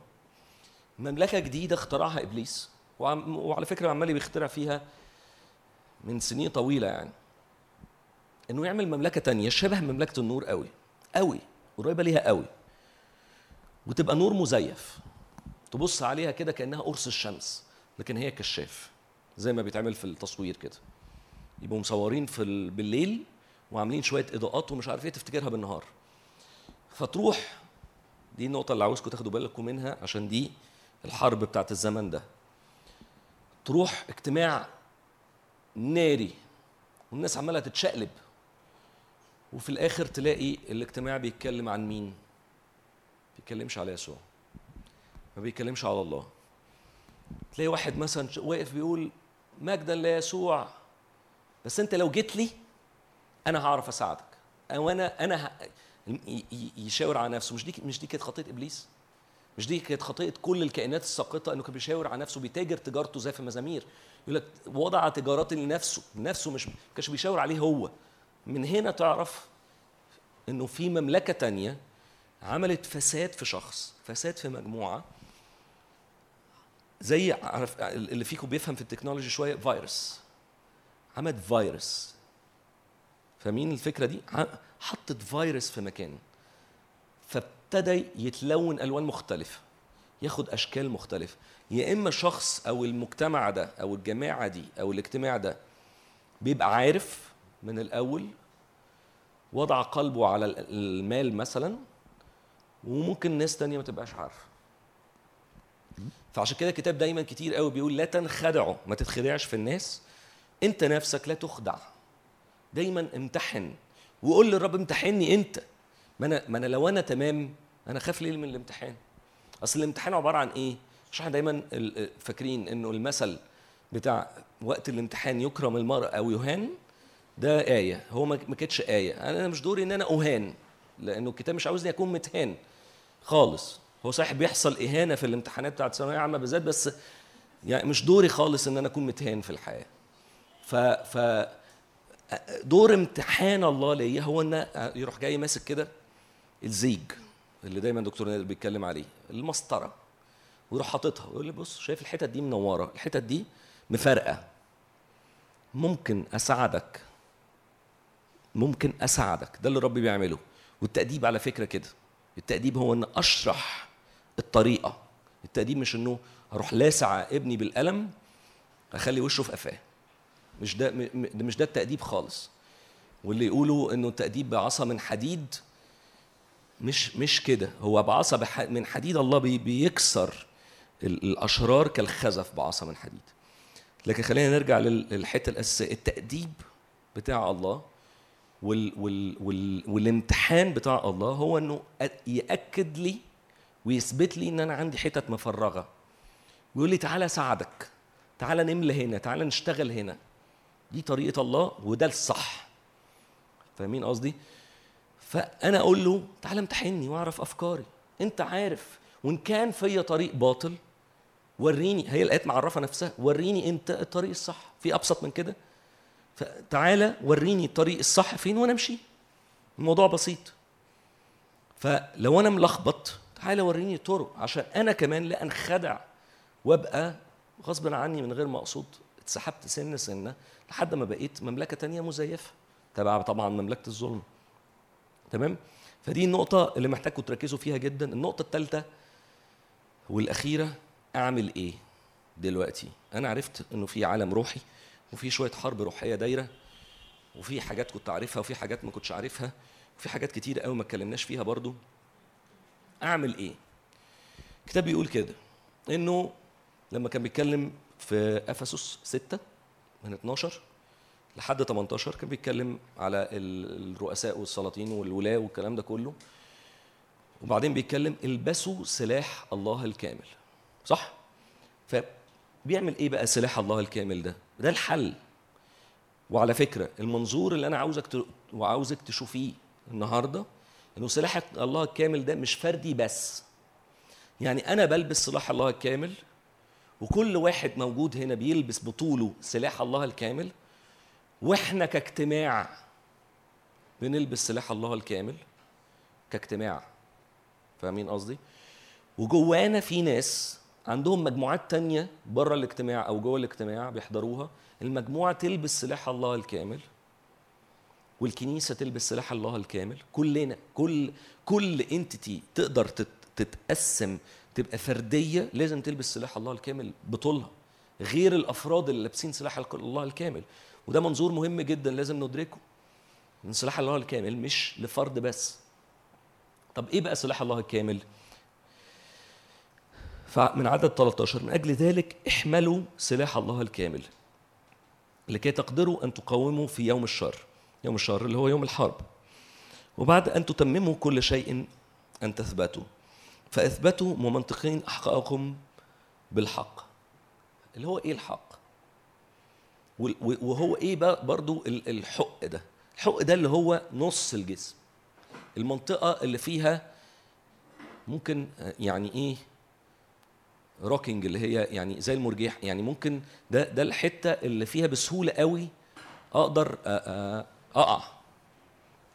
C: مملكة جديدة اخترعها إبليس وعلى فكرة عمال بيخترع فيها من سنين طويلة يعني. إنه يعمل مملكة تانية شبه مملكة النور قوي قوي قريبة ليها قوي. وتبقى نور مزيف. تبص عليها كده كأنها قرص الشمس لكن هي كشاف زي ما بيتعمل في التصوير كده. يبقوا مصورين في ال- بالليل وعاملين شوية إضاءات ومش عارف إيه تفتكرها بالنهار. فتروح دي النقطة اللي عاوزكم تاخدوا بالكم منها عشان دي الحرب بتاعت الزمن ده. تروح اجتماع ناري والناس عمالة تتشقلب. وفي الآخر تلاقي الاجتماع بيتكلم عن مين؟ ما بيتكلمش على يسوع. ما بيتكلمش على الله. تلاقي واحد مثلا واقف بيقول مجدا ليسوع بس أنت لو جيت لي أنا هعرف أساعدك. أو أنا أنا ه... يشاور على نفسه. مش دي مش دي كانت خطيه إبليس؟ مش دي كانت خطيه كل الكائنات الساقطة إنه كان بيشاور على نفسه بيتاجر تجارته زي في المزامير يقول لك وضع تجارات لنفسه نفسه مش ما كانش بيشاور عليه هو. من هنا تعرف إنه في مملكة تانية عملت فساد في شخص فساد في مجموعة زي عارف اللي فيكم بيفهم في التكنولوجي شوية فيروس. عملت فيروس. فاهمين الفكرة دي؟ حطت فيروس في مكان. ابتدى يتلون ألوان مختلفة ياخد أشكال مختلفة. يا إما شخص أو المجتمع ده أو الجماعة دي أو الاجتماع ده بيبقى عارف من الأول وضع قلبه على المال مثلا وممكن ناس تانية ما تبقاش عارفة. فعشان كده الكتاب دايما كتير قوي بيقول لا تنخدعوا ما تتخدعش في الناس. انت نفسك لا تخدع. دايما امتحن. وقول للرب امتحني انت. ما أنا ما أنا لو أنا تمام أنا خاف ليه من الامتحان؟ أصل الامتحان عبارة عن إيه؟ مش إحنا دايما فاكرين إنه المثل بتاع وقت الامتحان يكرم المرء أو يهان ده آية. هو ما كانتش آية. أنا مش دوري إن أنا أهان لأنه الكتاب مش عاوزني أكون متهان خالص. هو صحيح بيحصل إهانة في الامتحانات بتاعت الثانوية العامة بالذات بس يعني مش دوري خالص إن أنا أكون متهان في الحياة. ف ف دور امتحان الله ليا هو إن يروح جاي ماسك كده الزيج اللي دايما دكتور نادر بيتكلم عليه المسطرة ويروح حاططها ويقول لي بص شايف الحتت دي منورة الحتت دي مفرقه ممكن أساعدك ممكن أساعدك. ده اللي الرب بيعمله. والتأديب على فكرة كده. التأديب هو إن أشرح الطريقة. التأديب مش إنه أروح لاسع ابني بالقلم أخلي وشه في قفاه. مش ده مش ده التأديب خالص. واللي يقولوا إنه التأديب بعصا من حديد مش مش كده. هو بعصا من حديد الله بي- بيكسر ال- الأشرار كالخزف بعصا من حديد. لكن خلينا نرجع لل- للحتة الأساسية. التأديب بتاع الله وال وال وال والامتحان بتاع الله هو إنه يأكد لي ويثبت لي إن أنا عندي حتت مفرغة. ويقول لي تعالى اساعدك تعالى نملى هنا. تعالى نشتغل هنا. دي طريقة الله وده الصح. فاهمين قصدي؟ فأنا أقول له تعالى امتحني وأعرف أفكاري. أنت عارف. وإن كان فيا طريق باطل وريني. هي الآيات معرفة نفسها. وريني أنت الطريق الصح. في أبسط من كده؟ فتعالى وريني الطريق الصح فين وأنا امشي الموضوع بسيط. فلو أنا ملخبط تعالى وريني طرق عشان أنا كمان لا أنخدع وأبقى غصب عني من غير ما أقصد اتسحبت سنة سنة لحد ما بقيت مملكة تانية مزيفة تبع طبعا مملكة الظلم. تمام؟ فدي النقطة اللي محتاجكم تركزوا فيها جدا. النقطة الثالثه والأخيرة أعمل إيه دلوقتي؟ أنا عرفت إنه في عالم روحي وفي شوية حرب روحية دايرة وفي حاجات كنت عارفها وفي حاجات ما كنتش عارفها وفي حاجات كتير قوي ما اتكلمناش فيها برضو. أعمل إيه؟ الكتاب بيقول كده إنه لما كان بيتكلم في إفسس 6 من 12 لحد 18 كان بيتكلم على ال- الرؤساء والسلاطين والولاة والكلام ده كله. وبعدين بيتكلم البسوا سلاح الله الكامل صح؟ فبيعمل إيه بقى سلاح الله الكامل ده؟ ده الحل. وعلى فكرة المنظور اللي أنا عاوزك ت... وعاوزك تشوفيه النهارده إنه سلاح الله الكامل ده مش فردي بس. يعني أنا بلبس سلاح الله الكامل وكل واحد موجود هنا بيلبس بطوله سلاح الله الكامل وإحنا كاجتماع بنلبس سلاح الله الكامل. كاجتماع. فاهمين قصدي؟ وجوانا في ناس عندهم مجموعات تانية بره الاجتماع أو جوه الاجتماع بيحضروها. المجموعة تلبس سلاح الله الكامل والكنيسة تلبس سلاح الله الكامل. كلنا كل كل انتيتي تقدر تت- تتقسم تبقى فردية لازم تلبس سلاح الله الكامل بطولها. غير الأفراد اللي لابسين سلاح الله الكامل. وده منظور مهم جدا لازم ندركه إن سلاح الله الكامل مش لفرد بس. طب إيه بقى سلاح الله الكامل؟ فمن عدد 13 من أجل ذلك احملوا سلاح الله الكامل لكي تقدروا أن تقاوموا في يوم الشر يوم الشر اللي هو يوم الحرب. وبعد أن تتمموا كل شيء أن تثبتوا. فاثبتوا ممنطقين احقائكم بالحق. اللي هو إيه الحق؟ وهو إيه بقى برضو ال- الحق ده؟ الحق ده اللي هو نص الجسم. المنطقة اللي فيها ممكن يعني إيه روكينج اللي هي يعني زي المرجيح. يعني ممكن ده ده الحتة اللي فيها بسهولة قوي أقدر أقع.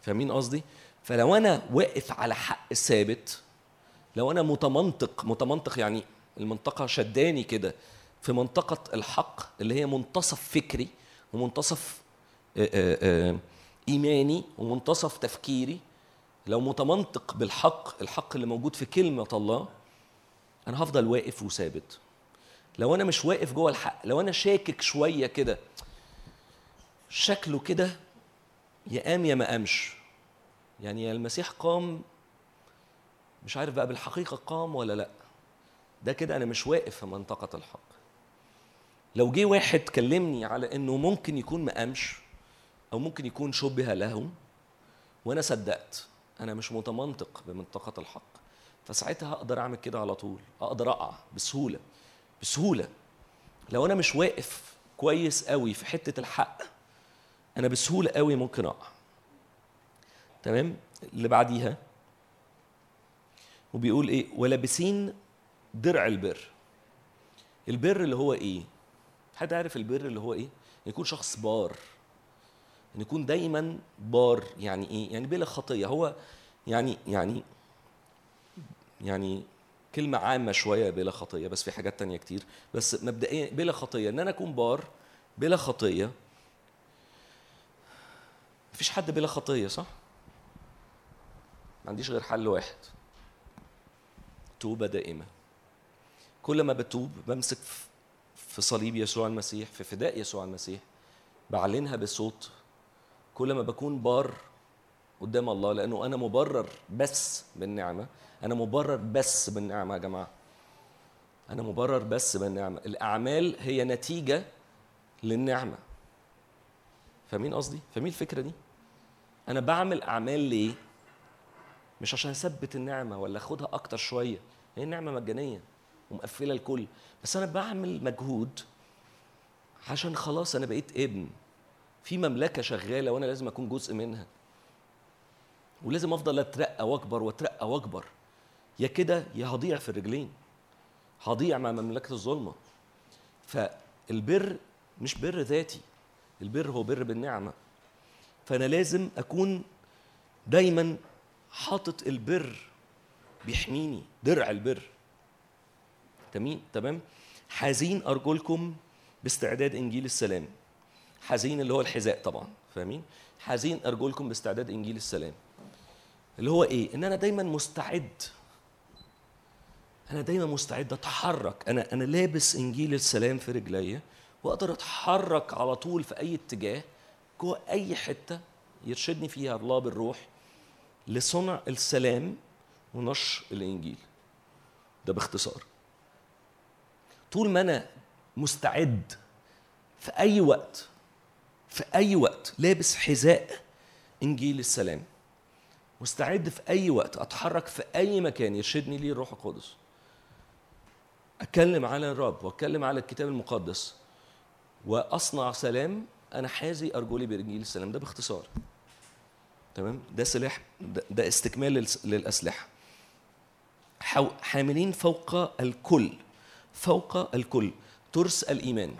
C: فاهمين قصدي؟ فلو أنا واقف على حق ثابت لو أنا متمنطق متمنطق يعني المنطقة شداني كده في منطقة الحق اللي هي منتصف فكري ومنتصف إيماني ومنتصف تفكيري لو متمنطق بالحق الحق اللي موجود في كلمة الله أنا هفضل واقف وثابت. لو أنا مش واقف جوه الحق لو أنا شاكك شوية كده شكله كده يا قام يا ما قامش. يعني يا المسيح قام مش عارف بقى بالحقيقة قام ولا لأ. ده كده أنا مش واقف في منطقة الحق. لو جه واحد كلمني على إنه ممكن يكون ما قامش أو ممكن يكون شبه له وأنا صدقت أنا مش متمنطق بمنطقة الحق. فساعتها أقدر أعمل كده على طول أقدر أقع بسهولة بسهولة. لو أنا مش واقف كويس قوي في حتة الحق أنا بسهولة قوي ممكن أقع. تمام؟ اللي بعديها وبيقول إيه؟ ولابسين درع البر. البر اللي هو إيه؟ حد عارف البر اللي هو إيه؟ يكون شخص بار. إن يكون دايما بار يعني إيه؟ يعني بلا خطية. هو يعني يعني يعني كلمة عامة شوية بلا خطية بس في حاجات تانية كتير. بس مبدئيا بلا خطية إن أنا أكون بار بلا خطية مفيش حد بلا خطية صح؟ ما عنديش غير حل واحد. توبة دائمة. كل ما بتوب بمسك في صليب يسوع المسيح في فداء يسوع المسيح بعلنها بصوت. كل ما بكون بار قدام الله لأنه أنا مبرر بس بالنعمة أنا مبرر بس بالنعمة يا جماعة. أنا مبرر بس بالنعمة. الأعمال هي نتيجة للنعمة. فاهمين قصدي؟ فاهمين الفكرة دي؟ أنا بعمل أعمال ليه؟ مش عشان أثبت النعمة ولا أخدها أكتر شوية. هي النعمه مجانية ومقفلة الكل. بس أنا بعمل مجهود عشان خلاص أنا بقيت ابن. في مملكة شغالة وأنا لازم أكون جزء منها. ولازم أفضل أترقى وأكبر وأترقى وأكبر. يا كده يا هضيع في الرجلين هضيع مع مملكة الظلمة. فالبر مش بر ذاتي البر هو بر بالنعمة. فأنا لازم أكون دايما حاطط البر بيحميني درع البر. تمام؟ تمام؟ حازين ارجلكم باستعداد إنجيل السلام. حزين اللي هو الحذاء طبعا فاهمين؟ حزين ارجلكم باستعداد إنجيل السلام. اللي هو إيه؟ إن أنا دايما مستعد أنا دايما مستعد أتحرك. أنا أنا لابس إنجيل السلام في رجليا وأقدر أتحرك على طول في أي اتجاه جوه أي حتة يرشدني فيها الله بالروح لصنع السلام ونشر الإنجيل. ده باختصار. طول ما أنا مستعد في أي وقت في أي وقت لابس حذاء إنجيل السلام مستعد في أي وقت أتحرك في أي مكان يرشدني ليه الروح القدس. اتكلم على الرب وأتكلم على الكتاب المقدس وأصنع سلام أنا حازي ارجلي بإنجيل السلام. ده باختصار. تمام؟ ده سلاح ده, ده استكمال للأسلحة. حاملين فوق الكل فوق الكل. ترس الإيمان.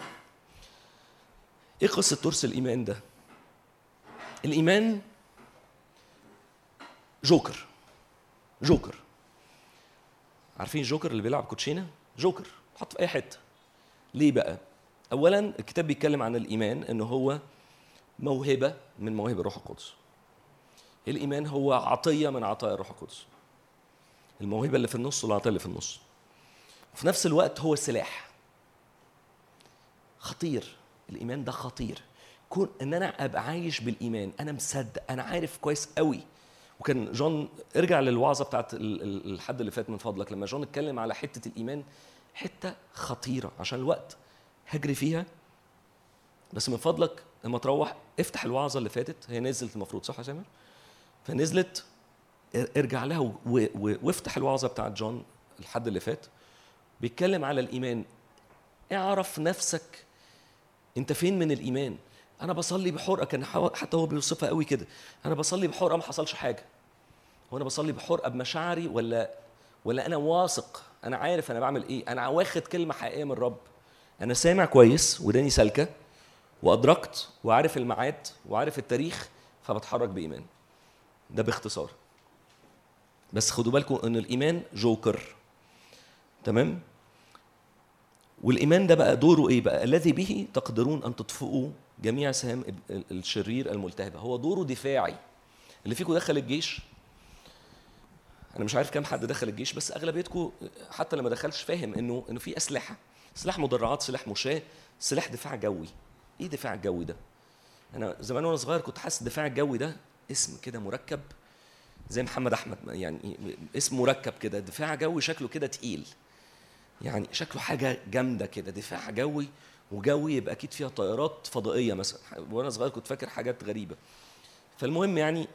C: إيه قصة ترس الإيمان ده؟ الإيمان جوكر. جوكر. عارفين جوكر اللي بيلعب كوتشينة؟ جوكر حط في أي حتة. ليه بقى؟ اولا الكتاب بيتكلم عن الإيمان إن هو موهبة من مواهب الروح القدس. الإيمان هو عطية من عطايا الروح القدس. الموهبة اللي في النص والعطية اللي في النص. وفي نفس الوقت هو سلاح. خطير. الإيمان ده خطير. كون إن أنا أبقى عايش بالإيمان أنا مصدق أنا عارف كويس قوي وكان جون ارجع للوعظة بتاعت الحد اللي فات من فضلك لما جون اتكلم على حتة الإيمان حتة خطيرة عشان الوقت هجري فيها. بس من فضلك لما تروح افتح الوعظة اللي فاتت هي نزلت المفروض صح يا سامر؟ فنزلت ارجع لها وافتح الوعظة بتاعت جون الحد اللي فات. بيتكلم على الإيمان اعرف نفسك انت فين من الإيمان؟ أنا بصلي بحرقه كان حتى هو بيوصفها قوي كده. أنا بصلي بحرقه ما حصلش حاجة. هو أنا بصلي بحرقه بمشاعري ولا ولا أنا واثق. أنا عارف أنا بعمل إيه. أنا واخد كلمة حقيقية من الرب أنا سامع كويس وداني سالكة وأدركت وعارف الميعاد وعارف التاريخ فبتحرك بإيمان. ده باختصار. بس خدوا بالكم إن الإيمان جوكر. تمام؟ والإيمان ده بقى دوره إيه بقى؟ الذي به تقدرون أن تطفئوا جميع سهام الشرير الملتهبة. هو دوره دفاعي. اللي فيكم دخل الجيش أنا مش عارف كام حد دخل الجيش بس اغلبيتكم حتى لما دخلش فاهم انه إنه في أسلحة. سلاح مدرعات سلاح مشاة سلاح دفاع جوي. إيه دفاع الجوي ده؟ أنا زمان وأنا صغير كنت حاسس الدفاع الجوي ده اسم كده مركب زي محمد أحمد يعني اسم مركب كده. دفاع جوي شكله كده تقيل. يعني شكله حاجة جامدة كده. دفاع جوي وجوي يبقى أكيد فيها طيارات فضائية مثلا. وأنا صغير كنت فاكر حاجات غريبة. فالمهم يعني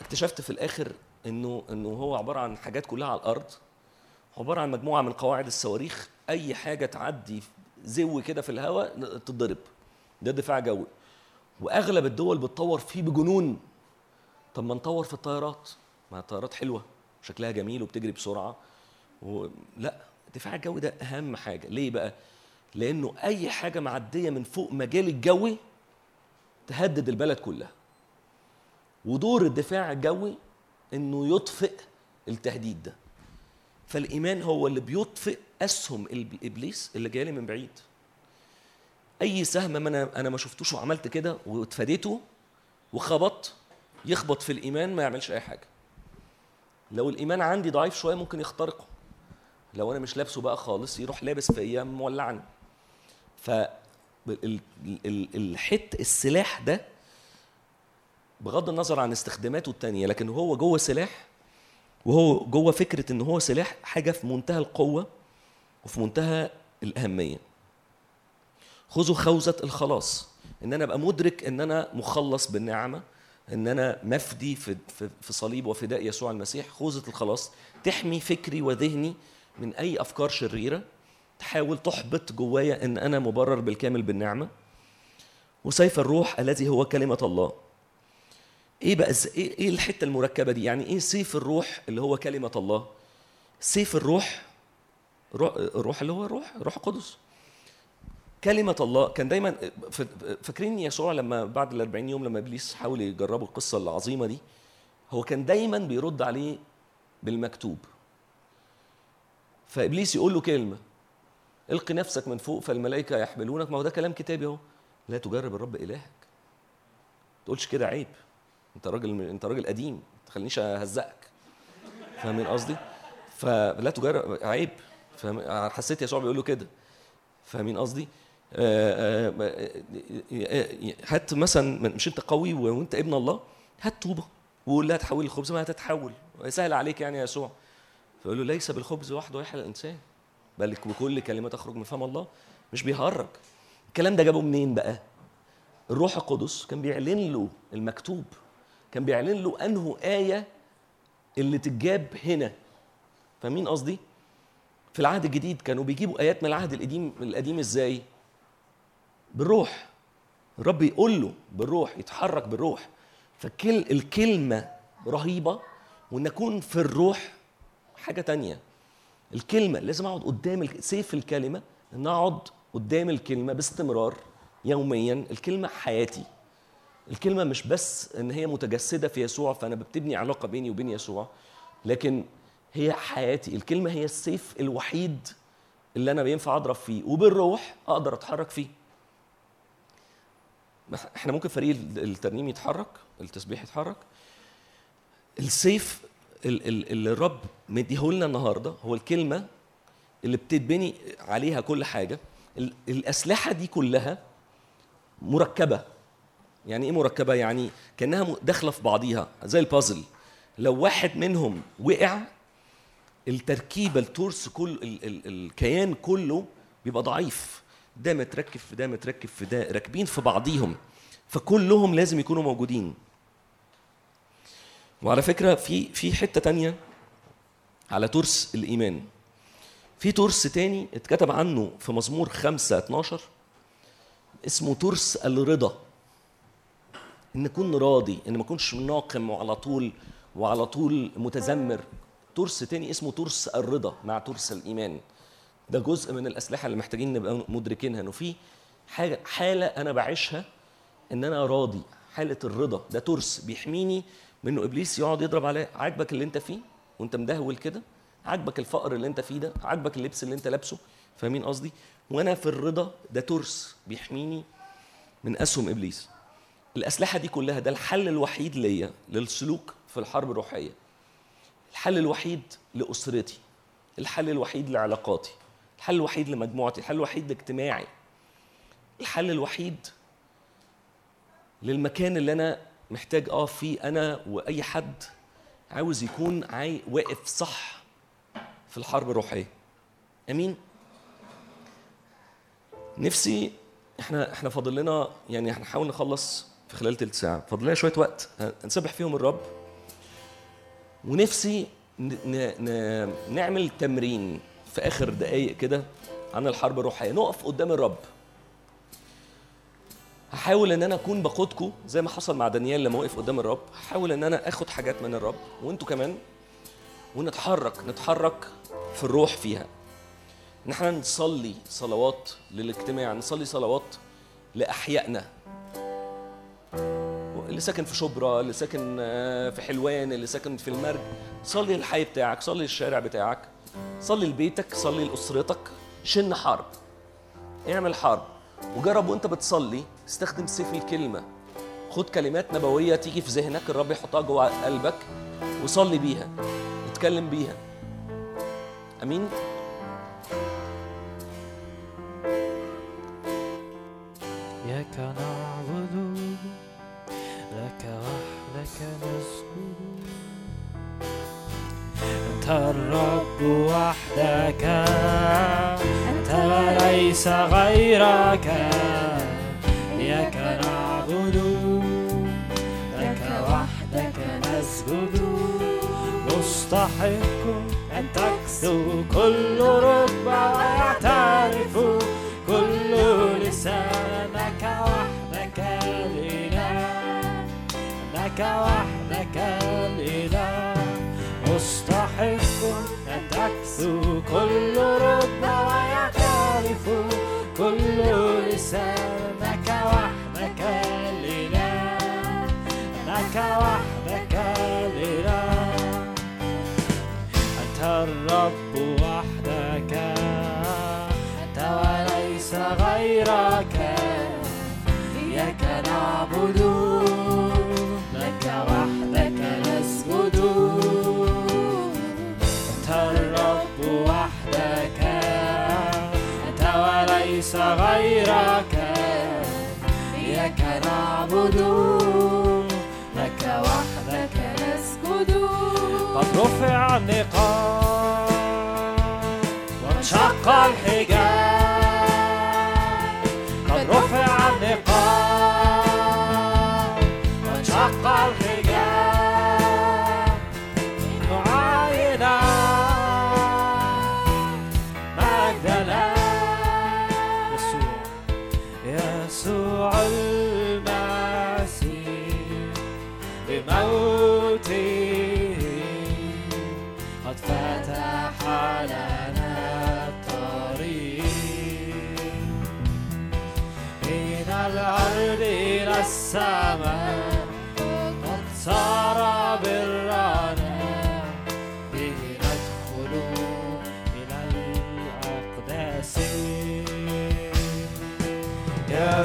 C: اكتشفت في الآخر إنه إنه هو عبارة عن حاجات كلها على الأرض. عبارة عن مجموعة من قواعد الصواريخ. أي حاجة تعدي زو كده في الهواء تتضرب. ده دفاع جوي. وأغلب الدول بتطور فيه بجنون. طب ما نطور في الطيارات ما الطيارات حلوة. شكلها جميل وبتجري بسرعة. و... لا الدفاع الجوي ده أهم حاجة. ليه بقى؟ لأنه اي حاجة معديه من فوق مجال الجوي تهدد البلد كلها. ودور الدفاع الجوي انه يطفئ التهديد ده. فالايمان هو اللي بيطفئ اسهم ابليس اللي جاية من بعيد. اي سهم أنا أنا ما شفتوش وعملت كده واتفاديته وخبط يخبط في الايمان ما يعملش اي حاجة. لو الايمان عندي ضعيف شوية ممكن يخترقه. لو أنا مش لابسه بقى خالص يروح لابس فيا مولعني ف الحت السلاح ده بغض النظر عن استخداماته التانية لكن هو جوه سلاح وهو جوه فكرة إن هو سلاح حاجة في منتهى القوة وفي منتهى الأهمية. خذوا خوذة الخلاص. إن أنا أبقى مدرك إن أنا مخلص بالنعمة إن أنا مفدي في, في, صليب وفداء يسوع المسيح خوذة الخلاص تحمي فكري وذهني من أي أفكار شريرة. تحاول تحبط جوايا إن أنا مبرر بالكامل بالنعمة. وسيف الروح الذي هو كلمة الله. إيه بقى إيه إيه الحتة المركبة دي؟ يعني إيه سيف الروح اللي هو كلمة الله؟ سيف الروح الروح اللي هو روح روح قدس كلمة الله كان دايما فاكرين يسوع لما بعد ال 40 يوم لما إبليس حاول يجربوا القصة العظيمة دي؟ هو كان دايما بيرد عليه بالمكتوب. فإبليس يقول له كلمة القي نفسك من فوق فالملائكة يحملونك. ما هو ده كلام كتابي أهو. لا تجرب الرب إلهك. تقولش كده عيب. أنت راجل أنت راجل قديم. ما تخلينيش أهزقك. فاهمين قصدي؟ فلا تجرب. عيب. حسيت يسوع بيقول له كده. فاهمين قصدي؟ هات مثلا مش أنت قوي وأنت ابن الله. هات طوبة وقول لها تحول الخبز. ما هتتحول. سهل عليك يعني يا يسوع. فيقول له ليس بالخبز وحده يحيى الإنسان. بل بكل كلمه تخرج من فم الله مش بيهرج. الكلام ده جابه منين بقى؟ الروح القدس كان بيعلن له المكتوب كان بيعلن له أنه آية اللي تتجاب هنا. فاهمين قصدي؟ في العهد الجديد كانوا بيجيبوا آيات من العهد القديم القديم إزاي؟ بالروح. الرب يقول له بالروح يتحرك بالروح. فكل الكلمة رهيبة وان اكون في الروح حاجة تانية. الكلمة لازم أقعد قدام سيف الكلمة إن أقعد قدام الكلمة باستمرار يوميا. الكلمة حياتي. الكلمة مش بس إن هي متجسدة في يسوع فأنا بتبني علاقة بيني وبين يسوع لكن هي حياتي. الكلمة هي السيف الوحيد اللي أنا بينفع أضرب فيه وبالروح أقدر أتحرك فيه. إحنا ممكن فريق الترنيم يتحرك التسبيح يتحرك. السيف اللي الرب مديهولنا النهارده هو الكلمة اللي بتتبني عليها كل حاجة. الأسلحة دي كلها مركبة. يعني إيه مركبة؟ يعني كأنها داخلة في بعضيها زي البازل لو واحد منهم وقع التركيبة التورس كل ال ال الكيان كله بيبقى ضعيف. ده متركب في ده متركب في ده راكبين في بعضيهم. فكلهم لازم يكونوا موجودين. وعلى فكرة في في حتة تانية على ترس الإيمان. في ترس تاني اتكتب عنه في مزمور 5 12 اسمه ترس الرضا. إن اكون راضي إن ما اكونش ناقم وعلى طول وعلى طول متذمر. ترس تاني اسمه ترس الرضا مع ترس الإيمان. ده جزء من الأسلحة اللي محتاجين نبقى مدركينها. إنه في حاجة حالة أنا بعيشها إن أنا راضي. حالة الرضا ده ترس بيحميني من انه إبليس يقعد يضرب عليا عاجبك اللي أنت فيه وأنت مدهول كده؟ عاجبك الفقر اللي أنت فيه ده؟ عاجبك اللبس اللي أنت لابسه؟ فاهمين قصدي؟ وأنا في الرضا ده ترس بيحميني من أسهم إبليس. الأسلحة دي كلها ده الحل الوحيد ليا للسلوك في الحرب الروحية. الحل الوحيد لأسرتي. الحل الوحيد لعلاقاتي. الحل الوحيد لمجموعتي. الحل الوحيد لاجتماعي. الحل الوحيد للمكان اللي أنا محتاج اقف فيه أنا وأي حد عاوز يكون عاي... واقف صح في الحرب الروحية. آمين؟ نفسي إحنا إحنا فاضل لنا يعني هنحاول نخلص في خلال تلت ساعة. فاضل لنا شوية وقت نسبح فيهم الرب. ونفسي ن... ن... نعمل تمرين في آخر دقايق كده عن الحرب الروحية. نقف قدام الرب. هحاول إن أنا أكون بقودكم زي ما حصل مع دانيال لما وقف قدام الرب. هحاول إن أنا آخد حاجات من الرب. وأنتوا كمان ونتحرك نتحرك في الروح فيها. إن إحنا نصلي صلوات للاجتماع نصلي صلوات لأحيائنا. اللي ساكن في شبرا اللي ساكن آه، في حلوان اللي ساكن في المرج. صلي الحي بتاعك صلي الشارع بتاعك. صلي لبيتك صلي لأسرتك. شن حرب. اعمل حرب. وجرب وأنت بتصلي استخدم سيف الكلمة. خد كلمات نبوية تيجي في ذهنك الرب يحطها جوه قلبك وصلي بيها اتكلم بيها. أمين؟
A: إياك نعبد لك وحدك نسجد. أنت الرب وحدك أنت وليس غيرك. إياك نعبد. لك وحدك نسجد. مستحق أن تكسو. كل ركبة ويعترف كل لسانك وحدك الإله أنك وحدك الإله مستحق أن تكسو. كل ركبة ويعترف كل لسانك الرب وحدك. أنت وليس غيرك؟ إياك نعبد. لك وحدك نسجد. أنت الرب وحدك. أنت وليس غيرك؟ إياك نعبد. لك وحدك
B: نسجد.
A: قد رفع النقاب.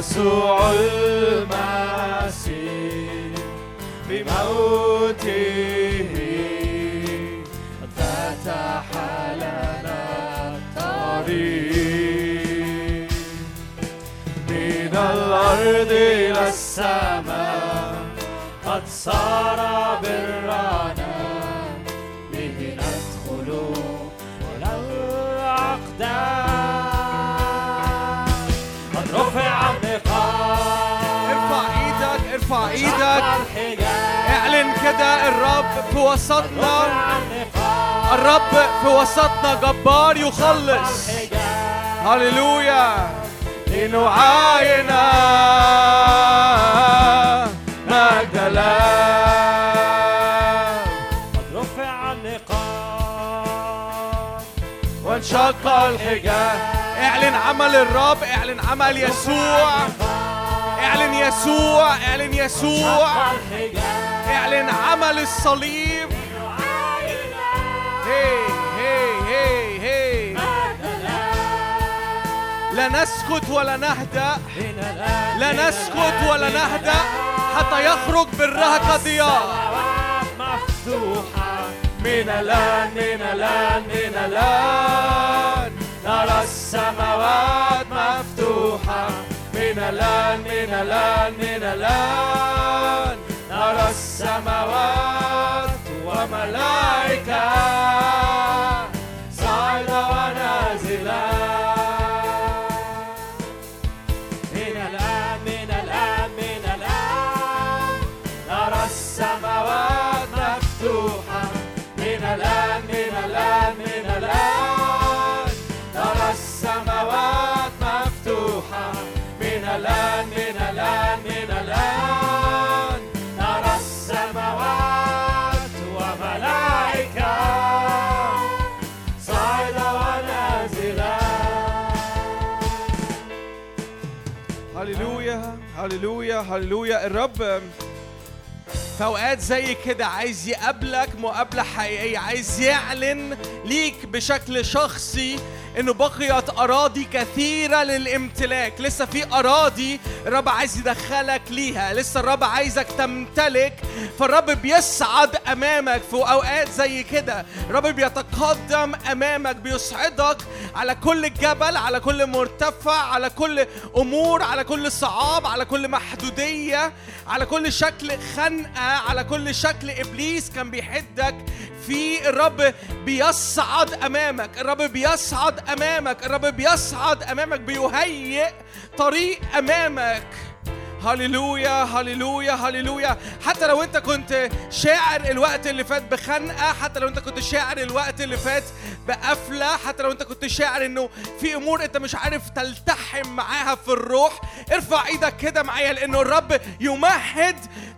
A: يسوع المسيح بموته فتح لنا الطريق. من الأرض إلى السماء قد صار برنا إيدك.
D: اعلن كده الرب في وسطنا. الرب في وسطنا جبار يخلص. هللويا. لنعاين مجد الله
A: قد رفع النقاب.
D: وانشق الحجاب. اعلن عمل الرب اعلن عمل يسوع. إعلن يسوع إعلن يسوع. إعلن عمل الصليب. هي هي هي هي لا نسكت ولا نهدأ. لا نسكت ولا نهدأ حتى يخرج بالرهق ضياء
A: مفتوحة
D: من الآن من الآن من الآن. نرى السماوات مفتوحة. من الآن من الآن من الآن نرى السماوات وملائكة هللويا الرب في اوقات زي كده عايز يقابلك مقابلة حقيقية عايز يعلن ليك بشكل شخصي إنه بقيت أراضي كثيرة للامتلاك. لسه في أراضي الرب عايز يدخلك ليها. لسه الرب عايزك تمتلك. فالرب بيصعد أمامك في أوقات زي كده. الرب بيتقدم أمامك بيصعدك على كل جبل على كل مرتفع على كل أمور على كل صعاب على كل محدودية على كل شكل خنقة على كل شكل إبليس كان بيحدك في الرب بيصعد أمامك الرب بيصعد أمامك الرب بيصعد أمامك بيهيئ طريق أمامك. هللويا هللويا هللويا. حتى لو انت كنت شاعر الوقت اللي فات بخنقة حتى لو انت كنت شاعر الوقت اللي فات بقفلة حتى لو انت كنت شاعر انه في امور انت مش عارف تلتحم معاها في الروح ارفع إيدك كده معايا لأنه الرب يمهد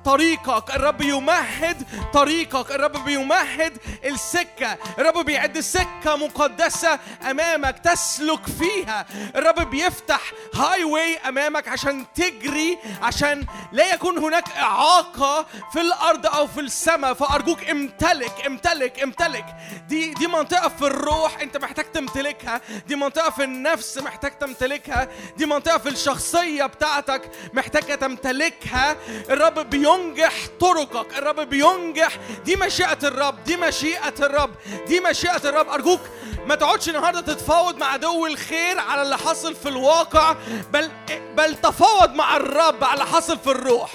D: طريقك الرب يمهد طريقك الرب بيمهد السكة الرب بيعد سكة مقدسة أمامك تسلك فيها الرب بيفتح هاي واي أمامك عشان تجري عشان لا يكون هناك إعاقة في الأرض أو في السماء فأرجوك امتلك امتلك امتلك. دي دي منطقة في الروح أنت محتاج تمتلكها. دي منطقة في النفس محتاج تمتلكها. دي منطقة في الشخصية بتاعتك محتاجة تمتلكها. الرب بينجح طرقك. الرب بينجح. دي مشيئة الرب دي مشيئة الرب دي مشيئة الرب. أرجوك ما تقعدش النهارده تتفاوض مع عدو الخير على اللي حاصل في الواقع بل بل تفاوض مع الرب على اللي حاصل في الروح.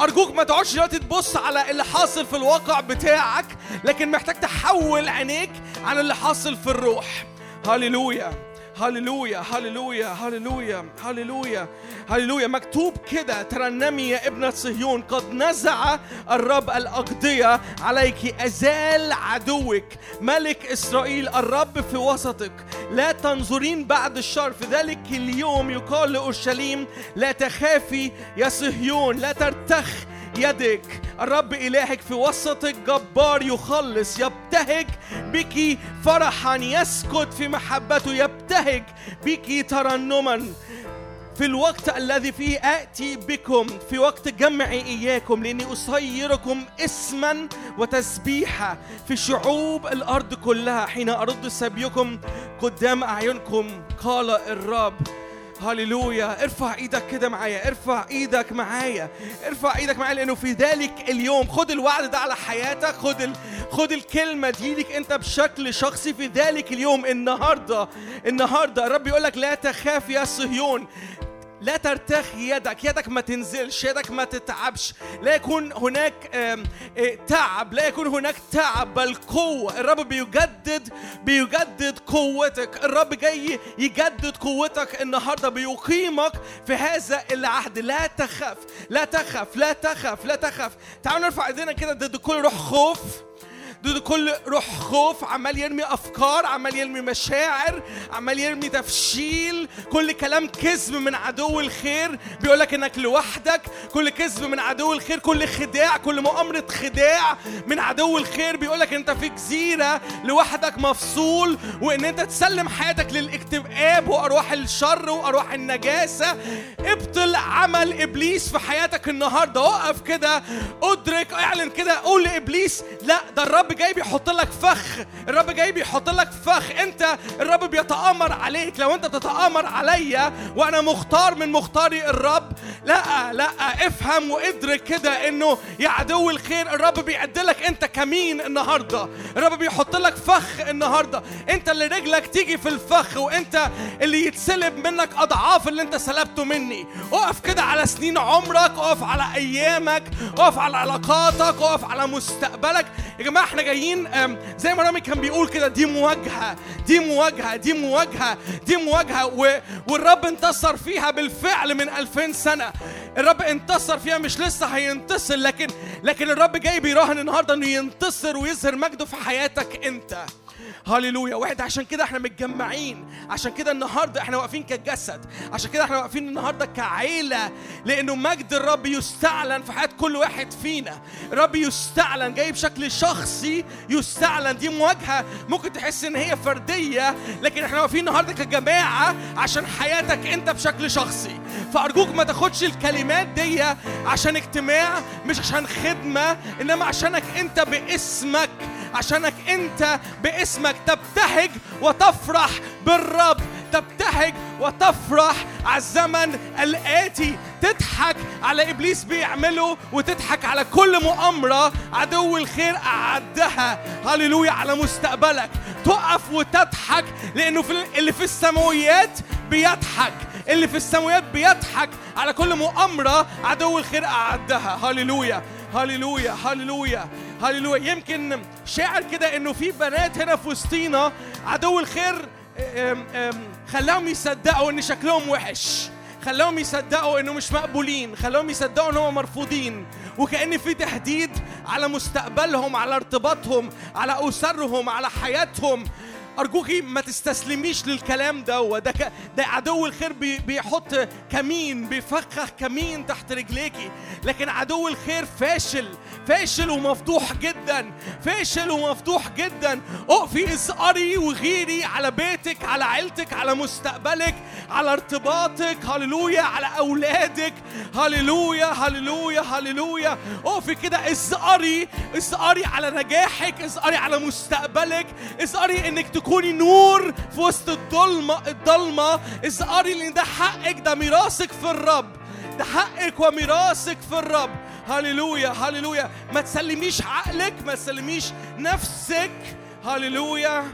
D: أرجوك ما تقعدش دلوقتي تبص على اللي حاصل في الواقع بتاعك لكن محتاج تحول عينيك على اللي حاصل في الروح. هللويا. هللويا هللويا هللويا هللويا هللويا مكتوب كده ترنمي يا ابنة صهيون قد نزع الرب الأقضية عليك أزال عدوك. ملك إسرائيل الرب في وسطك. لا تنظرين بعد الشر في ذلك اليوم يقال لأورشليم لا تخافي يا صهيون لا ترتخ يدك الرب إلهك في وسطك جبار يخلص يبتهج بك فرحا يسكت في محبته يبتهج بك ترنما. في الوقت الذي فيه آتي بكم في وقت جمعي إياكم لأني أصيركم اسما وتسبيحة في شعوب الأرض كلها. حين أرد سبيكم قدام أعينكم قال الرب هللويا ارفع إيدك كده معايا ارفع إيدك معايا ارفع إيدك معايا لأنه في ذلك اليوم. خد الوعد ده على حياتك خد ال... خد الكلمة دي ليك انت بشكل شخصي في ذلك اليوم. النهارده النهارده الرب يقول لك لا تخاف يا صهيون. لا ترتخ يدك يدك ما تنزلش يدك ما تتعبش. لا يكون هناك آه، تعب لا يكون هناك تعب بل قوة. الرب بيجدد بيجدد قوتك. الرب جاي يجدد قوتك النهاردة بيقيمك في هذا العهد. لا تخف لا تخف لا تخف لا تخف تعالوا نرفع ايدينا كده ضد كل روح خوف. ضد كل روح خوف عمال يرمي أفكار عمال يرمي مشاعر عمال يرمي تفشيل. كل كلام كذب من عدو الخير. بيقول لك إنك لوحدك. كل كذب من عدو الخير. كل خداع كل مؤامرة خداع من عدو الخير. بيقول لك أنت في جزيرة لوحدك مفصول وإن أنت تسلم حياتك للاكتئاب وأرواح الشر وأرواح النجاسة. ابطل عمل إبليس في حياتك النهارده. اقف كده أدرك أعلن كده قول لإبليس لا ده الرب الرب جاي بيحط لك فخ. الرب جاي بيحط لك فخ. انت الرب بيتآمر عليك. لو انت تتآمر عليا وأنا مختار من مختاري الرب لا لا افهم وادرك كده إنه يا عدو الخير الرب بيعد لك انت كمين النهارده. الرب بيحط لك فخ النهارده. انت اللي رجلك تيجي في الفخ وانت اللي يتسلب منك أضعاف اللي انت سلبته مني. اقف كده على سنين عمرك اقف على أيامك اقف على علاقاتك اقف على مستقبلك. يا جماعة إحنا جايين زي ما رامي كان بيقول كده دي مواجهة دي مواجهة دي مواجهة دي مواجهة. والرب انتصر فيها بالفعل من 2000 سنة الرب انتصر فيها مش لسه هينتصر لكن لكن الرب جاي بيراهن النهارده إنه ينتصر ويظهر مجده في حياتك أنت هللويا واحد عشان كده إحنا متجمعين. عشان كده النهارده إحنا واقفين كجسد. عشان كده إحنا واقفين النهارده كعيلة. لأنه مجد الرب يستعلن في حياة كل واحد فينا. الرب يستعلن جاي بشكل شخصي يستعلن. دي مواجهة ممكن تحس إن هي فردية لكن إحنا واقفين النهارده كجماعة عشان حياتك أنت بشكل شخصي. فأرجوك ما تاخدش الكلمات دي عشان اجتماع مش عشان خدمة إنما عشانك أنت باسمك. عشانك أنت باسمك. تبتهج وتفرح بالرب. تبتهج وتفرح. على الزمن الآتي تضحك على إبليس بيعمله وتضحك على كل مؤامرة. عدو الخير أعدها. هللويا على مستقبلك. تقف وتضحك لأنه في اللي في السماويات بيضحك. اللي في السماويات بيضحك على كل مؤامرة. عدو الخير أعدها. هللويا. هللويا هللويا هللويا. يمكن شاعر كده إنه في بنات هنا في وسطينا عدو الخير خلاهم يصدقوا إن شكلهم وحش خلاهم يصدقوا إنه مش مقبولين خلاهم يصدقوا إن هم مرفوضين. وكأن في تهديد على مستقبلهم على ارتباطهم على أسرهم على حياتهم. أرجوكي ما تستسلميش للكلام ده وده. ده عدو الخير بي... بيحط كمين بيفخخ كمين تحت رجليكي. لكن عدو الخير فاشل فاشل ومفضوح جدا فاشل ومفضوح جدا. اقفي إسقري وغيري على بيتك على عيلتك على مستقبلك على ارتباطك. هللويا على أولادك. هللويا هللويا هللويا. اقفي كده إسقري إسقري على نجاحك إسقري على مستقبلك. إسقري إنك تكوني نور في وسط الضلمه الضلمه اسقري لأن ده حقك ده ميراثك في الرب. ده حقك وميراثك في الرب. هللويا هللويا. ما تسلميش عقلك ما تسلميش نفسك. هللويا.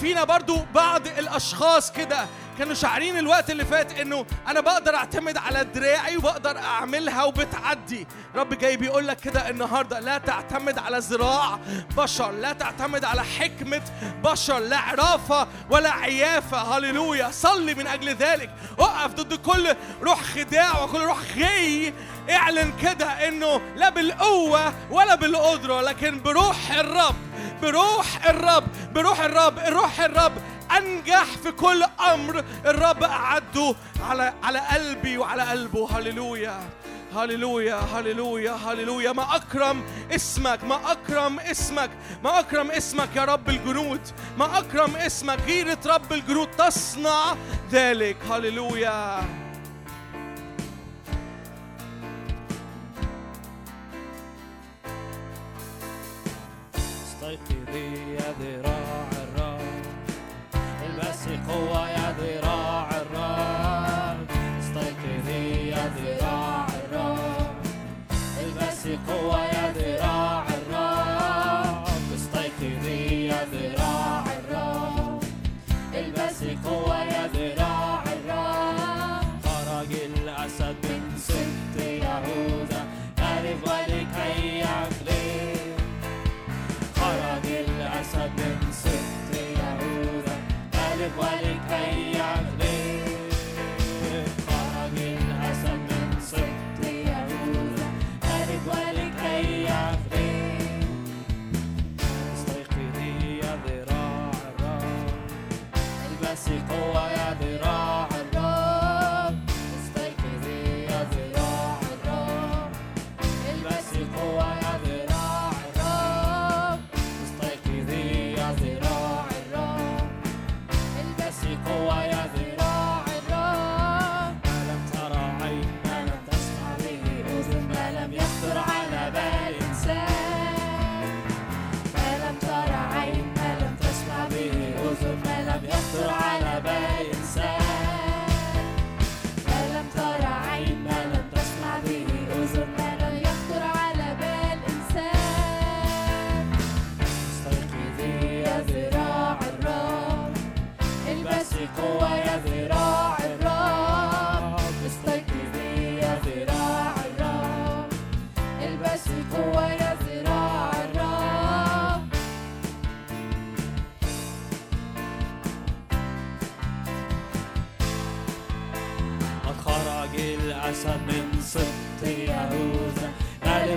D: فينا برضو بعض الأشخاص كده. كانوا شاعرين الوقت اللي فات إنه أنا بقدر أعتمد على دراعي وبقدر أعملها وبتعدي. رب جاي بيقول لك كده النهارده لا تعتمد على ذراع بشر لا تعتمد على حكمة بشر لا عرافة ولا عيافة. هللويا. صلي من أجل ذلك. اقف ضد كل روح خداع وكل روح غي. اعلن كده إنه لا بالقوة ولا بالقدرة لكن بروح الرب بروح الرب بروح الرب الروح الرب أنجح في كل أمر الرب أعده على على قلبي وعلى قلبه. هللويا. هللويا. هللويا. هللويا. ما أكرم اسمك. ما أكرم اسمك. ما أكرم اسمك يا رب الجنود. ما أكرم اسمك. غيرة رب الجنود. تصنع ذلك. هللويا.
A: استيقظي يا ذراع الرب. البسي قوة يا ذراع الرب استيقظي يا ذراع الرب البسي قوة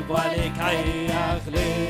A: غالب ولكي يغلب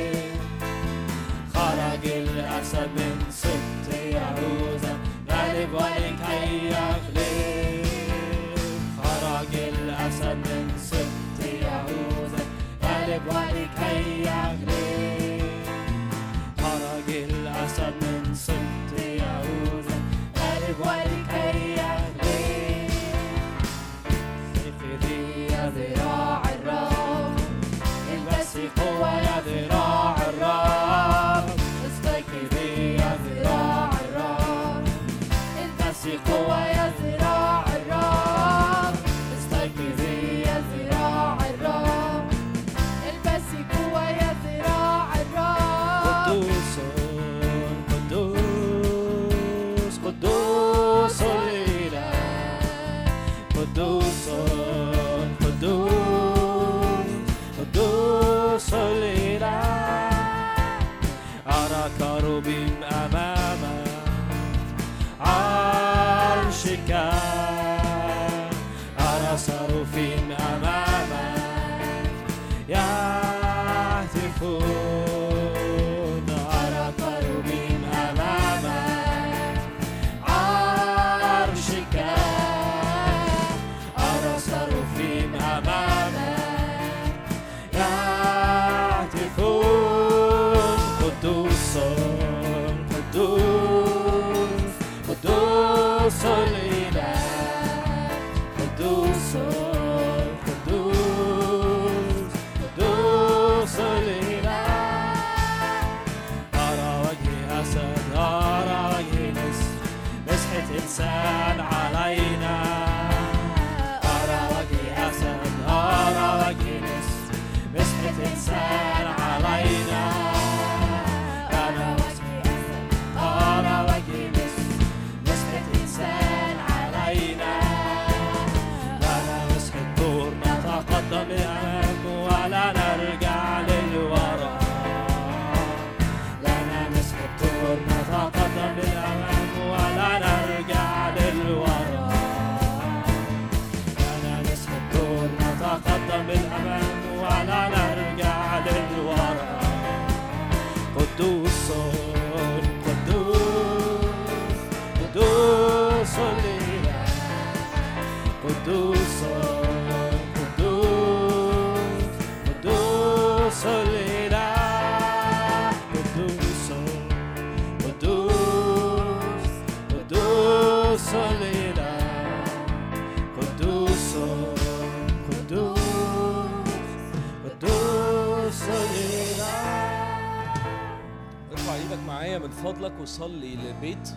C: فضلك وصلي للبيت.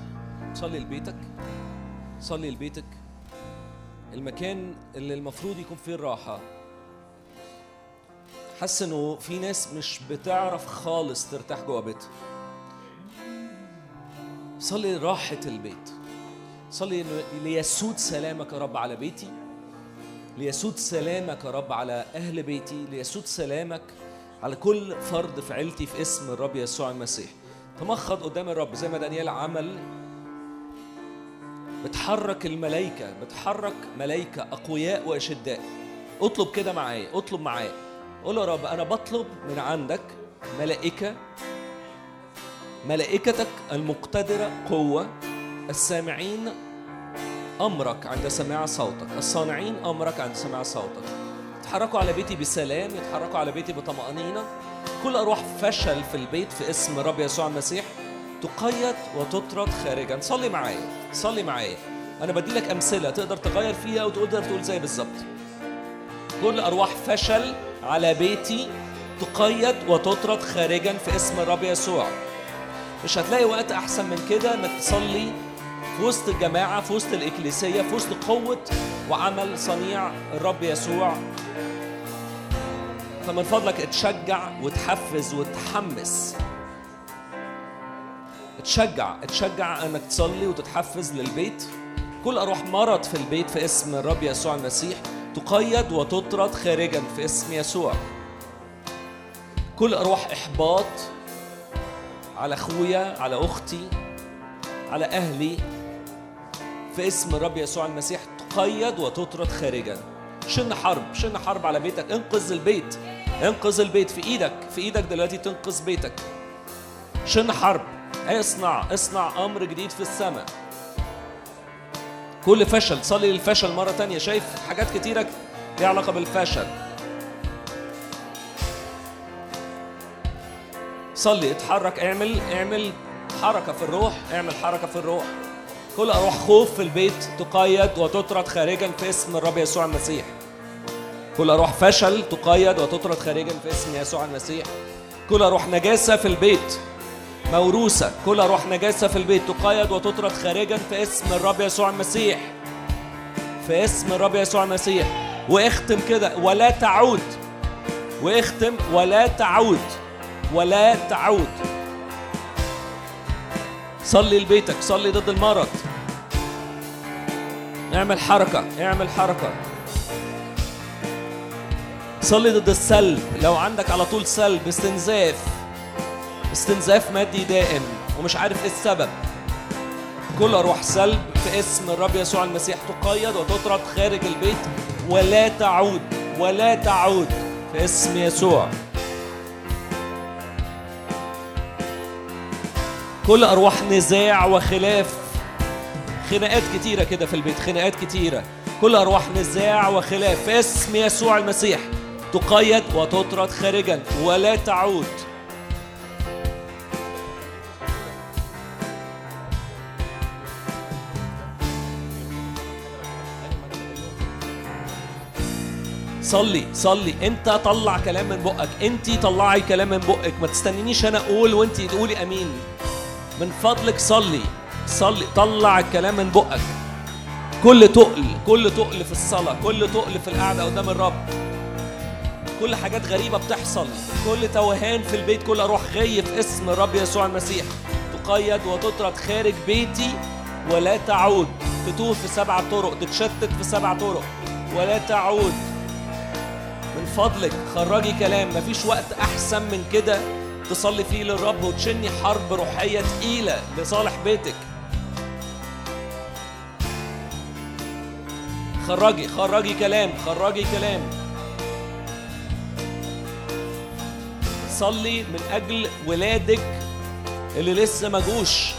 C: صلي لبيتك. صلي لبيتك. المكان اللي المفروض يكون فيه الراحة. حاسس إنه في ناس مش بتعرف خالص ترتاح جوه بيتها صلي راحة البيت. صلي ليسود سلامك يا رب على بيتي. ليسود سلامك يا رب على أهل بيتي. ليسود سلامك على كل فرد في عيلتي في اسم الرب يسوع المسيح. تمخض قدام الرب زي ما دانيال عمل. بتحرك الملائكة بتحرك ملائكة أقوياء وأشداء. اطلب كده معايا اطلب معايا. قول يا رب أنا بطلب من عندك ملائكة ملائكتك المقتدرة قوة السامعين أمرك عند سماع صوتك الصانعين أمرك عند سماع صوتك. يتحركوا على بيتي بسلام يتحركوا على بيتي بطمأنينة. كل أروح فشل في البيت في اسم الرب يسوع المسيح تقيد وتطرد خارجا. صلي معايا صلي معايا. أنا بدي لك أمثلة تقدر تغير فيها وتقدر تقول زي بالظبط. كل أرواح فشل على بيتي تقيد وتطرد خارجا في اسم الرب يسوع. مش هتلاقي وقت أحسن من كده إنك تصلي في وسط الجماعة في وسط الإكليسية في وسط قوة وعمل صنيع الرب يسوع. فمن فضلك اتشجع وتحفز وتحمس. اتشجع اتشجع انك تصلي وتتحفز للبيت. كل أروح مرض في البيت في اسم الرب يسوع المسيح. تقيد وتطرد خارجا في اسم يسوع. كل أروح احباط على اخويا على أختي على أهلي في اسم الرب يسوع المسيح. تقيد وتطرد خارجا. شن حرب شن حرب على بيتك؟ انقذ البيت. انقذ البيت في إيدك في إيدك دلوقتي تنقذ بيتك. شن حرب؟ اصنع اصنع أمر جديد في السماء. كل فشل صلي للفشل مرة تانية. شايف حاجات كتيرة؟ ليها علاقة بالفشل. صلي اتحرك اعمل اعمل حركة في الروح اعمل حركة في الروح. كل أروح خوف في البيت تقيد وتطرد خارجا في اسم الرب يسوع المسيح. كل أروح فشل تقيد وتطرد خارجا في اسم يسوع المسيح. كل أروح نجاسة في البيت موروثة. كل أروح نجاسة في البيت تقيد وتطرد خارجا في اسم الرب يسوع المسيح. في اسم الرب يسوع المسيح. واختم كده. ولا تعود. واختم. ولا تعود. ولا تعود. صلي لبيتك. صلي ضد المرض. اعمل حركة. اعمل حركة. صلي ضد السلب. لو عندك على طول سلب استنزاف. استنزاف مادي دائم ومش عارف إيه السبب. كل روح سلب في اسم الرب يسوع المسيح. تقيد وتطرد خارج البيت ولا تعود ولا تعود في اسم يسوع. كل ارواح نزاع وخلاف. خناقات كتيرة كده في البيت خناقات كتيرة. كل ارواح نزاع وخلاف في اسم يسوع المسيح. تقيد وتطرد خارجا ولا تعود. صلي صلي. انت طلع كلام من بقك. انت طلعي كلام من بقك. ما تستنينيش أنا أقول وانت تقولي امين. من فضلك صلي صلي. طلع الكلام من بقك. كل تقل كل تقل في الصلاة كل تقل في القعدة قدام الرب. كل حاجات غريبة بتحصل. كل توهان في البيت كل أروح غي في اسم الرب يسوع المسيح. تقيد وتطرد خارج بيتي ولا تعود. تتوه في سبع طرق تتشتت في سبع طرق. ولا تعود. من فضلك خرجي كلام. مفيش وقت أحسن من كده. تصلي فيه للرب وتشني حرب روحية تقيلة لصالح بيتك. خرجي خرجي كلام خرجي كلام. صلي من أجل ولادك اللي لسه ما جوش.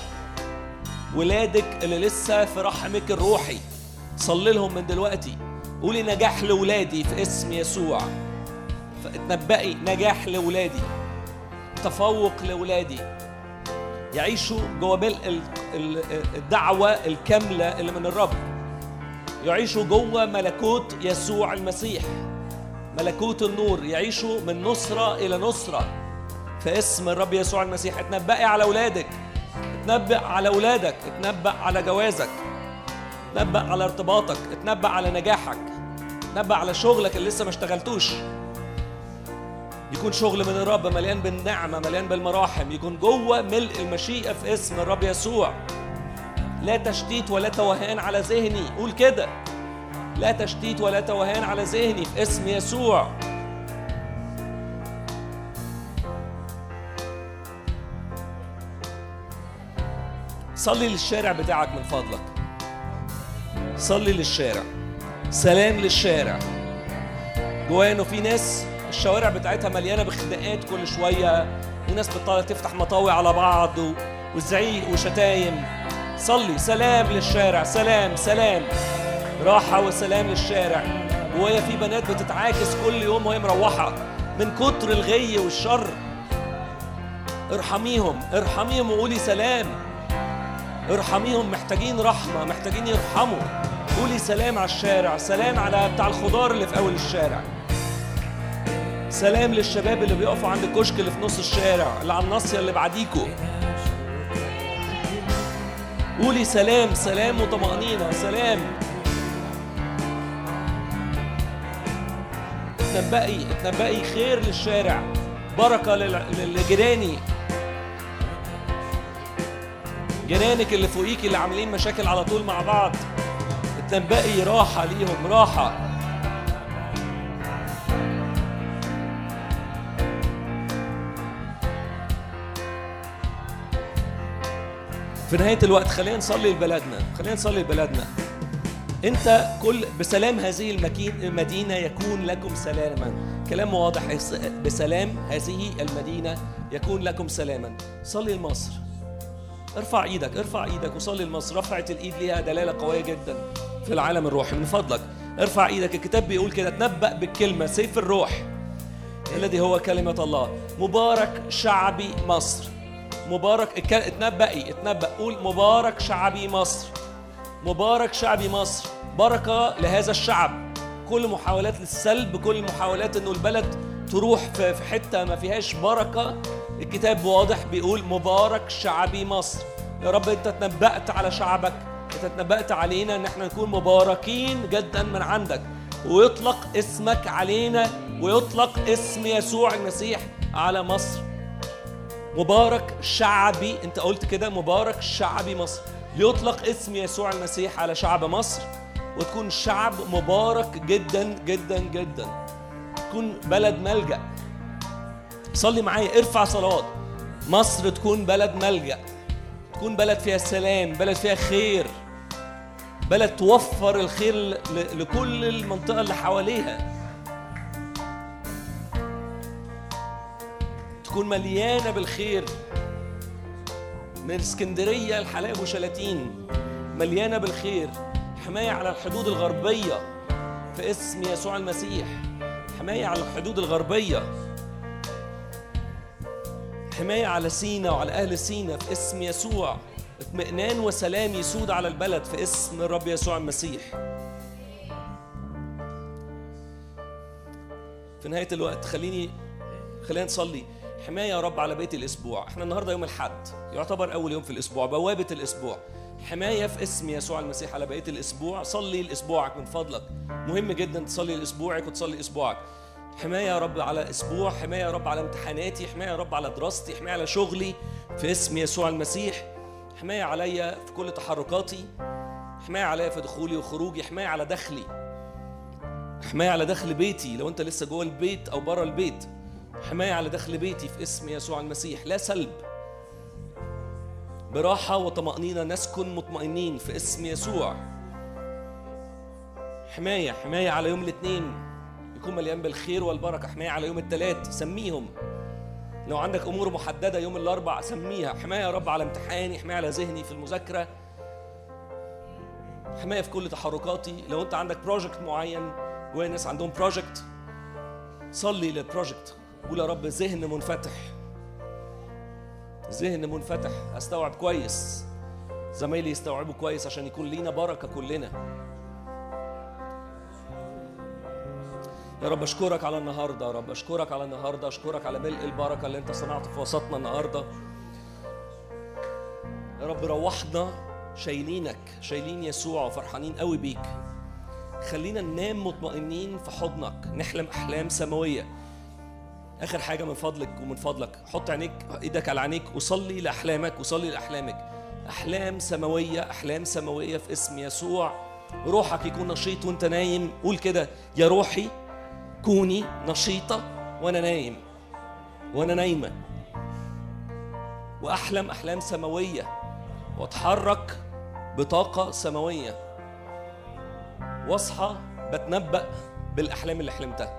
C: ولادك اللي لسه في رحمك الروحي. صلي لهم من دلوقتي. قولي نجاح لولادي في اسم يسوع. فتنبئي نجاح لولادي. تفوق لولادي. يعيشوا ال- ال- الدعوة الكاملة اللي من الرب. يعيشوا جوا ملكوت يسوع المسيح. ملكوت النور يعيشوا من نصرة إلى نصرة. في اسم الرب يسوع المسيح اتنبئي على أولادك. اتنبأ على أولادك. اتنبأ على جوازك. اتنبأ على ارتباطك. اتنبأ على نجاحك. اتنبأ على شغلك اللي لسه ما اشتغلتوش. يكون شغل من الرب مليان بالنعمة مليان بالمراحم. يكون جوه ملء المشيئة في اسم الرب يسوع. لا تشتيت ولا توهان على ذهني. قول كده. لا تشتيت ولا توهان على ذهني. في اسم يسوع. صلي للشارع بتاعك من فضلك. صلي للشارع. سلام للشارع. جوايا إنه في ناس الشوارع بتاعتها مليانة بخناقات كل شوية. وناس بتطلع تفتح مطاوي على بعض وزعيق وشتايم. صلي. سلام للشارع. سلام. سلام. راحة وسلام للشارع. جوايا في بنات بتتعاكس كل يوم وهي مروحة من كتر الغي والشر. ارحميهم ارحميهم وقولي سلام. ارحميهم محتاجين رحمة محتاجين يرحموا. قولي سلام على الشارع سلام على بتاع الخضار اللي في أول الشارع. سلام للشباب اللي بيقفوا عند الكشك اللي في نص الشارع اللي على الناصية اللي بعديكوا قولي سلام سلام وطمأنينة سلام. اتنبئي اتنبئي خير للشارع. بركة لجيراني جيرانك اللي فوقيك اللي عاملين مشاكل على طول مع بعض. اتنبئي راحة ليهم راحة. في نهاية الوقت خلينا نصلي لبلدنا خلينا نصلي لبلدنا. انت كل بسلام هذه المدينة يكون لكم سلاما. كلام واضح بسلام هذه المدينة يكون لكم سلاما. صلي لمصر ارفع إيدك ارفع إيدك وصلي لمصر رفعت الايد ليها دلالة قوية جدا في العالم الروحي من فضلك. ارفع إيدك. الكتاب بيقول كده تنبأ بالكلمة سيف الروح. الذي هو كلمة الله. مبارك شعبي مصر. مبارك اتنبأي اتنبأ. قول مبارك شعبي مصر. مبارك شعبي مصر. بركة لهذا الشعب. كل محاولات للسلب كل محاولات إنه البلد تروح في حتة ما فيهاش بركة. الكتاب واضح بيقول مبارك شعبي مصر. يا رب أنت تنبأت على شعبك. أنت تنبأت علينا إن إحنا نكون مباركين جدا من عندك. ويطلق اسمك علينا. ويطلق اسم يسوع المسيح على مصر. مبارك شعبي. أنت قلت كده مبارك شعبي مصر. ليطلق اسم يسوع المسيح على شعب مصر وتكون شعب مبارك جدا جدا جدا. تكون بلد ملجأ. صلي معايا ارفع صلوات. مصر تكون بلد ملجأ. تكون بلد فيها سلام بلد فيها خير. بلد توفر الخير لكل المنطقة اللي حواليها. تكون مليانة بالخير. من اسكندرية لحلايب وشلاتين مليانة بالخير حماية على الحدود الغربية في اسم يسوع المسيح حماية على الحدود الغربية حماية على سينا وعلى أهل سينا في اسم يسوع اطمئنان وسلام يسود على البلد في اسم الرب يسوع المسيح. في نهاية الوقت خليني خلينا نصلي. حماية يا رب على بيت الأسبوع. إحنا النهاردة يوم الحد يعتبر أول يوم في الأسبوع بوابة الأسبوع. حماية في اسم يسوع المسيح على بقية الأسبوع. صلي لأسبوعك من فضلك. مهم جدا تصلي لأسبوعك وتصلي أسبوعك حماية يا رب على أسبوع حماية يا رب على امتحاناتي حماية يا رب على دراستي حماية على شغلي في اسم يسوع المسيح. حماية عليا في كل تحركاتي. حماية عليا في دخولي وخروجي. حماية على دخلي. حماية على دخل بيتي. لو أنت لسه جوه البيت أو بره البيت حماية على دخل بيتي في اسم يسوع المسيح. لا سلب. براحة وطمأنينة نسكن مطمئنين في اسم يسوع. حماية حماية على يوم الاثنين. يكون مليان بالخير والبركة. حماية على يوم الثلاث. سميهم. لو عندك أمور محددة يوم الأربع سميها. حماية يا رب على امتحاني. حماية على ذهني في المذاكرة. حماية في كل تحركاتي. لو أنت عندك project معين جوايا ناس عندهم project صلي لل project قول يا رب ذهن منفتح. ذهن منفتح. استوعب كويس. زمايلي يستوعبوا كويس عشان يكون لينا بركة كلنا. يا رب أشكرك على النهارده. يا رب أشكرك على النهارده. أشكرك على ملء البركة اللي أنت صنعته في وسطنا النهارده. يا رب روحنا شايلينك. شايلين يسوع وفرحانين قوي بيك. خلينا ننام مطمئنين في حضنك. نحلم أحلام سماوية. آخر حاجة من فضلك ومن فضلك. حط عينيك إيدك على عينيك وصلي لأحلامك وصلي لأحلامك. أحلام سماوية أحلام سماوية في اسم يسوع. روحك يكون نشيط وأنت نايم. قول كده يا روحي كوني نشيطة وأنا نايم وأنا نايمة. وأحلم أحلام سماوية. وأتحرك بطاقة سماوية. واصحى بتنبأ بالأحلام اللي حلمتها.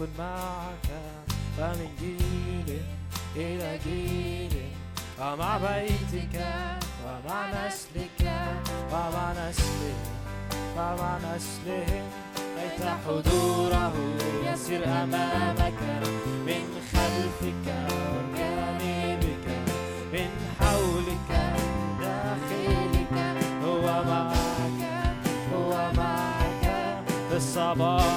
A: أكن معك فمن جيل إلى جيل ومع بيتك ومع نسلك ومع نسله ومع نسلهم أيت حضوره يسير أمامك من خلفك وجانبك من حولك داخلك. هو معك هو معك في الصباح.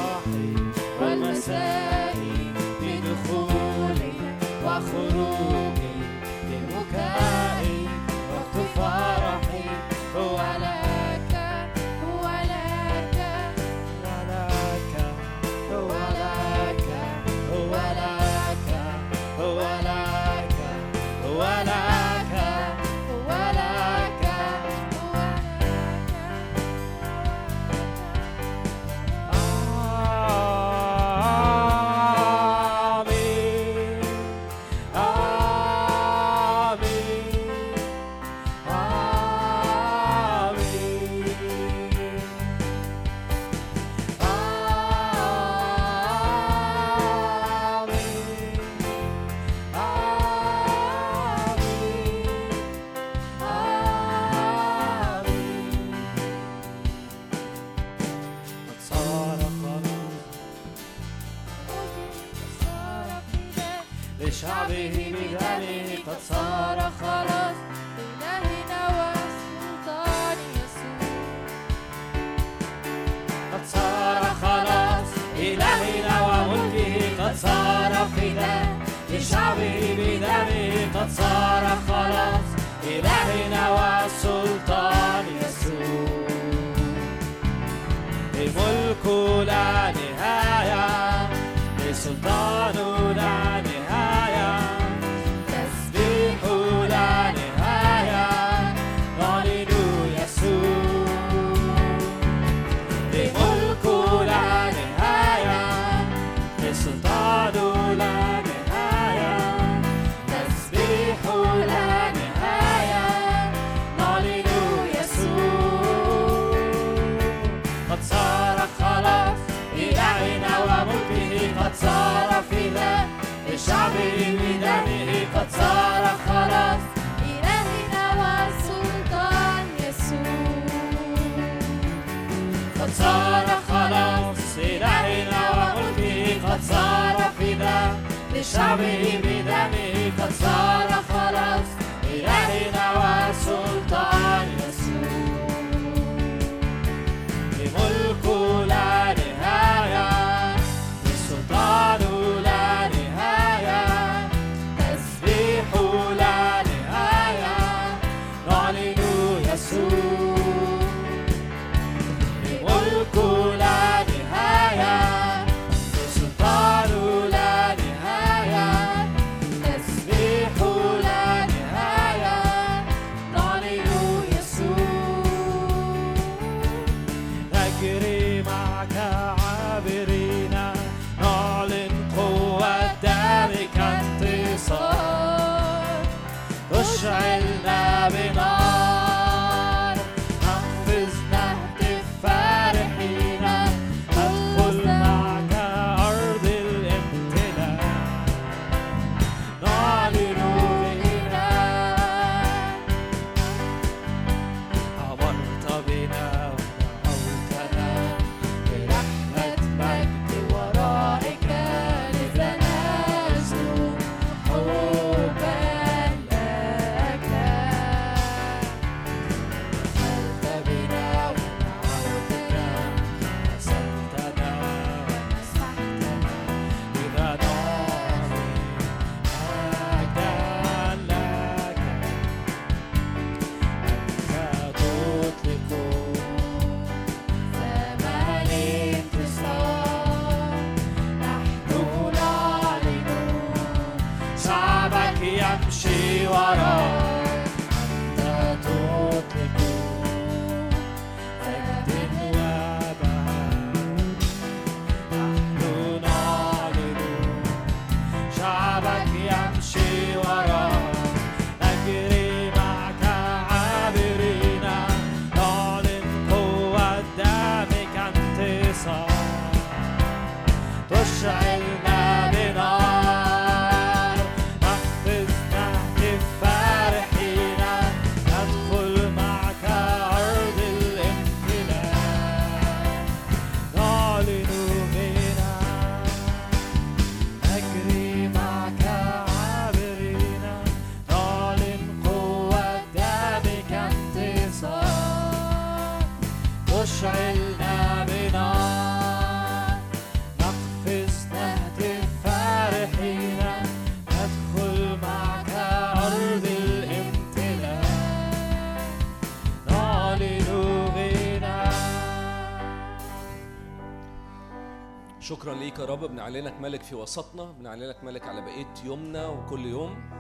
C: شكرا ليك يا رب. بنعلنك ملك في وسطنا بنعلنك ملك على بقية يومنا وكل يوم.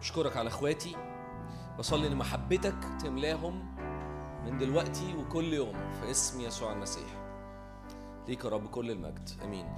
C: اشكرك على اخواتي. بصلي ان محبتك تملاهم من دلوقتي وكل يوم في اسم يسوع المسيح. ليك يا رب كل المجد. آمين.